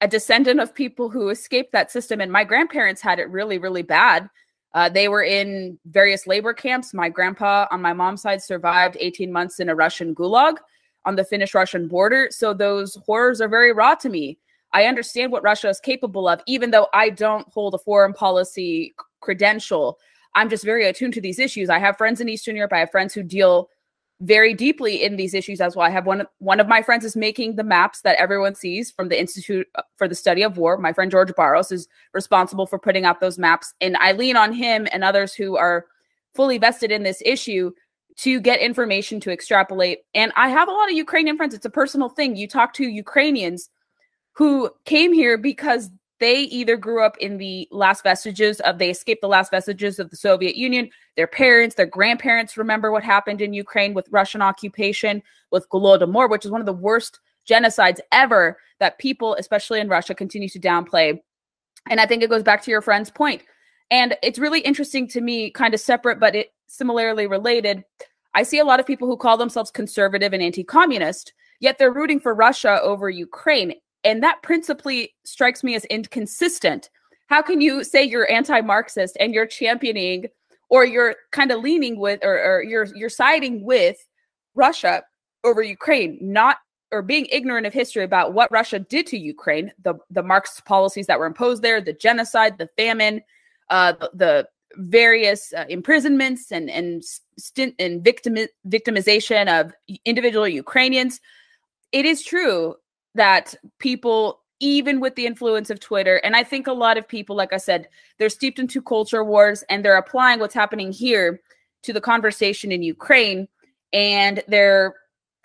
a descendant of people who escaped that system. And my grandparents had it really, really bad. Uh, they were in various labor camps. My grandpa on my mom's side survived 18 months in a Russian gulag on the Finnish Russian border. So those horrors are very raw to me. I understand what Russia is capable of, even though I don't hold a foreign policy credential. I'm just very attuned to these issues. I have friends in Eastern Europe. I have friends who deal very deeply in these issues as well. I have one one of my friends is making the maps that everyone sees from the Institute uh, for the Study of War. My friend George Barros is responsible for putting out those maps, and I lean on him and others who are fully vested in this issue to get information to extrapolate. And I have a lot of Ukrainian friends. It's a personal thing. You talk to Ukrainians who came here because they either grew up in the last vestiges of they escaped the last vestiges of the Soviet Union. Their parents, their grandparents remember what happened in Ukraine with Russian occupation, with Golodomor, which is one of the worst genocides ever that people, especially in Russia, continue to downplay. And I think it goes back to your friend's point. And it's really interesting to me, kind of separate, but it similarly related. I see a lot of people who call themselves conservative and anti communist, yet they're rooting for Russia over Ukraine. And that principally strikes me as inconsistent. How can you say you're anti-Marxist and you're championing or you're kind of leaning with or, or you're you're siding with Russia over Ukraine, not or being ignorant of history about what Russia did to Ukraine, the the Marxist policies that were imposed there, the genocide, the famine, uh, the, the various uh, imprisonments and and stint and victim victimization of individual Ukrainians. It is true that people even with the influence of Twitter. And I think a lot of people, like I said, they're steeped into culture wars and they're applying what's happening here to the conversation in Ukraine. And they're,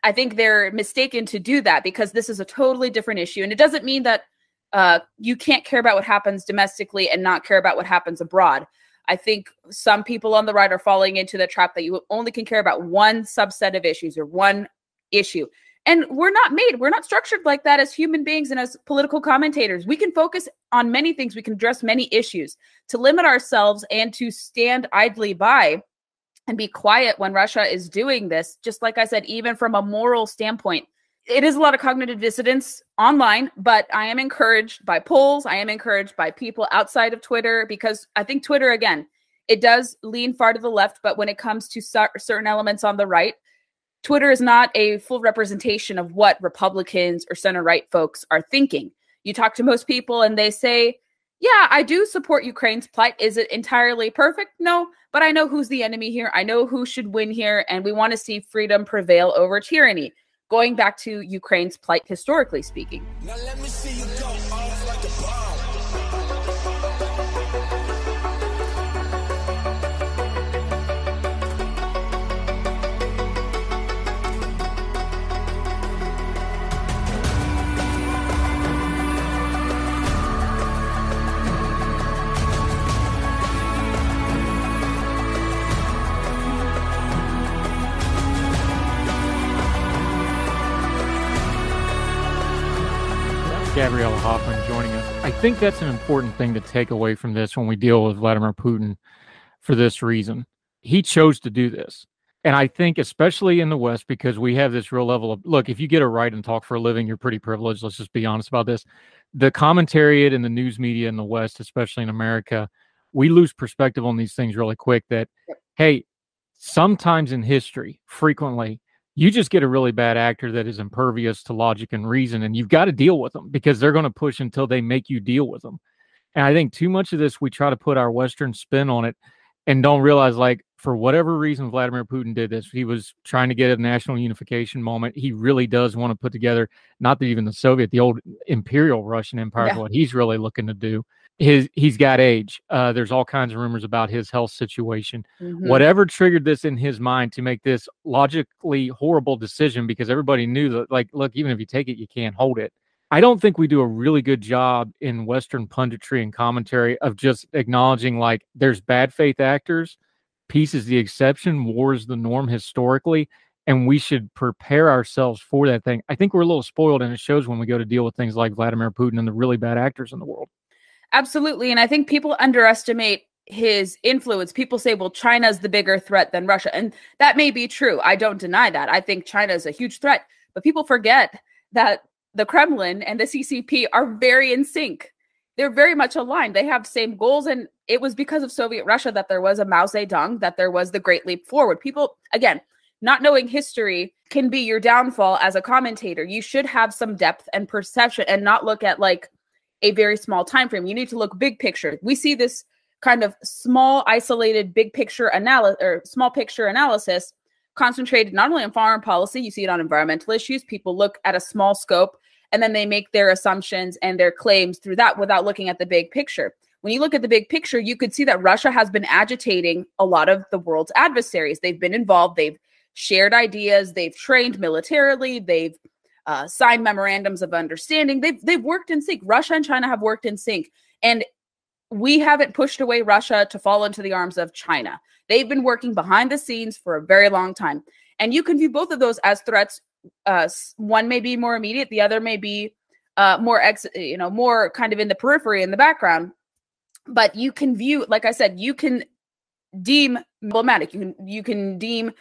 I think they're mistaken to do that because this is a totally different issue. And it doesn't mean that uh, you can't care about what happens domestically and not care about what happens abroad. I think some people on the right are falling into the trap that you only can care about one subset of issues or one issue. And we're not made, we're not structured like that as human beings and as political commentators. We can focus on many things, we can address many issues. To limit ourselves and to stand idly by and be quiet when Russia is doing this, just like I said, even from a moral standpoint, it is a lot of cognitive dissonance online, but I am encouraged by polls. I am encouraged by people outside of Twitter because I think Twitter, again, it does lean far to the left, but when it comes to certain elements on the right, Twitter is not a full representation of what Republicans or center right folks are thinking. You talk to most people and they say, yeah, I do support Ukraine's plight. Is it entirely perfect? No, but I know who's the enemy here. I know who should win here, and we want to see freedom prevail over tyranny. Going back to Ukraine's plight, historically speaking. Gabriella Hoffman joining us. I think that's an important thing to take away from this when we deal with Vladimir Putin for this reason. He chose to do this. And I think, especially in the West, because we have this real level of look, if you get a right and talk for a living, you're pretty privileged. Let's just be honest about this. The commentariat and the news media in the West, especially in America, we lose perspective on these things really quick that, hey, sometimes in history, frequently, you just get a really bad actor that is impervious to logic and reason and you've got to deal with them because they're going to push until they make you deal with them and i think too much of this we try to put our western spin on it and don't realize like for whatever reason vladimir putin did this he was trying to get a national unification moment. He really does want to put together not that even the soviet the old imperial russian empire yeah. what he's really looking to do his he's got age. Uh, there's all kinds of rumors about his health situation. Mm-hmm. Whatever triggered this in his mind to make this logically horrible decision, because everybody knew that, like, look, even if you take it, you can't hold it. I don't think we do a really good job in Western punditry and commentary of just acknowledging like there's bad faith actors, peace is the exception, war is the norm historically, and we should prepare ourselves for that thing. I think we're a little spoiled, and it shows when we go to deal with things like Vladimir Putin and the really bad actors in the world. Absolutely. And I think people underestimate his influence. People say, well, China's the bigger threat than Russia. And that may be true. I don't deny that. I think China is a huge threat. But people forget that the Kremlin and the CCP are very in sync. They're very much aligned. They have same goals. And it was because of Soviet Russia that there was a Mao Zedong, that there was the Great Leap Forward. People, again, not knowing history can be your downfall as a commentator. You should have some depth and perception and not look at like a very small time frame. You need to look big picture. We see this kind of small, isolated, big picture analysis or small picture analysis concentrated not only on foreign policy, you see it on environmental issues. People look at a small scope and then they make their assumptions and their claims through that without looking at the big picture. When you look at the big picture, you could see that Russia has been agitating a lot of the world's adversaries. They've been involved, they've shared ideas, they've trained militarily, they've uh, signed memorandums of understanding. They've they've worked in sync. Russia and China have worked in sync, and we haven't pushed away Russia to fall into the arms of China. They've been working behind the scenes for a very long time, and you can view both of those as threats. Uh, one may be more immediate, the other may be uh, more ex, you know, more kind of in the periphery in the background. But you can view, like I said, you can deem problematic. You can you can deem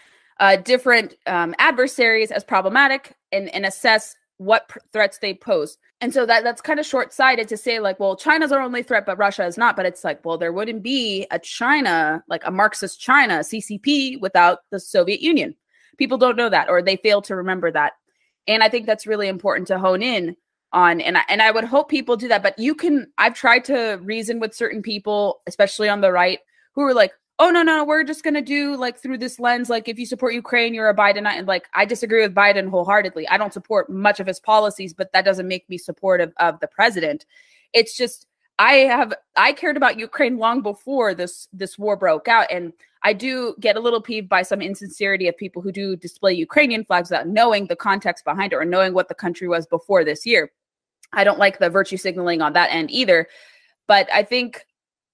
uh, different um, adversaries as problematic and, and assess what pr- threats they pose. And so that that's kind of short sighted to say like, well, China's our only threat, but Russia is not. But it's like, well, there wouldn't be a China like a Marxist China CCP without the Soviet Union. People don't know that, or they fail to remember that. And I think that's really important to hone in on. And I, and I would hope people do that. But you can. I've tried to reason with certain people, especially on the right, who are like, oh no no we're just gonna do like through this lens like if you support ukraine you're a bidenite and like i disagree with biden wholeheartedly. I don't support much of his policies but that doesn't make me supportive of the president. It's just i have i cared about ukraine long before this this war broke out and i do get a little peeved by some insincerity of people who do display ukrainian flags without knowing the context behind it or knowing what the country was before this year. I don't like the virtue signaling on that end either but i think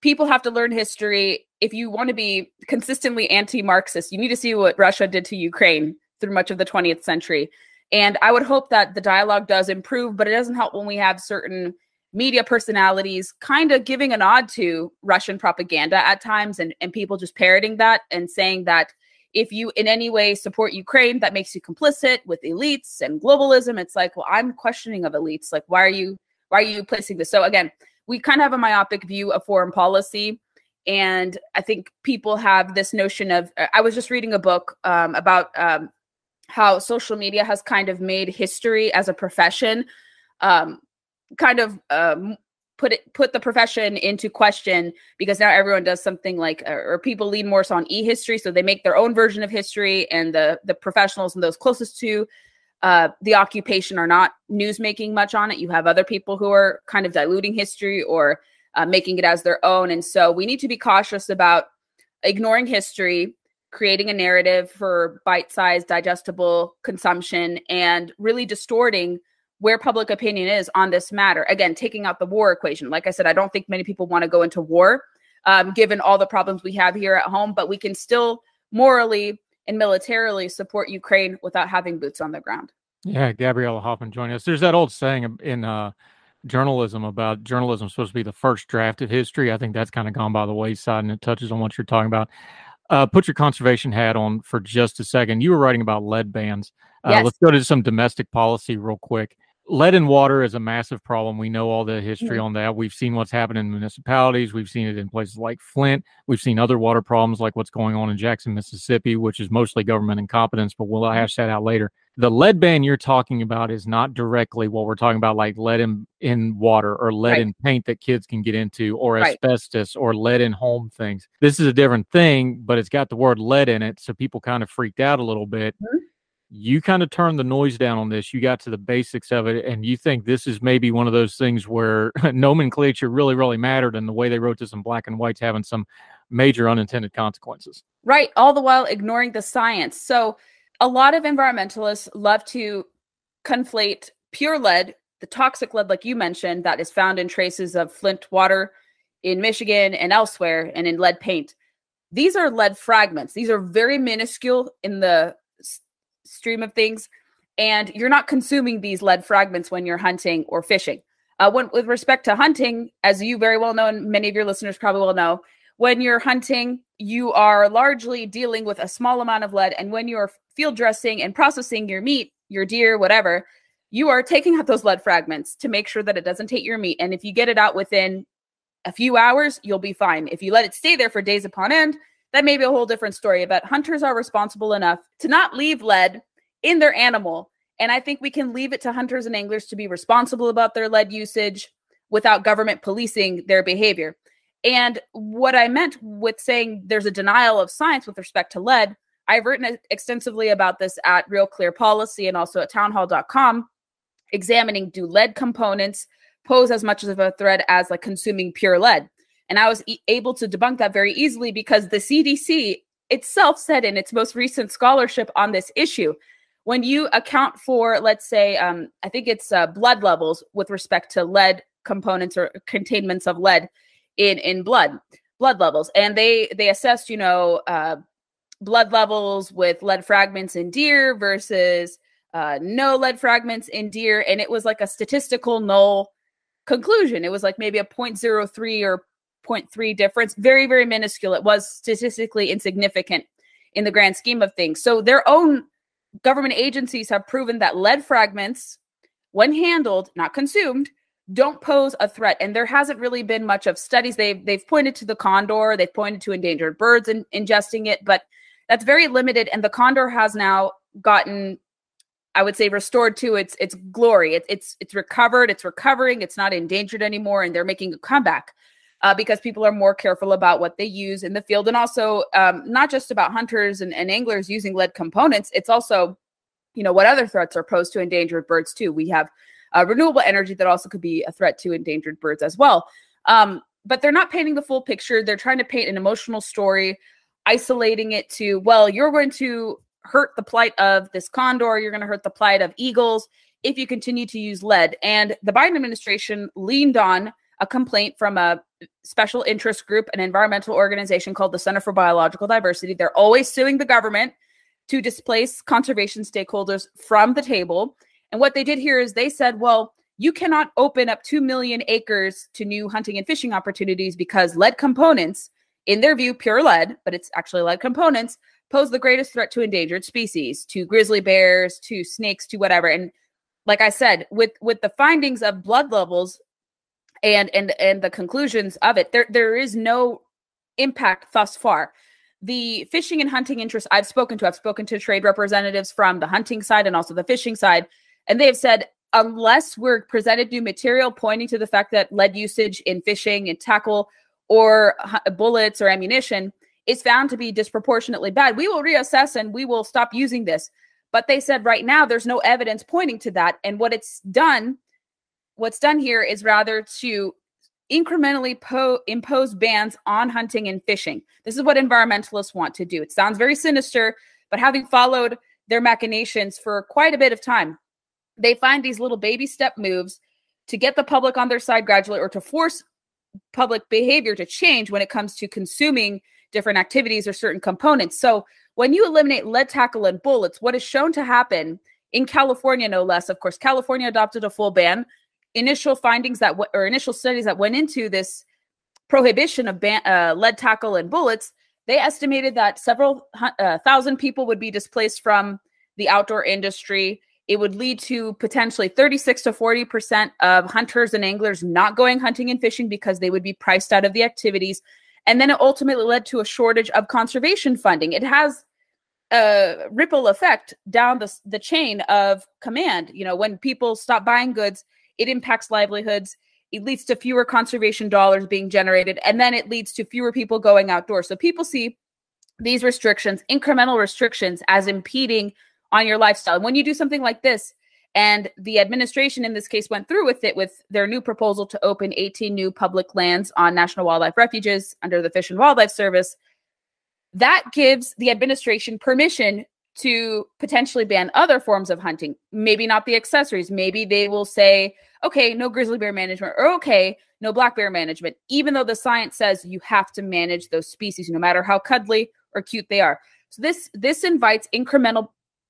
people have to learn history if you want to be consistently anti-Marxist, you need to see what Russia did to Ukraine through much of the 20th century. And I would hope that the dialogue does improve, but it doesn't help when we have certain media personalities kind of giving a nod to Russian propaganda at times and, and people just parroting that and saying that if you in any way support Ukraine, that makes you complicit with elites and globalism. It's like, well, I'm questioning of elites. Like, why are you why are you placing this? So again, we kind of have a myopic view of foreign policy and i think people have this notion of i was just reading a book um, about um, how social media has kind of made history as a profession um, kind of um, put it put the profession into question because now everyone does something like uh, or people lean more so on e-history so they make their own version of history and the the professionals and those closest to uh, the occupation are not news making much on it you have other people who are kind of diluting history or uh, making it as their own. And so we need to be cautious about ignoring history, creating a narrative for bite sized, digestible consumption, and really distorting where public opinion is on this matter. Again, taking out the war equation. Like I said, I don't think many people want to go into war um, given all the problems we have here at home, but we can still morally and militarily support Ukraine without having boots on the ground. Yeah, Gabriella Hoffman joining us. There's that old saying in uh, journalism about journalism supposed to be the first draft of history. I think that's kind of gone by the wayside, and it touches on what you're talking about. Uh, put your conservation hat on for just a second. You were writing about lead bans. Uh, Yes. Let's go to some domestic policy real quick. Lead in water is a massive problem. We know all the history on that. We've seen what's happened in municipalities. We've seen it in places like Flint. We've seen other water problems like what's going on in Jackson, Mississippi, which is mostly government incompetence, but we'll hash that out later. The lead ban you're talking about is not directly what we're talking about, like lead in, in water or lead Right. in paint that kids can get into, or Right. asbestos or lead in home things. This is a different thing, but it's got the word lead in it. So people kind of freaked out a little bit Mhm. You kind of turned the noise down on this. You got to the basics of it, and you think this is maybe one of those things where nomenclature really, really mattered, and the way they wrote this in black and white's having some major unintended consequences. Right. All the while ignoring the science. So, a lot of environmentalists love to conflate pure lead, the toxic lead, like you mentioned, that is found in traces of Flint water in Michigan and elsewhere, and in lead paint. These are lead fragments. These are very minuscule in the stream of things. And you're not consuming these lead fragments when you're hunting or fishing. Uh, when, with respect to hunting, as you very well know, and many of your listeners probably will know, when you're hunting, you are largely dealing with a small amount of lead. And when you're field dressing and processing your meat, your deer, whatever, you are taking out those lead fragments to make sure that it doesn't taint your meat. And if you get it out within a few hours, you'll be fine. If you let it stay there for days upon end, that may be a whole different story. But hunters are responsible enough to not leave lead in their animal. And I think we can leave it to hunters and anglers to be responsible about their lead usage without government policing their behavior. And what I meant with saying there's a denial of science with respect to lead, I've written extensively about this at Real Clear Policy and also at townhall.com, examining do lead components pose as much of a threat as like consuming pure lead. And I was e- able to debunk that very easily because the CDC itself said in its most recent scholarship on this issue when you account for, let's say, um, I think it's uh, blood levels with respect to lead components or containments of lead in in blood, blood levels, and they they assessed, you know, uh, blood levels with lead fragments in deer versus uh, no lead fragments in deer, and it was like a statistical null conclusion. It was like maybe a 0.03 or 0.3 difference, very very minuscule. It was statistically insignificant in the grand scheme of things. So their own government agencies have proven that lead fragments, when handled, not consumed, don't pose a threat. And there hasn't really been much of studies. They've they've pointed to the condor, they've pointed to endangered birds in, ingesting it, but that's very limited. And the condor has now gotten, I would say, restored to its its glory. It's it's it's recovered. It's recovering. It's not endangered anymore, and they're making a comeback. Uh, because people are more careful about what they use in the field. And also um, not just about hunters and, and anglers using lead components it's also you know what other threats are posed to endangered birds too. We have uh, renewable energy that also could be a threat to endangered birds as well. Um, but they're not painting the full picture. They're trying to paint an emotional story isolating it to well you're going to hurt the plight of this condor. You're going to hurt the plight of eagles if you continue to use lead. And the biden administration leaned on a complaint from a special interest group, an environmental organization called the Center for Biological Diversity. They're always suing the government to displace conservation stakeholders from the table. And what they did here is they said, well, you cannot open up 2 million acres to new hunting and fishing opportunities because lead components, in their view, pure lead, but it's actually lead components, pose the greatest threat to endangered species, to grizzly bears, to snakes, to whatever. And like I said, with with the findings of blood levels and and and the conclusions of it. There there is no impact thus far. The fishing and hunting interests i've spoken to i've spoken to trade representatives from the hunting side and also the fishing side and they have said unless we're presented new material pointing to the fact that lead usage in fishing and tackle or bullets or ammunition is found to be disproportionately bad we will reassess and we will stop using this. But they said right now there's no evidence pointing to that and what it's done what's done here is rather to incrementally po- impose bans on hunting and fishing. This is what environmentalists want to do. It sounds very sinister, but having followed their machinations for quite a bit of time, they find these little baby step moves to get the public on their side gradually or to force public behavior to change when it comes to consuming different activities or certain components. So, when you eliminate lead tackle and bullets, what is shown to happen in California, no less, of course, California adopted a full ban initial findings that w- or initial studies that went into this prohibition of ban- uh, lead tackle and bullets, they estimated that several uh, thousand people would be displaced from the outdoor industry. It would lead to potentially 36 to 40 percent of hunters and anglers not going hunting and fishing because they would be priced out of the activities. And then it ultimately led to a shortage of conservation funding. It has a ripple effect down the, the chain of command. You know, when people stop buying goods, it impacts livelihoods it leads to fewer conservation dollars being generated and then it leads to fewer people going outdoors. So people see these restrictions incremental restrictions as impeding on your lifestyle. And when you do something like this and the administration in this case went through with it with their new proposal to open 18 new public lands on national wildlife refuges under the fish and wildlife service that gives the administration permission to potentially ban other forms of hunting. Maybe not the accessories. Maybe they will say, okay, no grizzly bear management, or okay, no black bear management, even though the science says you have to manage those species, no matter how cuddly or cute they are. So this this invites incremental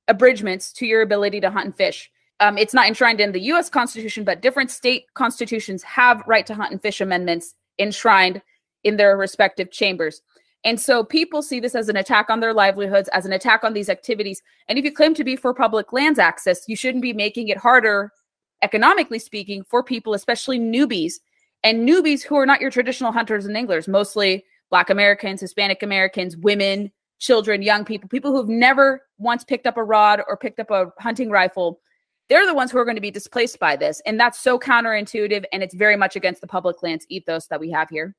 abridgments to your ability to hunt and fish. Um, it's not enshrined in the U.S. Constitution, but different state constitutions have right to hunt and fish amendments enshrined in their respective chambers. And so people see this as an attack on their livelihoods, as an attack on these activities. And if you claim to be for public lands access, you shouldn't be making it harder, economically speaking, for people, especially newbies and newbies who are not your traditional hunters and anglers, mostly Black Americans, Hispanic Americans, women, children, young people, people who've never once picked up a rod or picked up a hunting rifle. They're the ones who are going to be displaced by this. And that's so counterintuitive. And it's very much against the public lands ethos that we have here.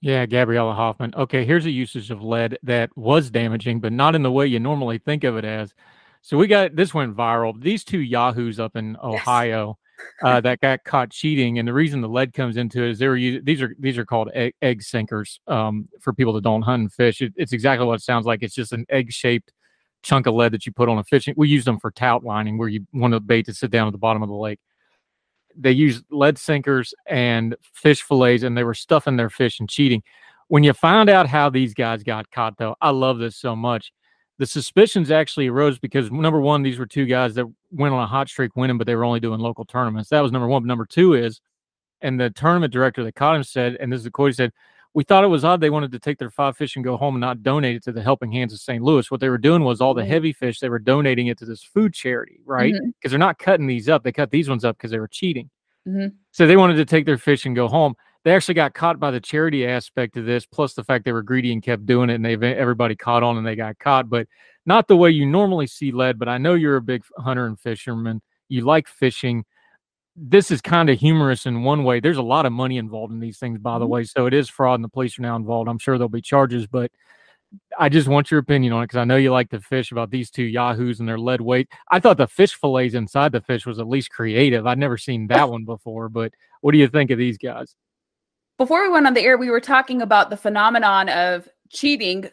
Yeah, Gabriella Hoffman. Okay, here's a usage of lead that was damaging, but not in the way you normally think of it as. So we got this went viral. These two yahoos up in Ohio uh, that got caught cheating, and the reason the lead comes into it is they were using these are these are called egg, egg sinkers. Um, for people that don't hunt and fish, it, it's exactly what it sounds like. It's just an egg shaped chunk of lead that you put on a fishing. We use them for tight lining, where you want the bait to sit down at the bottom of the lake. They used lead sinkers and fish fillets, and they were stuffing their fish and cheating. When you found out how these guys got caught, though, I love this so much. The suspicions actually arose because number one, these were two guys that went on a hot streak winning, but they were only doing local tournaments. That was number one. But number two is, and the tournament director that caught him said, and this is the quote he said, we thought it was odd they wanted to take their five fish and go home and not donate it to the helping hands of st louis. What they were doing was all the heavy fish they were donating it to this food charity right? Because Mhm. they're not cutting these up they cut these ones up because they were cheating. Mhm. so they wanted to take their fish and go home. They actually got caught by the charity aspect of this plus the fact they were greedy and kept doing it and they everybody caught on and they got caught but not the way you normally see lead but i know you're a big hunter and fisherman. You like fishing this is kind of humorous in one way. There's a lot of money involved in these things, by the Mhm. way. So it is fraud, and the police are now involved. I'm sure there'll be charges, but I just want your opinion on it because I know you like to fish about these two yahoos and their lead weight. I thought the fish fillets inside the fish was at least creative. I'd never seen that one before, but what do you think of these guys? Before we went on the air, we were talking about the phenomenon of cheating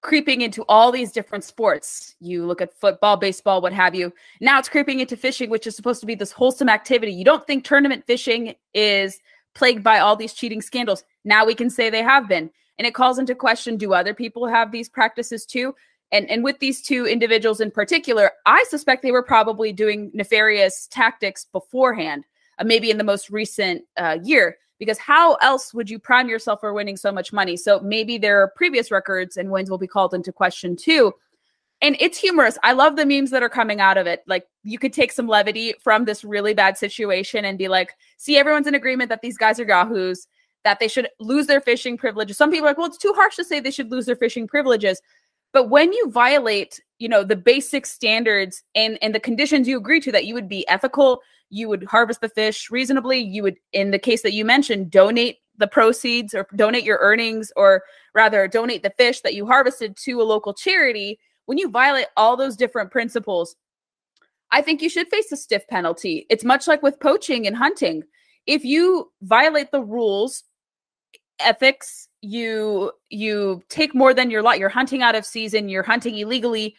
creeping into all these different sports. You look at football, baseball, what have you. Now it's creeping into fishing, which is supposed to be this wholesome activity. You don't think tournament fishing is plagued by all these cheating scandals. Now we can say they have been. And it calls into question do other people have these practices too? And, and with these two individuals in particular, I suspect they were probably doing nefarious tactics beforehand, uh, maybe in the most recent uh, year because how else would you prime yourself for winning so much money? So maybe their previous records and wins will be called into question too. And it's humorous. I love the memes that are coming out of it. Like you could take some levity from this really bad situation and be like, see, everyone's in agreement that these guys are yahoos, that they should lose their fishing privileges. Some people are like, well, it's too harsh to say they should lose their fishing privileges. But when you violate, you know, the basic standards and and the conditions you agree to that you would be ethical, you would harvest the fish reasonably, you would in the case that you mentioned donate the proceeds or donate your earnings or rather donate the fish that you harvested to a local charity, when you violate all those different principles, I think you should face a stiff penalty. It's much like with poaching and hunting. If you violate the rules, ethics, you you take more than your lot, you're hunting out of season, you're hunting illegally,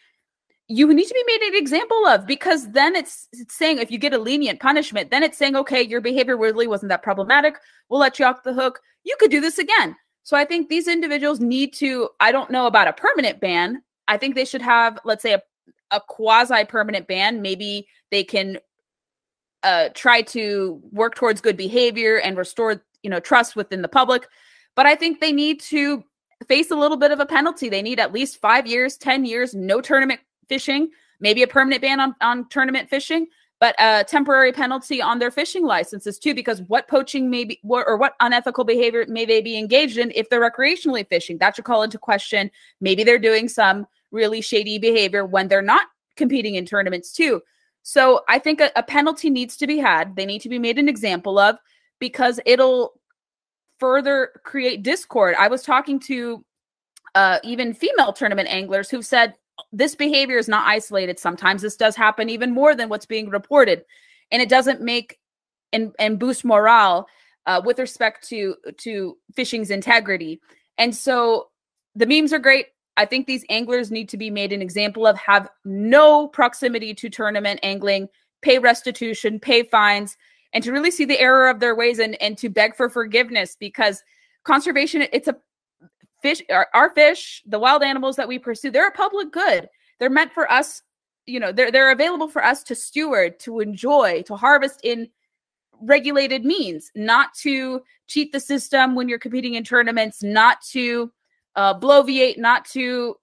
you need to be made an example of because then it's, it's saying if you get a lenient punishment, then it's saying, okay, your behavior really wasn't that problematic. We'll let you off the hook. You could do this again. So I think these individuals need to, I don't know about a permanent ban. I think they should have, let's say, a, a quasi permanent ban. Maybe they can uh, try to work towards good behavior and restore, you know, trust within the public. But I think they need to face a little bit of a penalty. They need at least five years, 10 years, no tournament fishing, maybe a permanent ban on, on tournament fishing, but a temporary penalty on their fishing licenses too, because what poaching may be or what unethical behavior may they be engaged in if they're recreationally fishing? That should call into question. Maybe they're doing some really shady behavior when they're not competing in tournaments too. So I think a, a penalty needs to be had. They need to be made an example of because it'll further create discord. I was talking to uh, even female tournament anglers who've said this behavior is not isolated. Sometimes this does happen even more than what's being reported, and it doesn't make and and boost morale uh, with respect to to fishing's integrity. And so the memes are great. I think these anglers need to be made an example of have no proximity to tournament angling, pay restitution, pay fines, and to really see the error of their ways and and to beg for forgiveness because conservation it's a fish our, our fish the wild animals that we pursue they're a public good. They're meant for us you know they're they're available for us to steward to enjoy to harvest in regulated means not to cheat the system when you're competing in tournaments not to uh, bloviate not to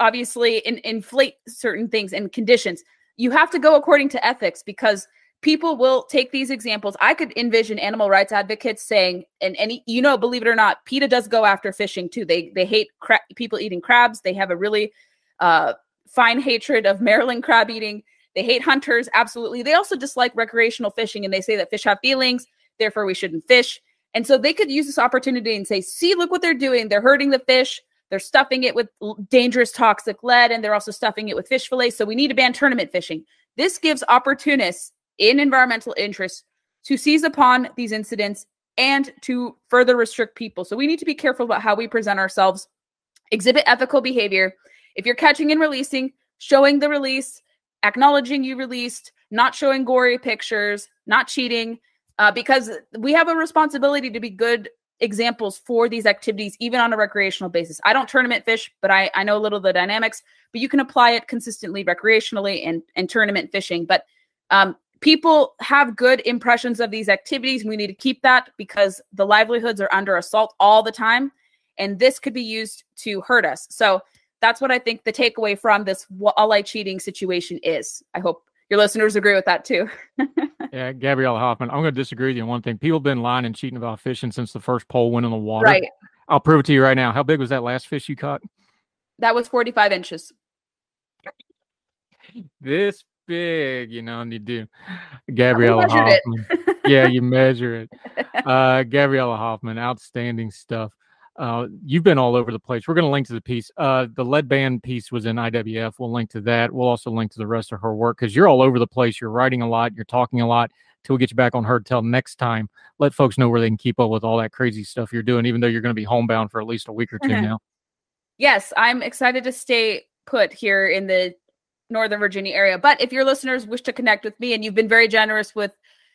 obviously in, inflate certain things and conditions. You have to go according to ethics because people will take these examples. I could envision animal rights advocates saying, and and you know, believe it or not, PETA does go after fishing too. They they hate cra- people eating crabs. They have a really uh, fine hatred of Maryland crab eating. They hate hunters, absolutely. They also dislike recreational fishing, and they say that fish have feelings, therefore we shouldn't fish. And so they could use this opportunity and say, see, look what they're doing. They're hurting the fish. They're stuffing it with dangerous toxic lead, and they're also stuffing it with fish fillets. So we need to ban tournament fishing. This gives opportunists in environmental interests to seize upon these incidents and to further restrict people. So we need to be careful about how we present ourselves, exhibit ethical behavior. If you're catching and releasing, showing the release, acknowledging you released, not showing gory pictures, not cheating, uh, because we have a responsibility to be good examples for these activities, even on a recreational basis. I don't tournament fish, but I, I know a little of the dynamics, but you can apply it consistently recreationally and, and tournament fishing. But um, people have good impressions of these activities. We need to keep that because the livelihoods are under assault all the time. And this could be used to hurt us. So that's what I think the takeaway from this walleye cheating situation is. I hope your listeners agree with that too. yeah, Gabriella Hoffman, I'm going to disagree with you on one thing. People have been lying and cheating about fishing since the first pole went in the water. Right. I'll prove it to you right now. How big was that last fish you caught? That was 45 inches. This big, you know, and you do. Gabriella Hoffman. yeah, you measure it. Uh, Gabriella Hoffman, outstanding stuff. Uh, you've been all over the place. We're going to link to the piece. Uh, the lead band piece was in IWF. We'll link to that. We'll also link to the rest of her work because you're all over the place. You're writing a lot. You're talking a lot. Till we get you back on her till next time, let folks know where they can keep up with all that crazy stuff you're doing, even though you're going to be homebound for at least a week or 2 now. Yes, I'm excited to stay put here in the Northern Virginia area. But if your listeners wish to connect with me and you've been very generous with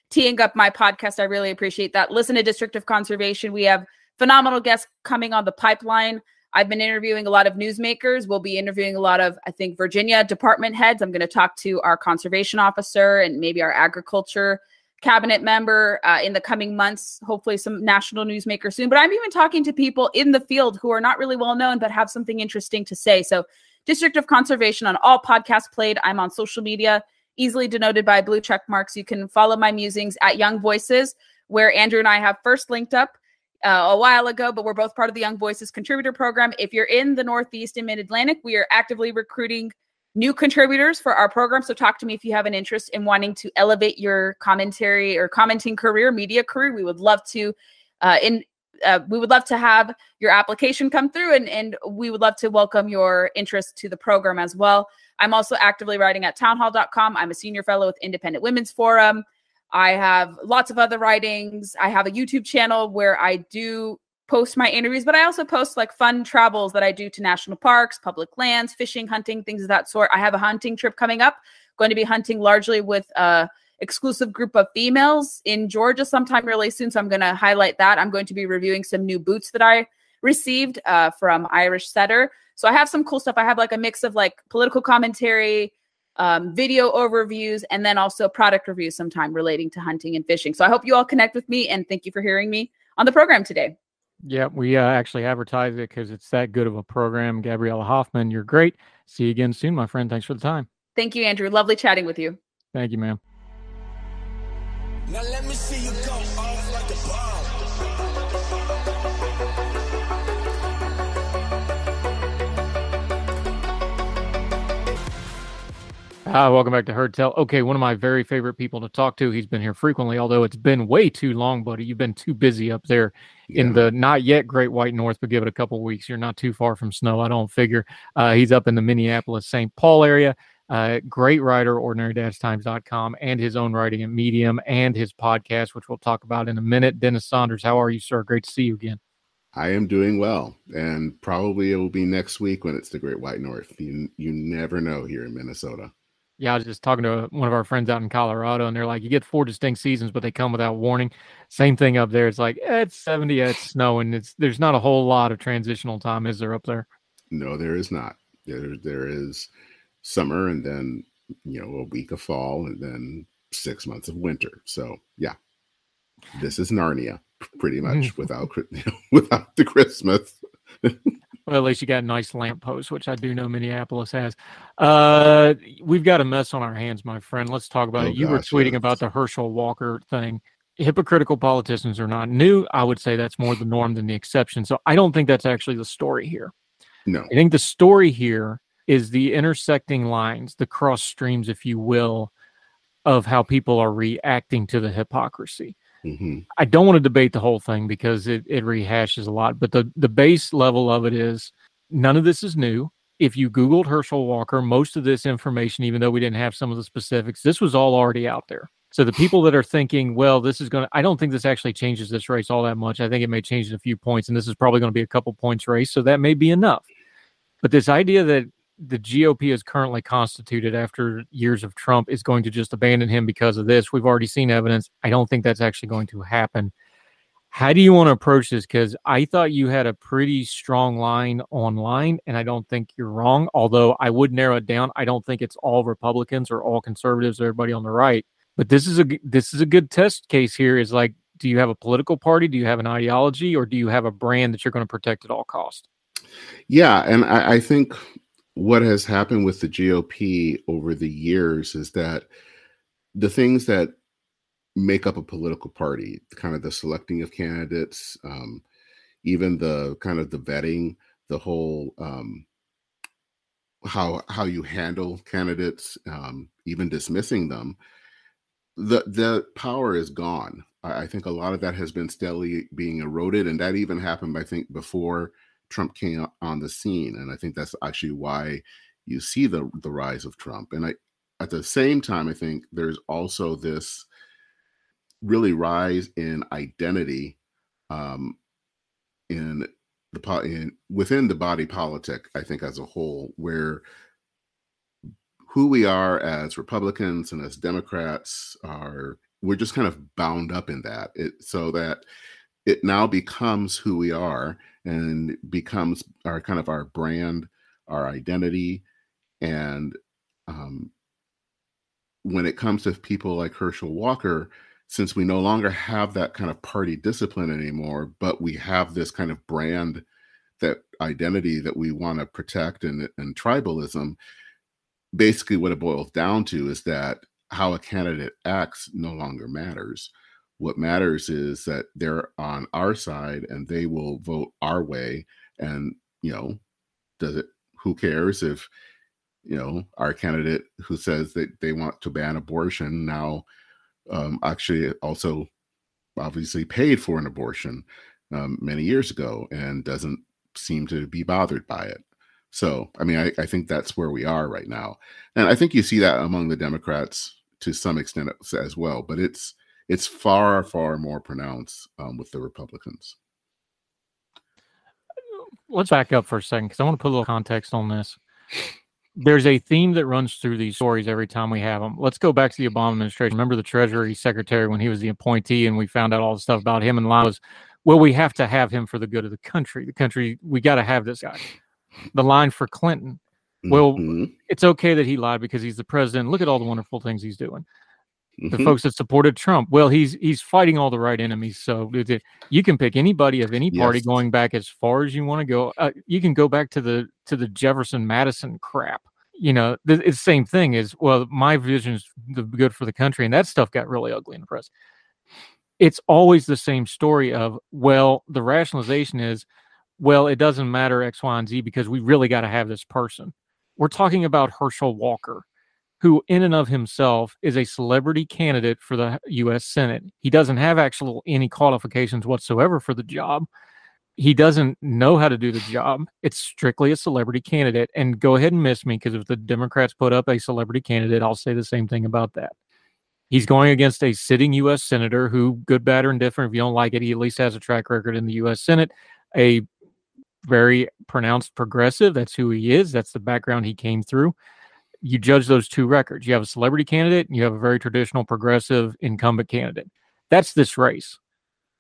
teeing up my podcast, I really appreciate that. Listen to District of Conservation. We have phenomenal guests coming on the pipeline. I've been interviewing a lot of newsmakers. We'll be interviewing a lot of, I think, Virginia department heads. I'm going to talk to our conservation officer and maybe our agriculture cabinet member uh, in the coming months. Hopefully, some national newsmakers soon. But I'm even talking to people in the field who are not really well known but have something interesting to say. So, District of Conservation on all podcasts played. I'm on social media, easily denoted by blue check marks. You can follow my musings at Young Voices, where Andrew and I have first linked up uh, a while ago, but we're both part of the Young Voices contributor program. If you're in the Northeast and Mid Atlantic, we are actively recruiting new contributors for our program. So talk to me if you have an interest in wanting to elevate your commentary or commenting career, media career. We would love to uh, in uh, we would love to have your application come through and, and we would love to welcome your interest to the program as well. I'm also actively writing at townhall.com. I'm a senior fellow with Independent Women's Forum. I have lots of other writings. I have a YouTube channel where I do post my interviews, but I also post like fun travels that I do to national parks, public lands, fishing, hunting, things of that sort. I have a hunting trip coming up, going to be hunting largely with a exclusive group of females in Georgia sometime really soon. So I'm going to highlight that. I'm going to be reviewing some new boots that I received uh, from Irish Setter. So I have some cool stuff. I have like a mix of like political commentary, um, video overviews, and then also product reviews sometime relating to hunting and fishing. So I hope you all connect with me and thank you for hearing me on the program today. Yeah, we uh, actually advertise it because it's that good of a program. Gabriella Hoffman, you're great. See you again soon, my friend. Thanks for the time. Thank you, Andrew. Lovely chatting with you. Thank you, ma'am. Now let me see you go off like a Ah, welcome back to Heard Tell. Okay, one of my very favorite people to talk to. He's been here frequently, although it's been way too long, buddy. You've been too busy up there yeah. in the not yet Great White North, but give it a couple weeks. You're not too far from snow, I don't figure. Uh, he's up in the Minneapolis, St. Paul area. Uh, great writer, ordinary-times.com, and his own writing at Medium, and his podcast, which we'll talk about in a minute. Dennis Sanders, how are you, sir? Great to see you again. I am doing well, and probably it will be next week when it's the Great White North. You you never know here in Minnesota. Yeah, I was just talking to one of our friends out in Colorado, and they're like, you get four distinct seasons, but they come without warning. Same thing up there. It's like eh, it's seventy, it's snowing. It's there's not a whole lot of transitional time, is there up there? No, there is not. There there is summer, and then you know a week of fall, and then six months of winter. So yeah, this is Narnia, pretty much without you know, without the Christmas. Well, at least you got a nice lamppost, which I do know Minneapolis has. Uh, we've got a mess on our hands, my friend. Let's talk about oh, it. You gosh, were tweeting yeah. about the Herschel Walker thing. Hypocritical politicians are not new. I would say that's more the norm than the exception. So I don't think that's actually the story here. No. I think the story here is the intersecting lines, the cross streams, if you will, of how people are reacting to the hypocrisy. hmm I don't want to debate the whole thing because it, it rehashes a lot, but the, the base level of it is none of this is new. If you Googled Herschel Walker, most of this information, even though we didn't have some of the specifics, this was all already out there. So the people that are thinking, well, this is going to, I don't think this actually changes this race all that much. I think it may change it a few points, and this is probably going to be a couple points race. So that may be enough. But this idea that the GOP is currently constituted after years of Trump is going to just abandon him because of this. We've already seen evidence. I don't think that's actually going to happen. How do you want to approach this? Because I thought you had a pretty strong line online, and I don't think you're wrong. Although I would narrow it down. I don't think it's all Republicans or all conservatives or everybody on the right. But this is a this is a good test case here. Is like, do you have a political party? Do you have an ideology, or do you have a brand that you're going to protect at all cost? Yeah, and I, I think what has happened with the GOP over the years is that the things that make up a political party, kind of the selecting of candidates, um, even the kind of the vetting, the whole um, how how you handle candidates, um, even dismissing them, the the power is gone. I, I think a lot of that has been steadily being eroded, and that even happened, I think, before Trump came on the scene, and I think that's actually why you see the the rise of Trump. And I, at the same time, I think there's also this really rise in identity um, in the in within the body politic. I think as a whole, where who we are as Republicans and as Democrats are we're just kind of bound up in that it so that it now becomes who we are and becomes our kind of our brand our identity and um, when it comes to people like herschel walker since we no longer have that kind of party discipline anymore but we have this kind of brand that identity that we want to protect and, and tribalism basically what it boils down to is that how a candidate acts no longer matters. What matters is that they're on our side and they will vote our way. And, you know, does it, who cares if, you know, our candidate who says that they want to ban abortion now um, actually also obviously paid for an abortion um, many years ago and doesn't seem to be bothered by it. So, I mean, I, I think that's where we are right now, and I think you see that among the Democrats to some extent as- as well. But it's it's far far more pronounced um, with the Republicans. let's back up for a second because I want to put a little context on this. There's a theme that runs through these stories every time we have them. Let's go back to the Obama administration. Remember the Treasury Secretary when he was the appointee and we found out all the stuff about him and line was, well, we have to have him for the good of the country. The country, we got to have this guy. The line for Clinton, well, Mhm. it's okay that he lied because he's the president. Look at all the wonderful things he's doing. The Mhm. folks that supported Trump, well, he's he's fighting all the right enemies. So you can pick anybody of any party Yes. going back as far as you want to go. Uh, you can go back to the to the Jefferson Madison crap. You know, th- it's the same thing. Is well, my vision is the good for the country, and that stuff got really ugly in the press. It's always the same story of well, the rationalization is, well, it doesn't matter X, Y, and Z because we really got to have this person. We're talking about Herschel Walker, who in and of himself is a celebrity candidate for the US Senate. He doesn't have actual any qualifications whatsoever for the job. He doesn't know how to do the job. It's strictly a celebrity candidate. And go ahead and miss me because if the Democrats put up a celebrity candidate, I'll say the same thing about that. He's going against a sitting U.S. senator who, good, bad, or indifferent, if you don't like it, he at least has a track record in the U.S. Senate. A very pronounced progressive. That's who he is. That's the background he came through. You judge those two records. You have a celebrity candidate and you have a very traditional progressive incumbent candidate. That's this race.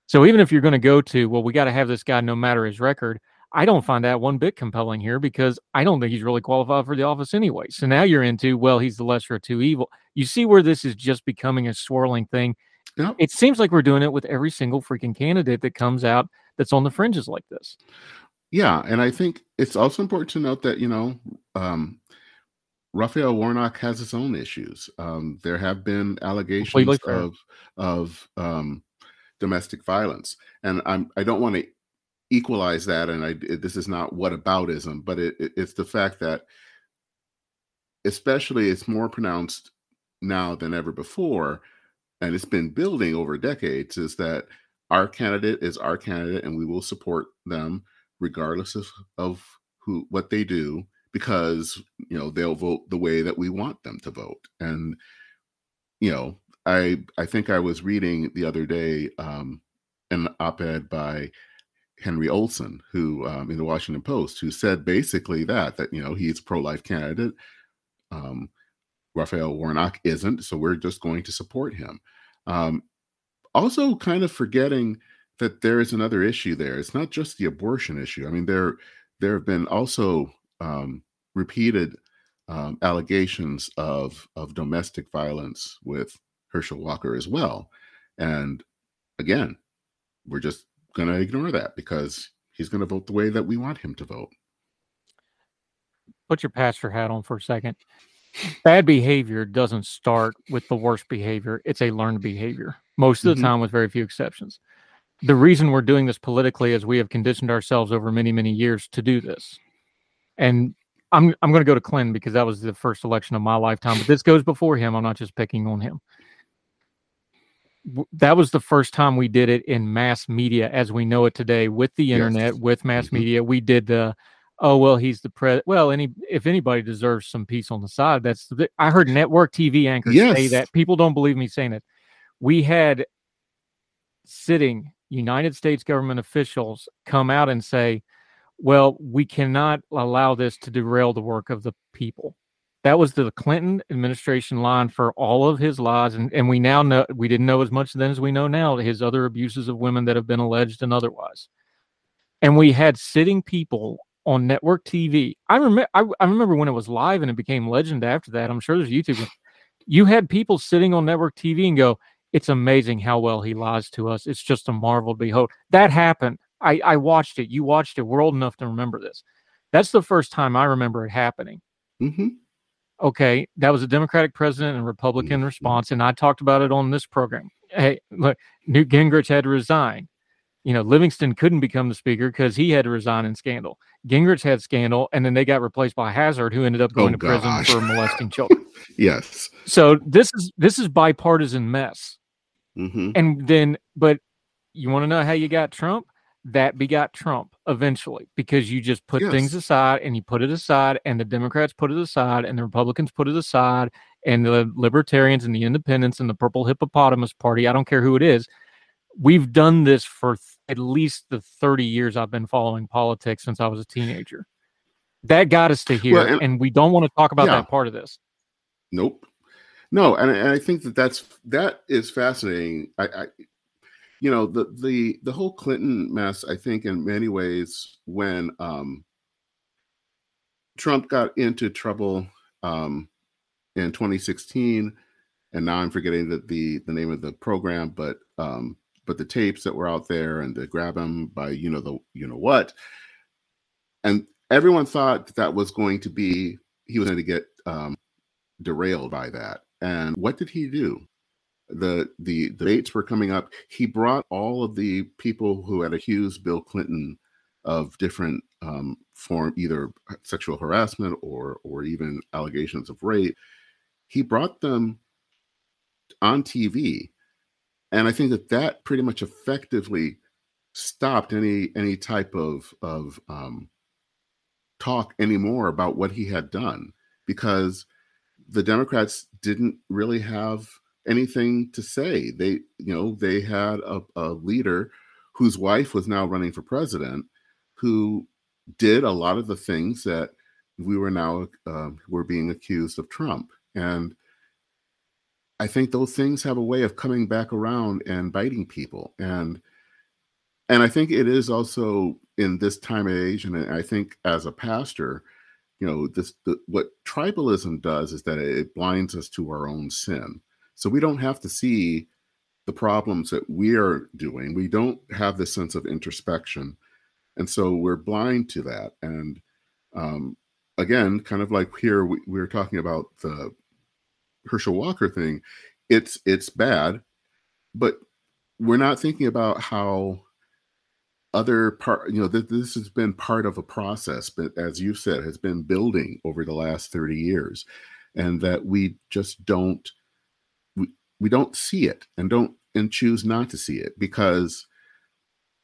So even if you're going to go to, well, we got to have this guy no matter his record, I don't find that one bit compelling here because I don't think he's really qualified for the office anyway. So now you're into, well, he's the lesser of two evil. You see where this is just becoming a swirling thing. Yep. It seems like we're doing it with every single freaking candidate that comes out that's on the fringes like this. Yeah, and I think it's also important to note that you know um, Raphael Warnock has his own issues. Um, there have been allegations fair. of of um, domestic violence, and I'm I don't want to equalize that. And I this is not what aboutism, but it, it, it's the fact that especially it's more pronounced now than ever before and it's been building over decades, is that our candidate is our candidate, and we will support them regardless of, of who what they do because you know they'll vote the way that we want them to vote. And you know i i think i was reading the other day um an op-ed by henry olsen who um, in the washington post who said basically that that you know he's pro-life candidate. Um raphael warnock isn't so we're just going to support him. Um also kind of forgetting that there is another issue there. It's not just the abortion issue. I mean there there have been also um, repeated um, allegations of of domestic violence with Herschel Walker as well. And again, we're just going to ignore that because he's going to vote the way that we want him to vote. Put your pastor hat on for a second. Bad behavior doesn't start with the worst behavior, it's a learned behavior, most of the mm-hmm. time, with very few exceptions. The reason we're doing this politically is we have conditioned ourselves over many, many years to do this. And I'm I'm going to go to Clinton because that was the first election of my lifetime. But this goes before him. I'm not just picking on him. That was the first time we did it in mass media as we know it today, with the internet, yes. with mass mm-hmm. media. We did the, oh well, he's the pre. Well, any if anybody deserves some peace on the side, that's the. I heard network TV anchors yes. say that. People don't believe me saying it. We had sitting United States government officials come out and say well, we cannot allow this to derail the work of the people. That was the Clinton administration line for all of his lies. And, and we now know, we didn't know as much then as we know now, his other abuses of women that have been alleged and otherwise. And we had sitting people on network TV. I remember, I, I remember when it was live and it became legend after that. I'm sure there's YouTube. You had people sitting on network TV and go, it's amazing how well he lies to us. It's just a marvel to behold. That happened. I, I watched it. You watched it. We're old enough to remember this. That's the first time I remember it happening. Mm-hmm. Okay, that was a Democratic president and Republican mm-hmm. response, and I talked about it on this program. Hey, look, Newt Gingrich had to resign. You know, Livingston couldn't become the speaker because he had to resign in scandal. Gingrich had scandal, and then they got replaced by Hastert, who ended up going oh, to prison for molesting children. yes. So this is this is bipartisan mess. Mm-hmm. And then, but you want to know how you got Trump? That begot Trump eventually because you just put yes. things aside and you put it aside, and the Democrats put it aside, and the Republicans put it aside, and the Libertarians and the Independents and the Purple Hippopotamus Party. I don't care who it is. We've done this for th- at least the 30 years I've been following politics since I was a teenager. That got us to here, well, and, and, we don't want to talk about yeah. that part of this. Nope. No, and, and I think that that's that is fascinating. I, I you know the the the whole Clinton mess. I think in many ways when um, Trump got into trouble um, in 2016, and now I'm forgetting the, the the name of the program, but um, but the tapes that were out there and the grab him by you know the you know what, and everyone thought that, that was going to be he was going to get um, derailed by that. And what did he do? The the debates were coming up, he brought all of the people who had accused Bill Clinton of different um, form, either sexual harassment or or even allegations of rape. He brought them on TV, and I think that that pretty much effectively stopped any any type of of um, talk anymore about what he had done because the Democrats didn't really have anything to say. They, you know, they had a, a leader whose wife was now running for president who did a lot of the things that we were now uh, were being accused of Trump. And I think those things have a way of coming back around and biting people. And and I think it is also in this time of age, and I think as a pastor, you know, this the, what tribalism does is that it blinds us to our own sin. So we don't have to see the problems that we are doing. We don't have this sense of introspection. And so we're blind to that. And um, again, kind of like here, we, we were talking about the Herschel Walker thing. It's it's bad, but we're not thinking about how other part you know th- this has been part of a process but as you said has been building over the last 30 years and that we just don't we don't see it and don't and choose not to see it because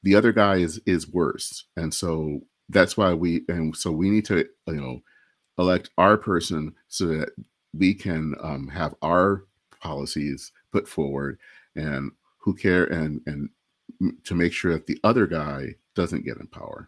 the other guy is is worse. And so that's why we and so we need to you know elect our person so that we can um, have our policies put forward and who care and and to make sure that the other guy doesn't get in power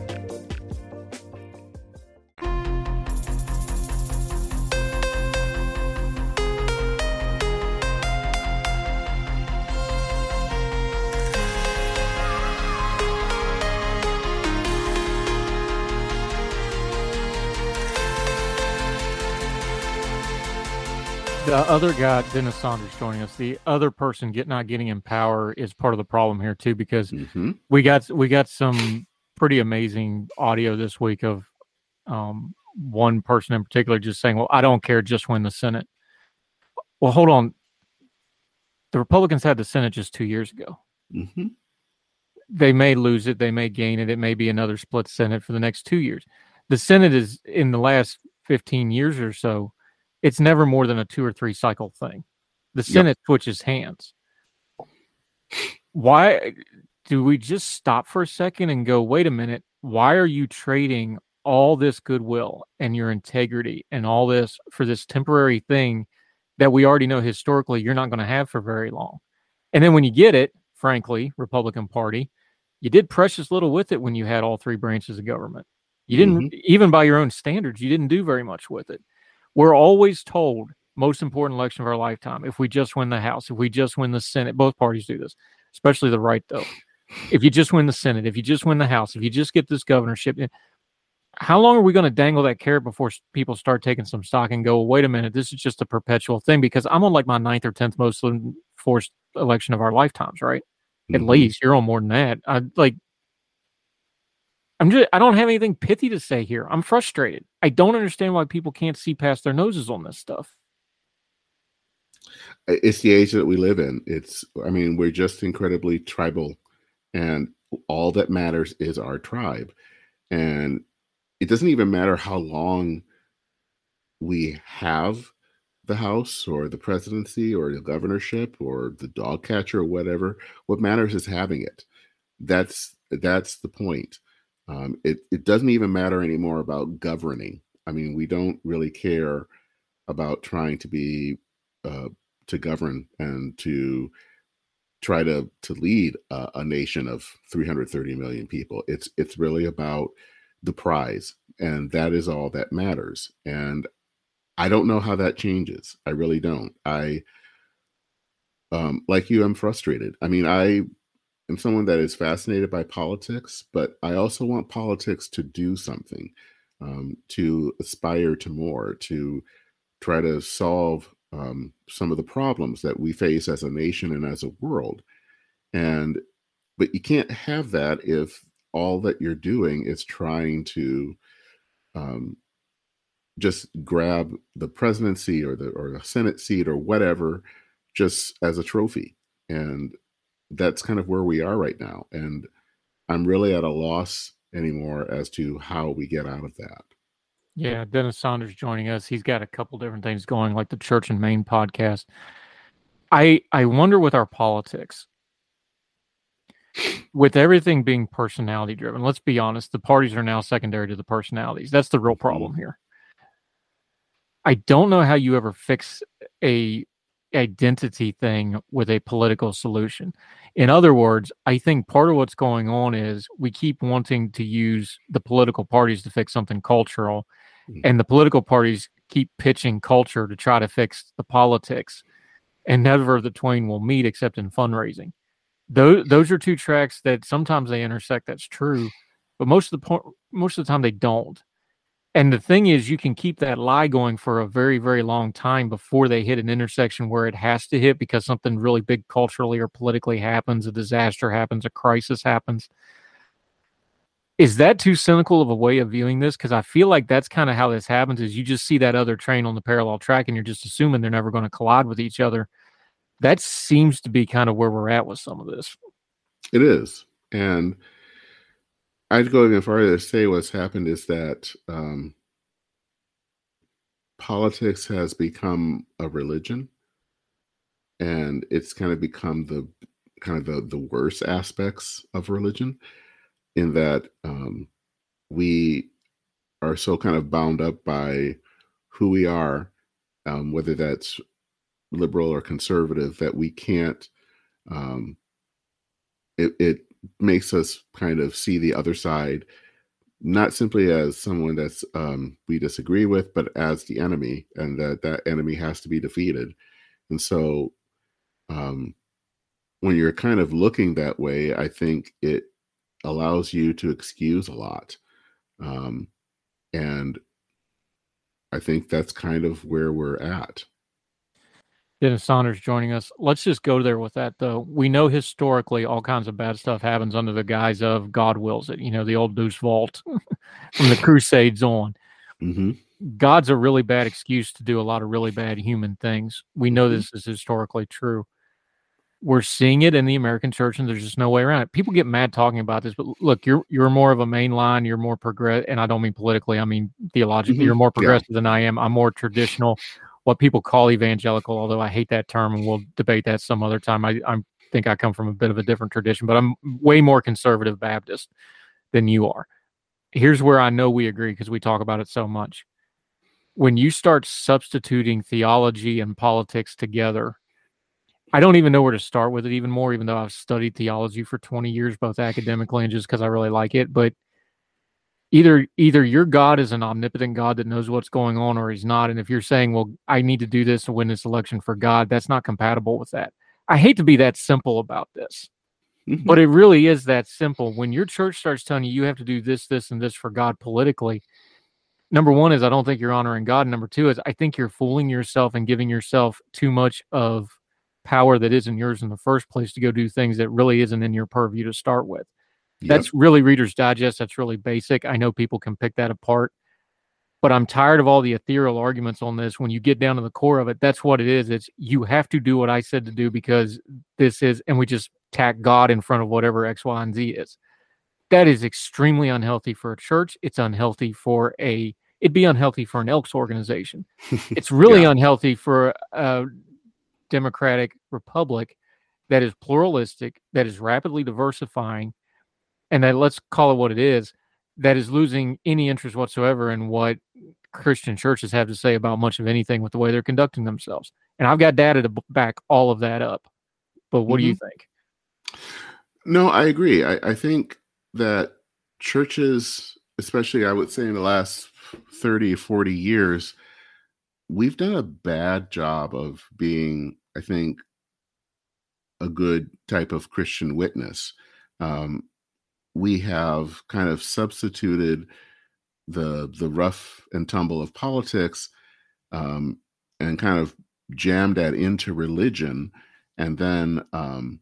The other guy, Dennis Sanders, joining us. The other person get not getting in power is part of the problem here too, because mm-hmm. we got we got some pretty amazing audio this week of um, one person in particular just saying, "Well, I don't care, just win the Senate." Well, hold on. The Republicans had the Senate just two years ago. Mm-hmm. They may lose it, they may gain it. It may be another split Senate for the next two years. The Senate is in the last fifteen years or so it's never more than a two or three cycle thing. The Senate yep. switches hands. Why do we just stop for a second and go, wait a minute, why are you trading all this goodwill and your integrity and all this for this temporary thing that we already know historically you're not going to have for very long? And then when you get it, frankly, Republican Party, you did precious little with it when you had all three branches of government. You didn't, mm-hmm. even by your own standards, you didn't do very much with it. We're always told most important election of our lifetime if we just win the House, if we just win the Senate. Both parties do this, especially the right, though. If you just win the Senate, if you just win the House, if you just get this governorship, how long are we going to dangle that carrot before people start taking some stock and go, wait a minute, this is just a perpetual thing? Because I'm on like my ninth or tenth most forced election of our lifetimes, right? Mm-hmm. At least you're on more than that. I like I'm just I don't have anything pithy to say here. I'm frustrated. I don't understand why people can't see past their noses on this stuff. It's the age that we live in. It's I mean, we're just incredibly tribal and all that matters is our tribe. And it doesn't even matter how long we have the house or the presidency or the governorship or the dog catcher or whatever. What matters is having it. That's that's the point. Um, it, it doesn't even matter anymore about governing. I mean, we don't really care about trying to be uh, to govern and to try to to lead a, a, nation of 330 million people. It's it's really about the prize, and that is all that matters. And I don't know how that changes. I really don't. I um, like you, I'm frustrated. I mean, I am someone that is fascinated by politics, but I also want politics to do something, um, to aspire to more, to try to solve um, some of the problems that we face as a nation and as a world. And but you can't have that if all that you're doing is trying to um, just grab the presidency or the or the Senate seat or whatever just as a trophy. And that's kind of where we are right now. And I'm really at a loss anymore as to how we get out of that. Yeah, Dennis Sanders joining us. He's got a couple different things going, like the Church and Main podcast. I I wonder with our politics, with everything being personality driven. Let's be honest, the parties are now secondary to the personalities. That's the real problem mm-hmm. here. I don't know how you ever fix a identity thing with a political solution. In other words, I think part of what's going on is we keep wanting to use the political parties to fix something cultural, mm-hmm. and the political parties keep pitching culture to try to fix the politics, and never the twain will meet except in fundraising. those those are two tracks that sometimes they intersect. That's true, but most of the point, most of the time they don't. And the thing is, you can keep that lie going for a very, very long time before they hit an intersection where it has to hit because something really big culturally or politically happens, a disaster happens, a crisis happens. Is that too cynical of a way of viewing this? Because I feel like that's kind of how this happens is you just see that other train on the parallel track and you're just assuming they're never going to collide with each other. That seems to be kind of where we're at with some of this. It is. And I'd go even farther to say what's happened is that um, politics has become a religion, and it's kind of become the kind of the the worst aspects of religion, in that um, we are so kind of bound up by who we are, um, whether that's liberal or conservative, that we can't. Um, it, it makes us kind of see the other side not simply as someone that's um, we disagree with, but as the enemy, and that that enemy has to be defeated. And so, um, when you're kind of looking that way, I think it allows you to excuse a lot, um, and I think that's kind of where we're at. Dennis Sanders joining us. Let's just go there with that, though. We know historically all kinds of bad stuff happens under the guise of God wills it. You know, the old Deus Vult from the Crusades on. Mm-hmm. God's a really bad excuse to do a lot of really bad human things. We know Mhm. this is historically true. We're seeing it in the American church, and there's just no way around it. People get mad talking about this, but look, you're you're more of a mainline. You're more progressive, and I don't mean politically. I mean theologically. Mhm. You're more Yeah. progressive than I am. I'm more traditional what people call evangelical, although I hate that term and we'll debate that some other time. I, I think I come from a bit of a different tradition, but I'm way more conservative Baptist than you are. Here's where I know we agree because we talk about it so much. When you start substituting theology and politics together, I don't even know where to start with it even more, even though I've studied theology for 20 years, both academically and just because I really like it. But either either your god is an omnipotent god that knows what's going on or he's not and if you're saying well i need to do this to win this election for god that's not compatible with that. I hate to be that simple about this Mhm. but it really is that simple. When your church starts telling you you have to do this this and this for god politically number one is i don't think you're honoring god. Number two is i think you're fooling yourself and giving yourself too much of power that isn't yours in the first place to go do things that really isn't in your purview to start with Yep. that's really Reader's Digest. That's really basic. I know people can pick that apart, but I'm tired of all the ethereal arguments on this. When you get down to the core of it, that's what it is. It's you have to do what I said to do because this is, and we just tack God in front of whatever X, Y, and Z is. That is extremely unhealthy for a church. It's unhealthy for a, it'd be unhealthy for an Elks organization. It's really Yeah. unhealthy for a democratic republic that is pluralistic, that is rapidly diversifying, and that let's call it what it is, that is losing any interest whatsoever in what Christian churches have to say about much of anything with the way they're conducting themselves. And I've got data to back all of that up. But what do you think? No, I agree. I, I think that churches, especially I would say in the last 30, 40 years, we've done a bad job of being, I think, a good type of Christian witness. Um, we have kind of substituted the the rough and tumble of politics um, and kind of jammed that into religion, and then um,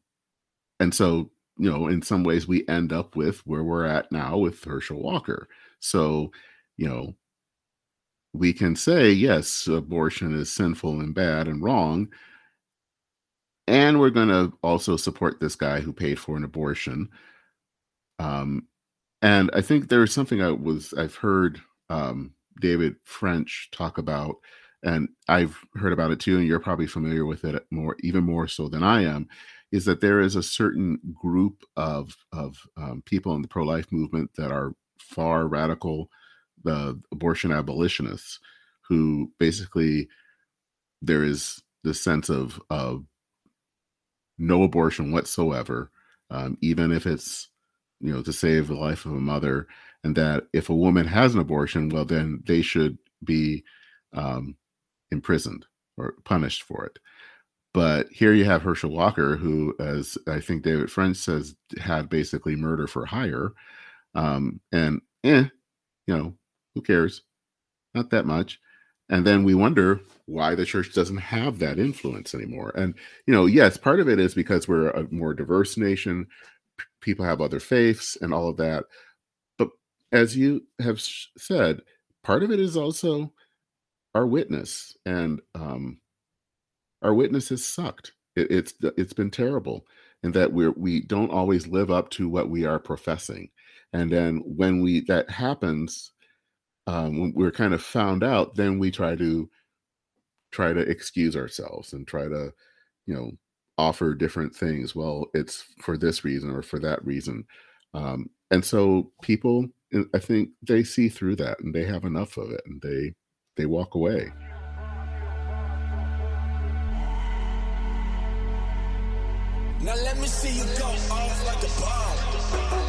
and so you know in some ways we end up with where we're at now with Herschel Walker. So you know we can say yes, abortion is sinful and bad and wrong, and we're going to also support this guy who paid for an abortion. Um, and I think there's something I was I've heard um, David French talk about, and I've heard about it too, and you're probably familiar with it more, even more so than I am. Is that there is a certain group of of um, people in the pro life movement that are far radical, the abortion abolitionists, who basically there is this sense of of no abortion whatsoever, um, even if it's you know to save the life of a mother, and that if a woman has an abortion, well then they should be um, imprisoned or punished for it. But here you have Herschel Walker, who, as I think David French says, had basically murder for hire. Um, and eh, you know, who cares? Not that much. And then we wonder why the church doesn't have that influence anymore. And, you know, yes, part of it is because we're a more diverse nation, People have other faiths and all of that. But as you have said, part of it is also our witness. And um, our witness has sucked. It, it's it's been terrible, and that we're we don't always live up to what we are professing. And then when we that happens, um, when we're kind of found out, then we try to try to excuse ourselves and try to, you know, offer different things. Well, it's for this reason or for that reason. Um, and so people, I think they see through that and they have enough of it and they they walk away. Now let me see you go off like a bomb.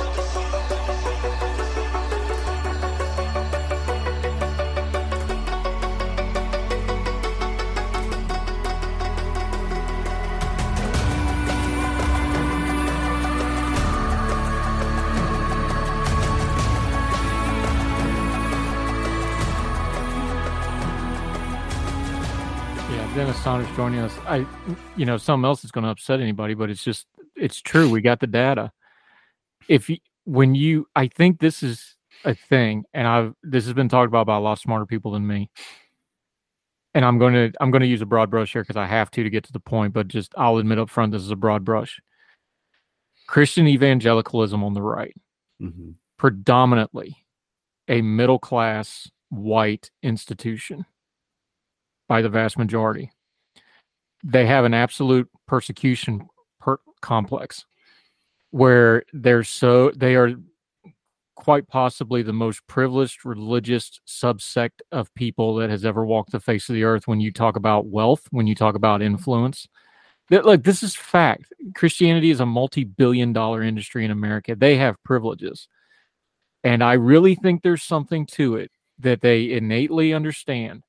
Sanders joining us. I, you know, something else is going to upset anybody, but it's just, it's true. We got the data. If you, when you, I think this is a thing, and I've, this has been talked about by a lot smarter people than me. And I'm going to, I'm going to use a broad brush here because I have to to get to the point, but just, I'll admit up front, this is a broad brush. Christian evangelicalism on the right, mm-hmm. predominantly a middle class white institution by the vast majority. They have an absolute persecution per- complex where they're so they are quite possibly the most privileged religious subsect of people that has ever walked the face of the earth when you talk about wealth when you talk about influence. That like this is fact. Christianity is a multi-billion dollar industry in america. They have privileges. And i really think there's something to it that they innately understand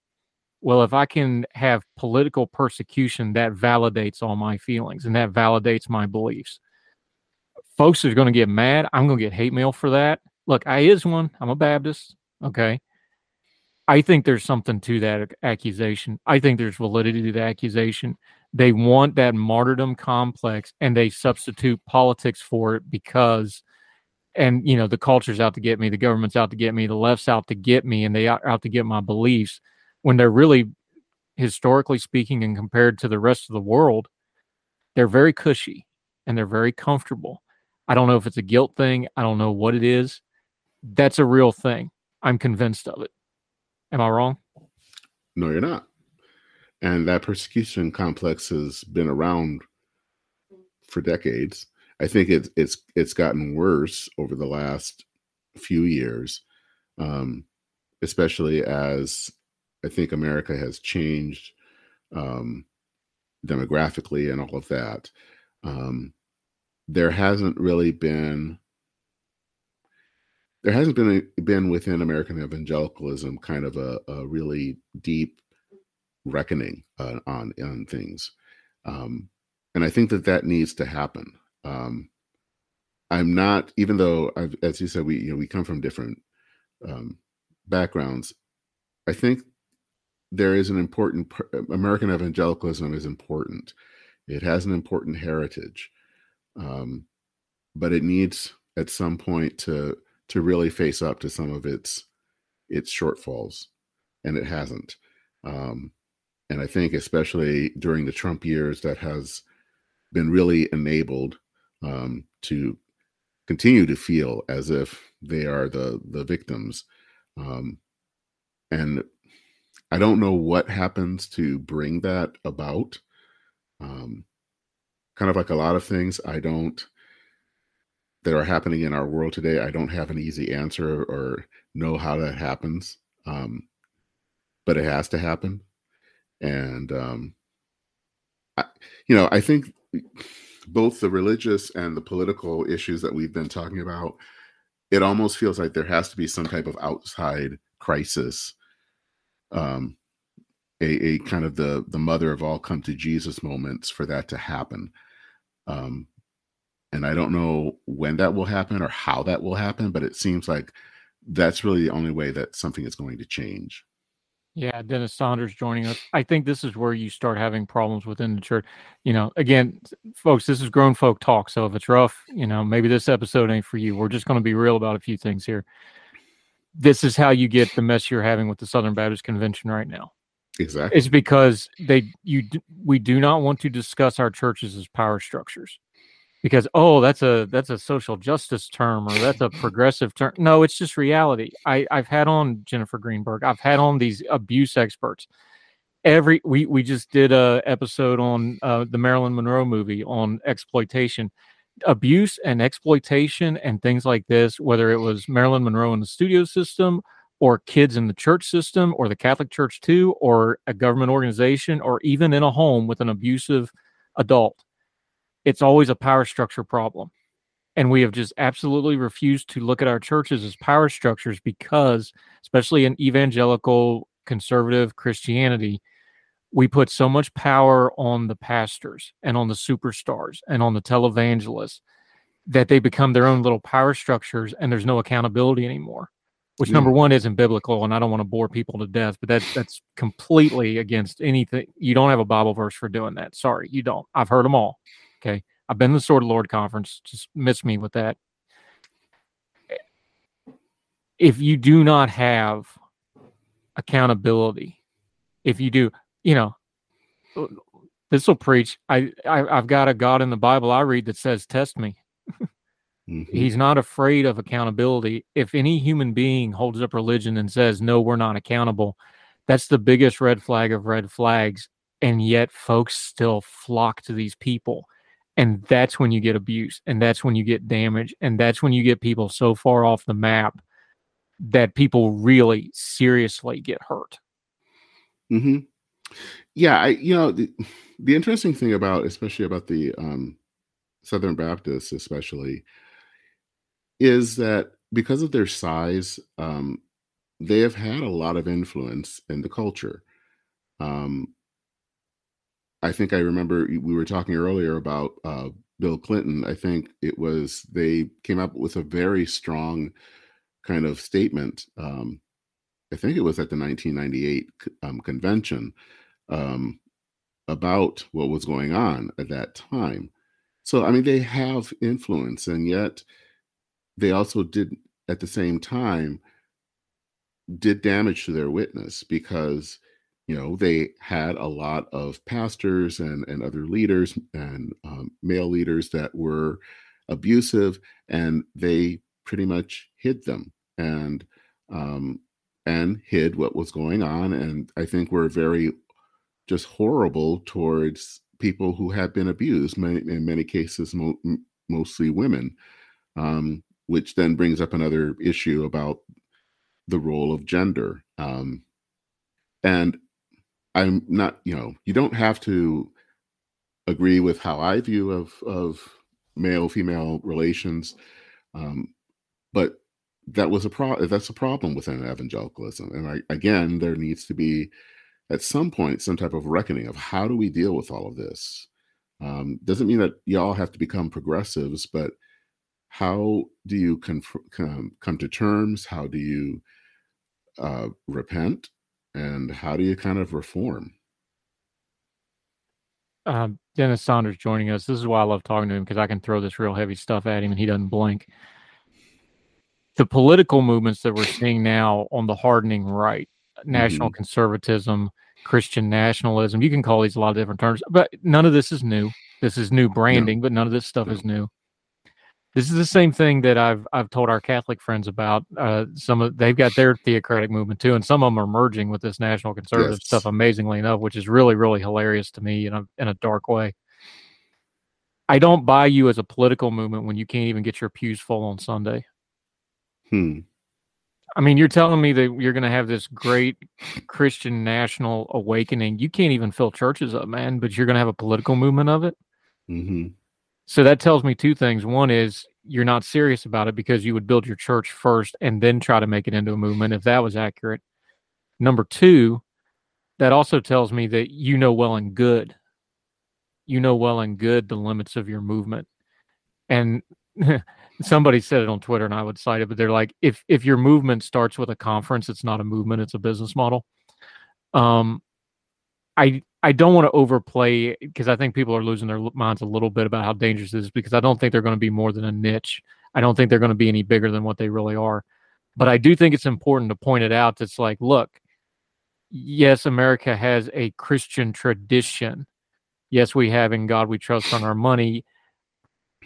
well, if I can have political persecution, that validates all my feelings and that validates my beliefs. Folks are going to get mad. I'm going to get hate mail for that. Look, I is one. I'm a Baptist. Okay. I think there's something to that accusation. I think there's validity to the accusation. They want that martyrdom complex and they substitute politics for it because, and you know, the culture's out to get me, the government's out to get me, the left's out to get me, and they are out to get my beliefs when they're really historically speaking and compared to the rest of the world they're very cushy and they're very comfortable. I don't know if it's a guilt thing. I don't know what it is. That's a real thing. I'm convinced of it. Am i wrong? No you're not. And that persecution complex has been around for decades. I think it's it's it's gotten worse over the last few years um, especially as I think America has changed um, demographically and all of that. Um, there hasn't really been there hasn't been a, been within American evangelicalism kind of a, a really deep reckoning uh, on on things, um, and I think that that needs to happen. Um, I'm not, even though I've, as you said, we you know we come from different um, backgrounds. I think there is an important American evangelicalism is important. It has an important heritage, um, but it needs at some point to to really face up to some of its its shortfalls, and it hasn't. Um, and I think especially during the Trump years, that has been really enabled um, to continue to feel as if they are the the victims. Um, and I don't know what happens to bring that about. Um, kind of like a lot of things, I don't that are happening in our world today. I don't have an easy answer or know how that happens, um, but it has to happen. And um, I, you know, I think both the religious and the political issues that we've been talking about, it almost feels like there has to be some type of outside crisis um, a, a kind of the the mother of all come to Jesus moments for that to happen. Um, and I don't know when that will happen or how that will happen, but it seems like that's really the only way that something is going to change. Yeah, Dennis Sanders joining us. I think this is where you start having problems within the church. You know, again, folks, this is grown folk talk. So if it's rough, you know, maybe this episode ain't for you. We're just going to be real about a few things here. This is how you get the mess you're having with the Southern Baptist Convention right now. Exactly. It's because they you we do not want to discuss our churches as power structures because oh that's a that's a social justice term or that's a progressive term. No it's just reality. I i've had on jennifer greenberg. I've had on these abuse experts. Every we we just did a episode on uh, the marilyn monroe movie on exploitation abuse and exploitation and things like this whether it was marilyn monroe in the studio system or kids in the church system or the catholic church too or a government organization or even in a home with an abusive adult it's always a power structure problem. And we have just absolutely refused to look at our churches as power structures because, especially in evangelical conservative Christianity, we put so much power on the pastors and on the superstars and on the televangelists that they become their own little power structures and there's no accountability anymore which mm. number one isn't biblical and i don't want to bore people to death but that's that's completely against anything you don't have a bible verse for doing that sorry you don't i've heard them all Okay. I've been to the Sword of Lord conference. Just miss me with that. If you do not have accountability, if you do, you know, this will preach. I, I I've got a God in the Bible I read that says, "Test me." mm-hmm. He's not afraid of accountability. If any human being holds up religion and says, "No, we're not accountable," that's the biggest red flag of red flags. And yet, folks still flock to these people and that's when you get abuse and that's when you get damage and that's when you get people so far off the map that people really seriously get hurt hmm yeah i you know the, the interesting thing about especially about the um southern baptists especially is that because of their size um they have had a lot of influence in the culture um I think I remember we were talking earlier about uh, Bill Clinton. I think it was they came up with a very strong kind of statement. Um, I think it was at the 1998 um, convention um, about what was going on at that time. So, I mean, they have influence, and yet they also did at the same time did damage to their witness because you know they had a lot of pastors and and other leaders and um, male leaders that were abusive and they pretty much hid them and um, and hid what was going on and i think we're very just horrible towards people who have been abused many, in many cases mo- mostly women um, which then brings up another issue about the role of gender um, and I'm not, you know, you don't have to agree with how I view of of male female relations, um, but that was a pro that's a problem within evangelicalism, and I, again, there needs to be at some point some type of reckoning of how do we deal with all of this. Um, doesn't mean that y'all have to become progressives, but how do you conf- come come to terms? How do you uh, repent? and how do you kind of reform? Um, Dennis Sanders joining us. This is why I love talking to him because I can throw this real heavy stuff at him and he doesn't blink. The political movements that we're seeing now on the hardening right, national mm-hmm. conservatism, Christian nationalism, you can call these a lot of different terms, but none of this is new. This is new branding, no. but none of this stuff no. is new. This is the same thing that I've I've told our Catholic friends about. Uh, some of they've got their theocratic movement too, and some of them are merging with this national conservative yes. stuff. Amazingly enough, which is really really hilarious to me in a in a dark way. I don't buy you as a political movement when you can't even get your pews full on Sunday. Hmm. I mean, you're telling me that you're going to have this great Christian national awakening. You can't even fill churches up, man, but you're going to have a political movement of it. Mm-hmm. So that tells me two things. One is you're not serious about it because you would build your church first and then try to make it into a movement if that was accurate. Number two, that also tells me that you know well and good you know well and good the limits of your movement and somebody said it on twitter and i would cite it but they're like if if your movement starts with a conference it's not a movement it's a business model um i i don't want to overplay because i think people are losing their minds a little bit about how dangerous this is because i don't think they're going to be more than a niche i don't think they're going to be any bigger than what they really are but i do think it's important to point it out it's like look yes, America has a Christian tradition. Yes, we have in God we trust on our money,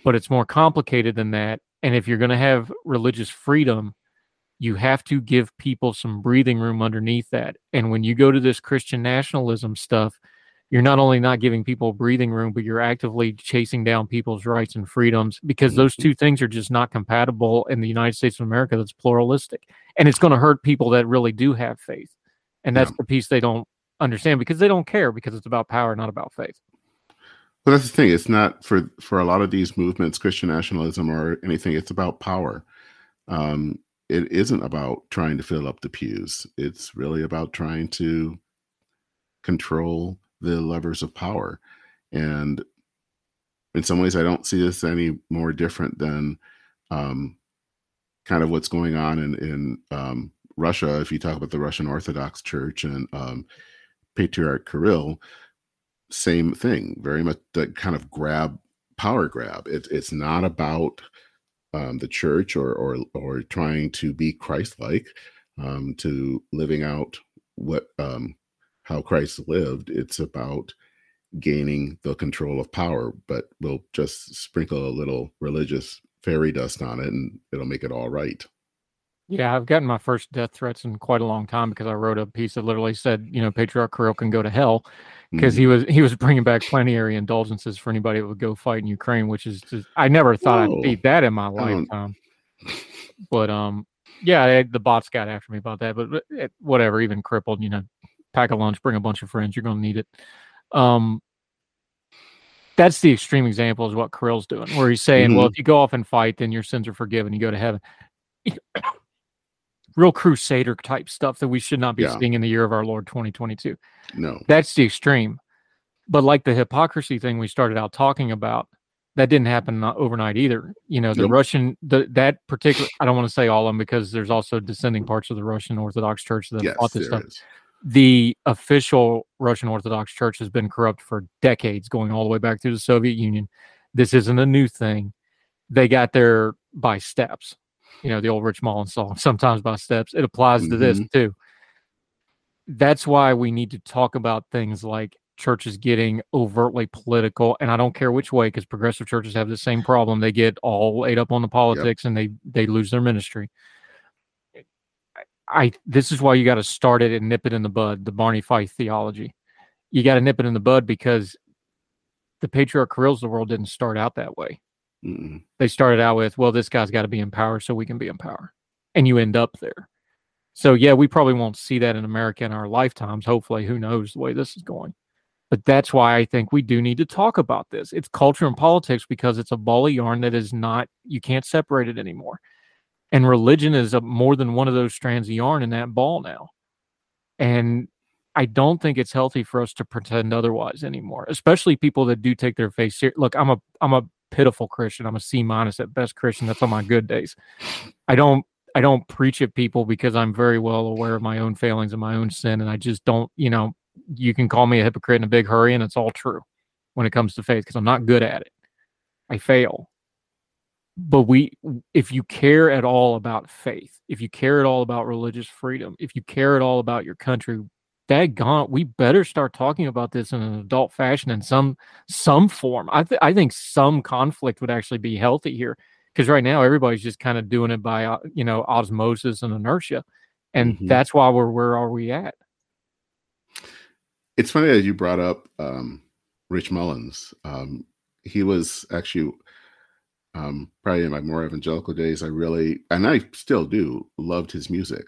but it's more complicated than that. And if you're going to have religious freedom, you have to give people some breathing room underneath that. And when you go to this Christian nationalism stuff, you're not only not giving people breathing room, but you're actively chasing down people's rights and freedoms because those mm-hmm. two things are just not compatible in the United States of America that's pluralistic. And it's going to hurt people that really do have faith and that's yeah. the piece they don't understand because they don't care because it's about power not about faith well that's the thing it's not for for a lot of these movements christian nationalism or anything it's about power. Um it isn't about trying to fill up the pews it's really about trying to control the levers of power. And in some ways i don't see this any more different than um kind of what's going on in in um Russia, if you talk about the Russian Orthodox Church and um, Patriarch Kirill, same thing. Very much the kind of grab, power grab. It, it's not about um, the church or or or trying to be Christ-like, um, to living out what um, how Christ lived. It's about gaining the control of power, but we'll just sprinkle a little religious fairy dust on it, and it'll make it all right. Yeah, I've gotten my first death threats in quite a long time because I wrote a piece that literally said, you know, Patriarch Kirill can go to hell because mm. he was he was bringing back plenary indulgences for anybody that would go fight in Ukraine, which is just, I never thought Whoa. I'd beat that in my lifetime. But um, yeah, the bots got after me about that, but it, whatever. Even crippled, you know, pack a lunch, bring a bunch of friends. You're gonna need it. Um, that's the extreme example is what Kirill's doing, where he's saying, mm-hmm. well, if you go off and fight, then your sins are forgiven. You go to heaven real crusader type stuff that we should not be yeah. seeing in the year of our Lord 2022. No. That's the extreme. But like the hypocrisy thing we started out talking about, that didn't happen overnight either. You know, the nope. Russian, the, that particular, I don't want to say all of them because there's also descending parts of the Russian Orthodox Church that yes, fought this stuff. Is. The official Russian Orthodox Church has been corrupt for decades, going all the way back through the Soviet Union. This isn't a new thing. They got there by steps you know the old Rich Mullins song, sometimes by steps. It applies mm-hmm. to this mm-hmm. too. That's why we need to talk about things like churches getting overtly political, and I don't care which way, because progressive churches have the same problem. They get all ate up on the politics, yep. and they they lose their ministry. I this is why you got to start it and nip it in the bud. The Barney Fife theology, you got to nip it in the bud because the patriarch Kirills of the world didn't start out that way. Mm-mm. They started out with, well, this guy's got to be in power so we can be in power. And you end up there. So, yeah, we probably won't see that in America in our lifetimes. Hopefully, who knows the way this is going. But that's why I think we do need to talk about this. It's culture and politics because it's a ball of yarn that is not, you can't separate it anymore. And religion is a, more than one of those strands of yarn in that ball now. And I don't think it's healthy for us to pretend otherwise anymore, especially people that do take their faith serious. Look, I'm a I'm a pitiful Christian. I'm a C minus at best Christian. That's on my good days. I don't I don't preach at people because I'm very well aware of my own failings and my own sin, and I just don't. You know, you can call me a hypocrite in a big hurry, and it's all true when it comes to faith because I'm not good at it. I fail. But we, if you care at all about faith, if you care at all about religious freedom, if you care at all about your country, daggone, we better start talking about this in an adult fashion in some some form. I th- I think some conflict would actually be healthy here because right now everybody's just kind of doing it by uh, you know osmosis and inertia, and mm-hmm. that's why we're where are we at? It's funny that you brought up um, Rich Mullins. Um, he was actually um, probably in my more evangelical days. I really and I still do loved his music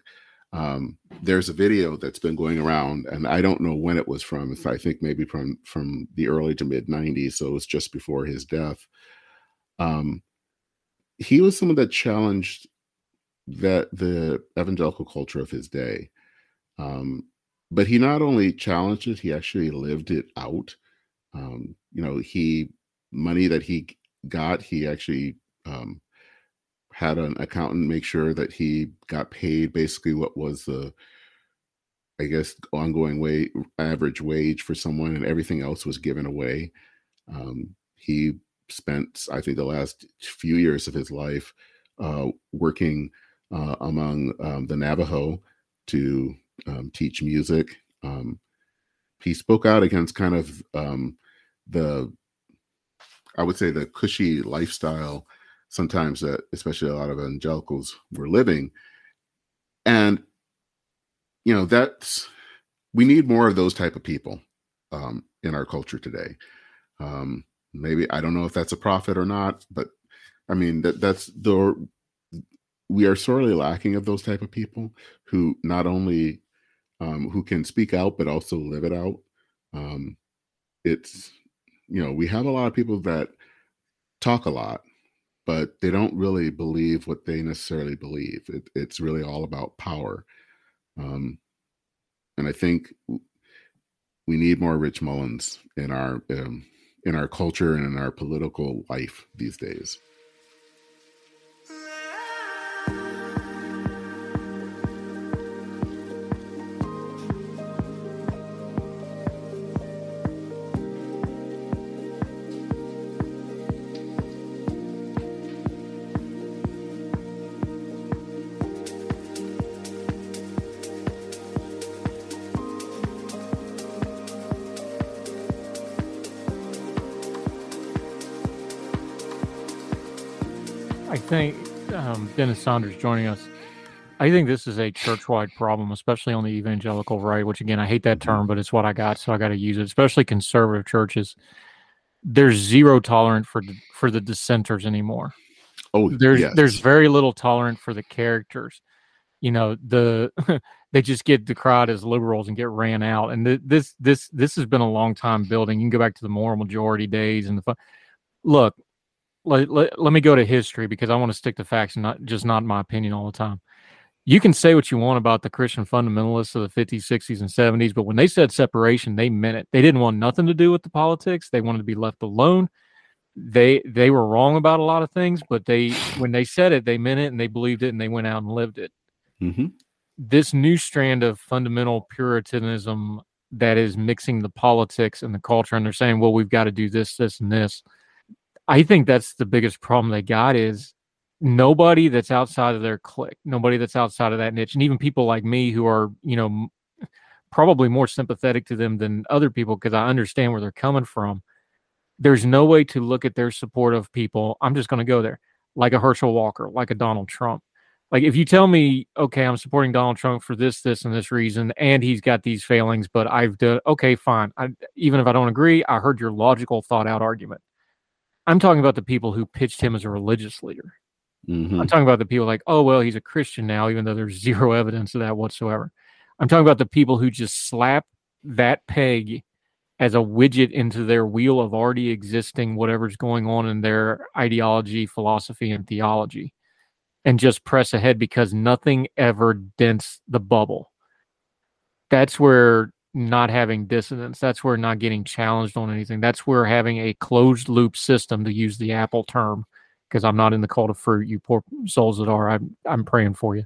um, there's a video that's been going around and i don't know when it was from i think maybe from from the early to mid 90s so it was just before his death um, he was someone that challenged that the evangelical culture of his day um, but he not only challenged it, he actually lived it out. Um, you know, he money that he got, he actually um, had an accountant make sure that he got paid basically what was the I guess ongoing wage average wage for someone and everything else was given away. Um, he spent I think the last few years of his life uh, working uh, among um, the Navajo to um, teach music. Um, he spoke out against kind of um, the I would say the cushy lifestyle sometimes that especially a lot of evangelicals were living. And you know that's we need more of those type of people um, in our culture today. Um, maybe i don't know if that's a prophet or not but i mean that that's the we are sorely lacking of those type of people who not only um, who can speak out but also live it out. Um, it's you know we have a lot of people that talk a lot but they don't really believe what they necessarily believe. It, it's really all about power. Um, and I think we need more Rich Mullins in our um, in our culture and in our political life these days. Think um, Dennis Sanders joining us. I think this is a church-wide problem, especially on the evangelical right. Which again, I hate that term, but it's what I got, so I got to use it. Especially conservative churches. There's zero tolerance for for the dissenters anymore. Oh, there's yes. there's very little tolerance for the characters. You know, the they just get decried as liberals and get ran out. And th- this this this has been a long time building. You can go back to the moral majority days and the fun. Look, let, let, let me go to history because I want to stick to facts and not just not my opinion all the time. You can say what you want about the Christian fundamentalists of the 50s, 60s, and 70s, but when they said separation, they meant it. They didn't want nothing to do with the politics. They wanted to be left alone. They they were wrong about a lot of things, but they when they said it, they meant it and they believed it and they went out and lived it. Mm-hmm. This new strand of fundamental Puritanism that is mixing the politics and the culture, and they're saying, well, we've got to do this, this, and this I think that's the biggest problem they got is nobody that's outside of their clique, nobody that's outside of that niche, and even people like me who are, you know, probably more sympathetic to them than other people because I understand where they're coming from. There's no way to look at their support of people. I'm just going to go there, like a Herschel Walker, like a Donald Trump. Like if you tell me, okay, I'm supporting Donald Trump for this, this, and this reason, and he's got these failings, but I've done okay, fine. I, even if I don't agree, I heard your logical, thought out argument. I'm talking about the people who pitched him as a religious leader. Mm-hmm. I'm talking about the people like, oh well, he's a Christian now, even though there's zero evidence of that whatsoever. I'm talking about the people who just slap that peg as a widget into their wheel of already existing whatever's going on in their ideology, philosophy, and theology, and just press ahead because nothing ever dents the bubble. That's where not having dissonance. That's where not getting challenged on anything. That's where having a closed loop system, to use the Apple term, because I'm not in the cult of fruit. You poor souls that are. I'm I'm praying for you.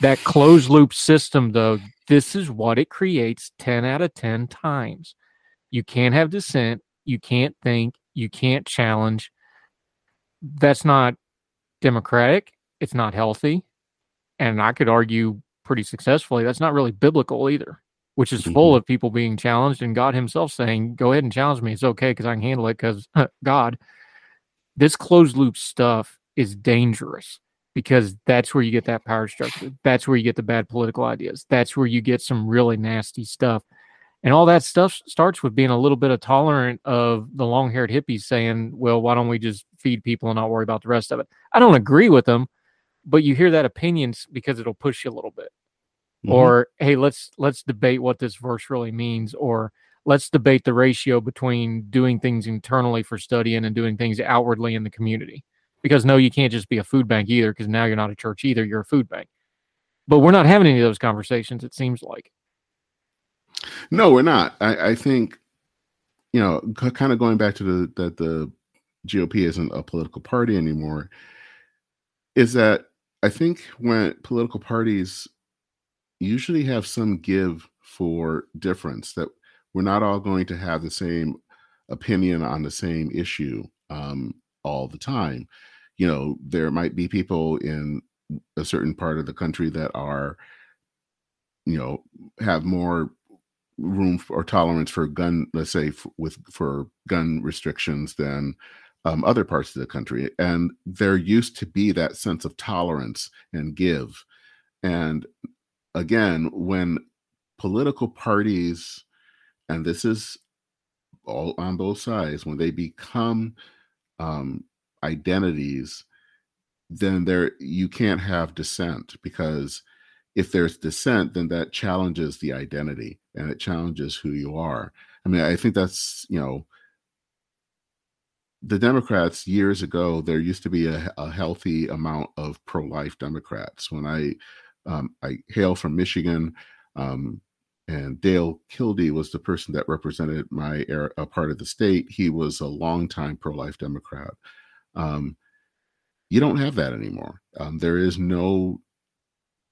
That closed loop system, though, this is what it creates 10 out of 10 times. You can't have dissent. You can't think. You can't challenge. That's not democratic. It's not healthy. And I could argue pretty successfully that's not really biblical either which is full Mhm. of people being challenged and God Himself saying, Go ahead and challenge me. It's okay because I can handle it because God. This closed loop stuff is dangerous because that's where you get that power structure. That's where you get the bad political ideas. That's where you get some really nasty stuff. And all that stuff starts with being a little bit of tolerant of the long haired hippies saying, well, why don't we just feed people and not worry about the rest of it? I don't agree with them, but you hear that opinions because it'll push you a little bit Mhm. or hey let's let's debate what this verse really means or let's debate the ratio between doing things internally for studying and doing things outwardly in the community because no you can't just be a food bank either because now you're not a church either you're a food bank but we're not having any of those conversations it seems like No, we're not. I, I think, you know, c- kind of going back to the that the GOP isn't a political party anymore, is that I think when political parties usually have some give for difference, that we're not all going to have the same opinion on the same issue um, all the time. You know, there might be people in a certain part of the country that are, you know, have more room for, or tolerance for gun, let's say, f- with for gun restrictions than um, other parts of the country, and there used to be that sense of tolerance and give. And again, when political parties, and this is all on both sides, when they become um, identities, then there you can't have dissent because if there's dissent, then that challenges the identity and it challenges who you are. I mean, I think that's you know the Democrats years ago, there used to be a, a healthy amount of pro-life Democrats. When I um, I hail from Michigan, um, and Dale Kildee was the person that represented my era, part of the state. He was a longtime pro-life Democrat. Um, you don't have that anymore. Um, there is no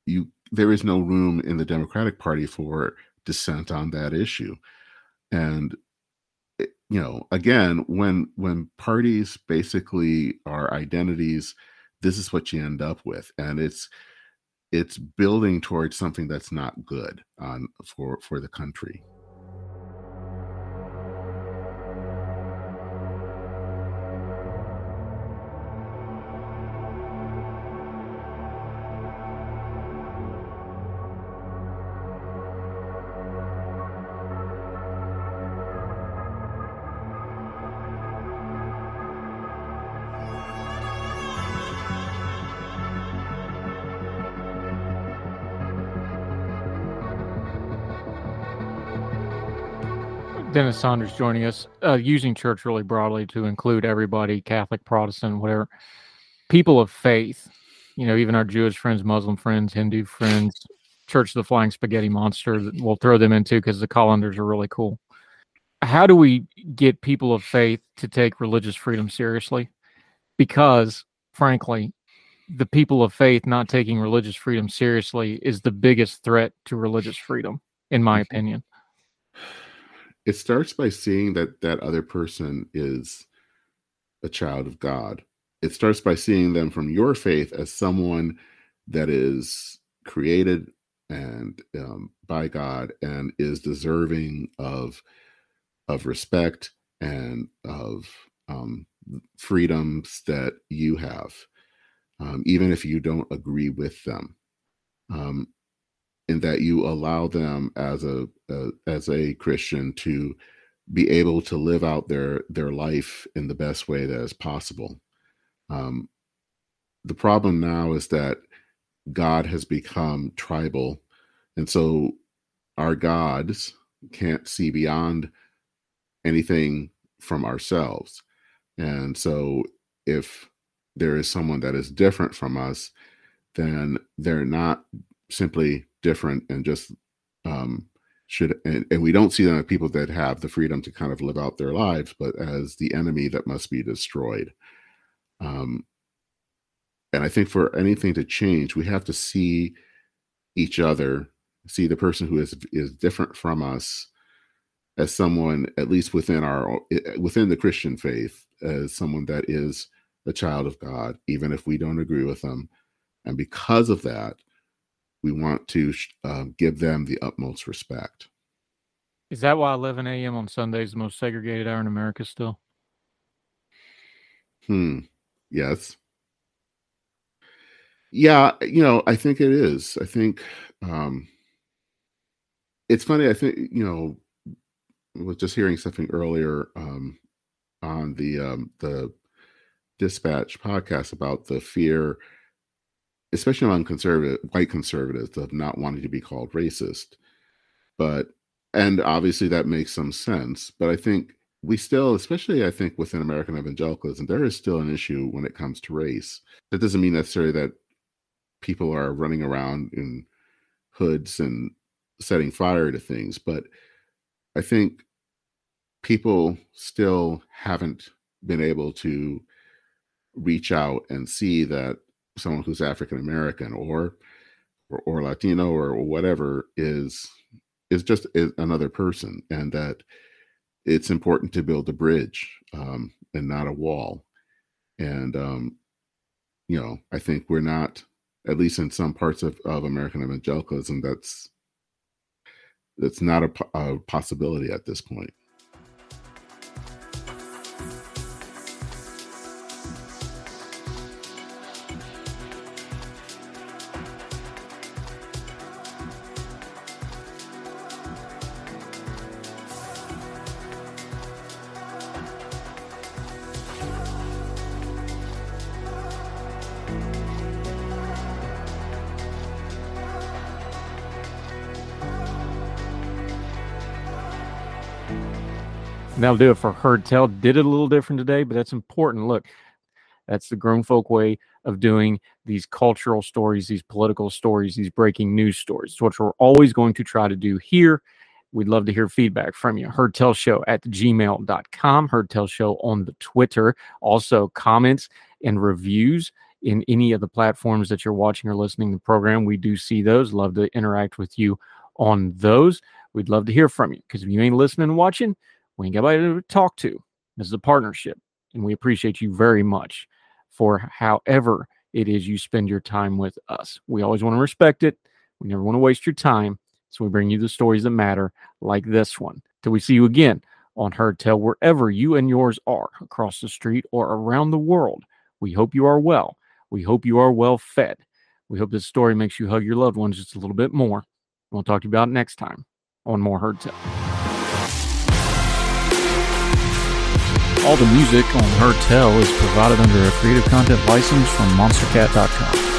you. There is no room in the Democratic Party for dissent on that issue, and it- you know again when when parties basically are identities this is what you end up with and it's it's building towards something that's not good on for for the country Dennis Sanders joining us, uh, using church really broadly to include everybody, Catholic, Protestant, whatever. People of faith, you know, even our Jewish friends, Muslim friends, Hindu friends, Church of the Flying Spaghetti Monster, we'll throw them into because the colanders are really cool. How do we get people of faith to take religious freedom seriously? Because, frankly, the people of faith not taking religious freedom seriously is the biggest threat to religious freedom, in my opinion. It starts by seeing that that other person is a child of god. It starts by seeing them from your faith as someone that is created and um, by god and is deserving of of respect and of um, freedoms that you have um, even if you don't agree with them. Um, in that you allow them as a, a as a Christian to be able to live out their their life in the best way that is possible. Um, the problem now is that God has become tribal, and so our gods can't see beyond anything from ourselves. And so, if there is someone that is different from us, then they're not simply different and just um, should and, and we don't see them as people that have the freedom to kind of live out their lives, but as the enemy that must be destroyed. Um, and I think for anything to change, we have to see each other, see the person who is is different from us as someone, at least within our within the Christian faith, as someone that is a child of God, even if we don't agree with them. And because of that, we want to uh, give them the utmost respect. Is that why 11 a.m. on Sunday is the most segregated hour in America still? Hmm. Yes. Yeah, you know, I think it is. I think um it's funny, I think, you know, I was just hearing something earlier um on the um the dispatch podcast about the fear especially among conservative white conservatives of not wanting to be called racist but and obviously that makes some sense but i think we still especially i think within american evangelicalism there is still an issue when it comes to race. That doesn't mean necessarily that people are running around in hoods and setting fire to things, but I think people still haven't been able to reach out and see that someone who's African American or, or or Latino or whatever is is just another person, and that it's important to build a bridge um, and not a wall. And um, you know, I think we're not, at least in some parts of, of American evangelicalism, that's that's not a, a possibility at this point. That'll do it for Heard Tell. Did it a little different today, but that's important. Look, that's the grown folk way of doing these cultural stories, these political stories, these breaking news stories. What we're always going to try to do here. We'd love to hear feedback from you. Heard Tell Show at gmail.com, Heard Tell Show on the Twitter. Also, comments and reviews in any of the platforms that you're watching or listening to the program. We do see those. Love to interact with you on those. We'd love to hear from you because if you ain't listening and watching, we ain't got anybody to talk to. This is a partnership, and we appreciate you very much for however it is you spend your time with us. We always want to respect it. We never want to waste your time. So we bring you the stories that matter, like this one. Till we see you again on Heard Tell, wherever you and yours are, across the street or around the world. We hope you are well. We hope you are well fed. We hope this story makes you hug your loved ones just a little bit more. We'll talk to you about it next time on More Heard All the music on Heard Tell is provided under a Creative Content license from MonsterCat.com.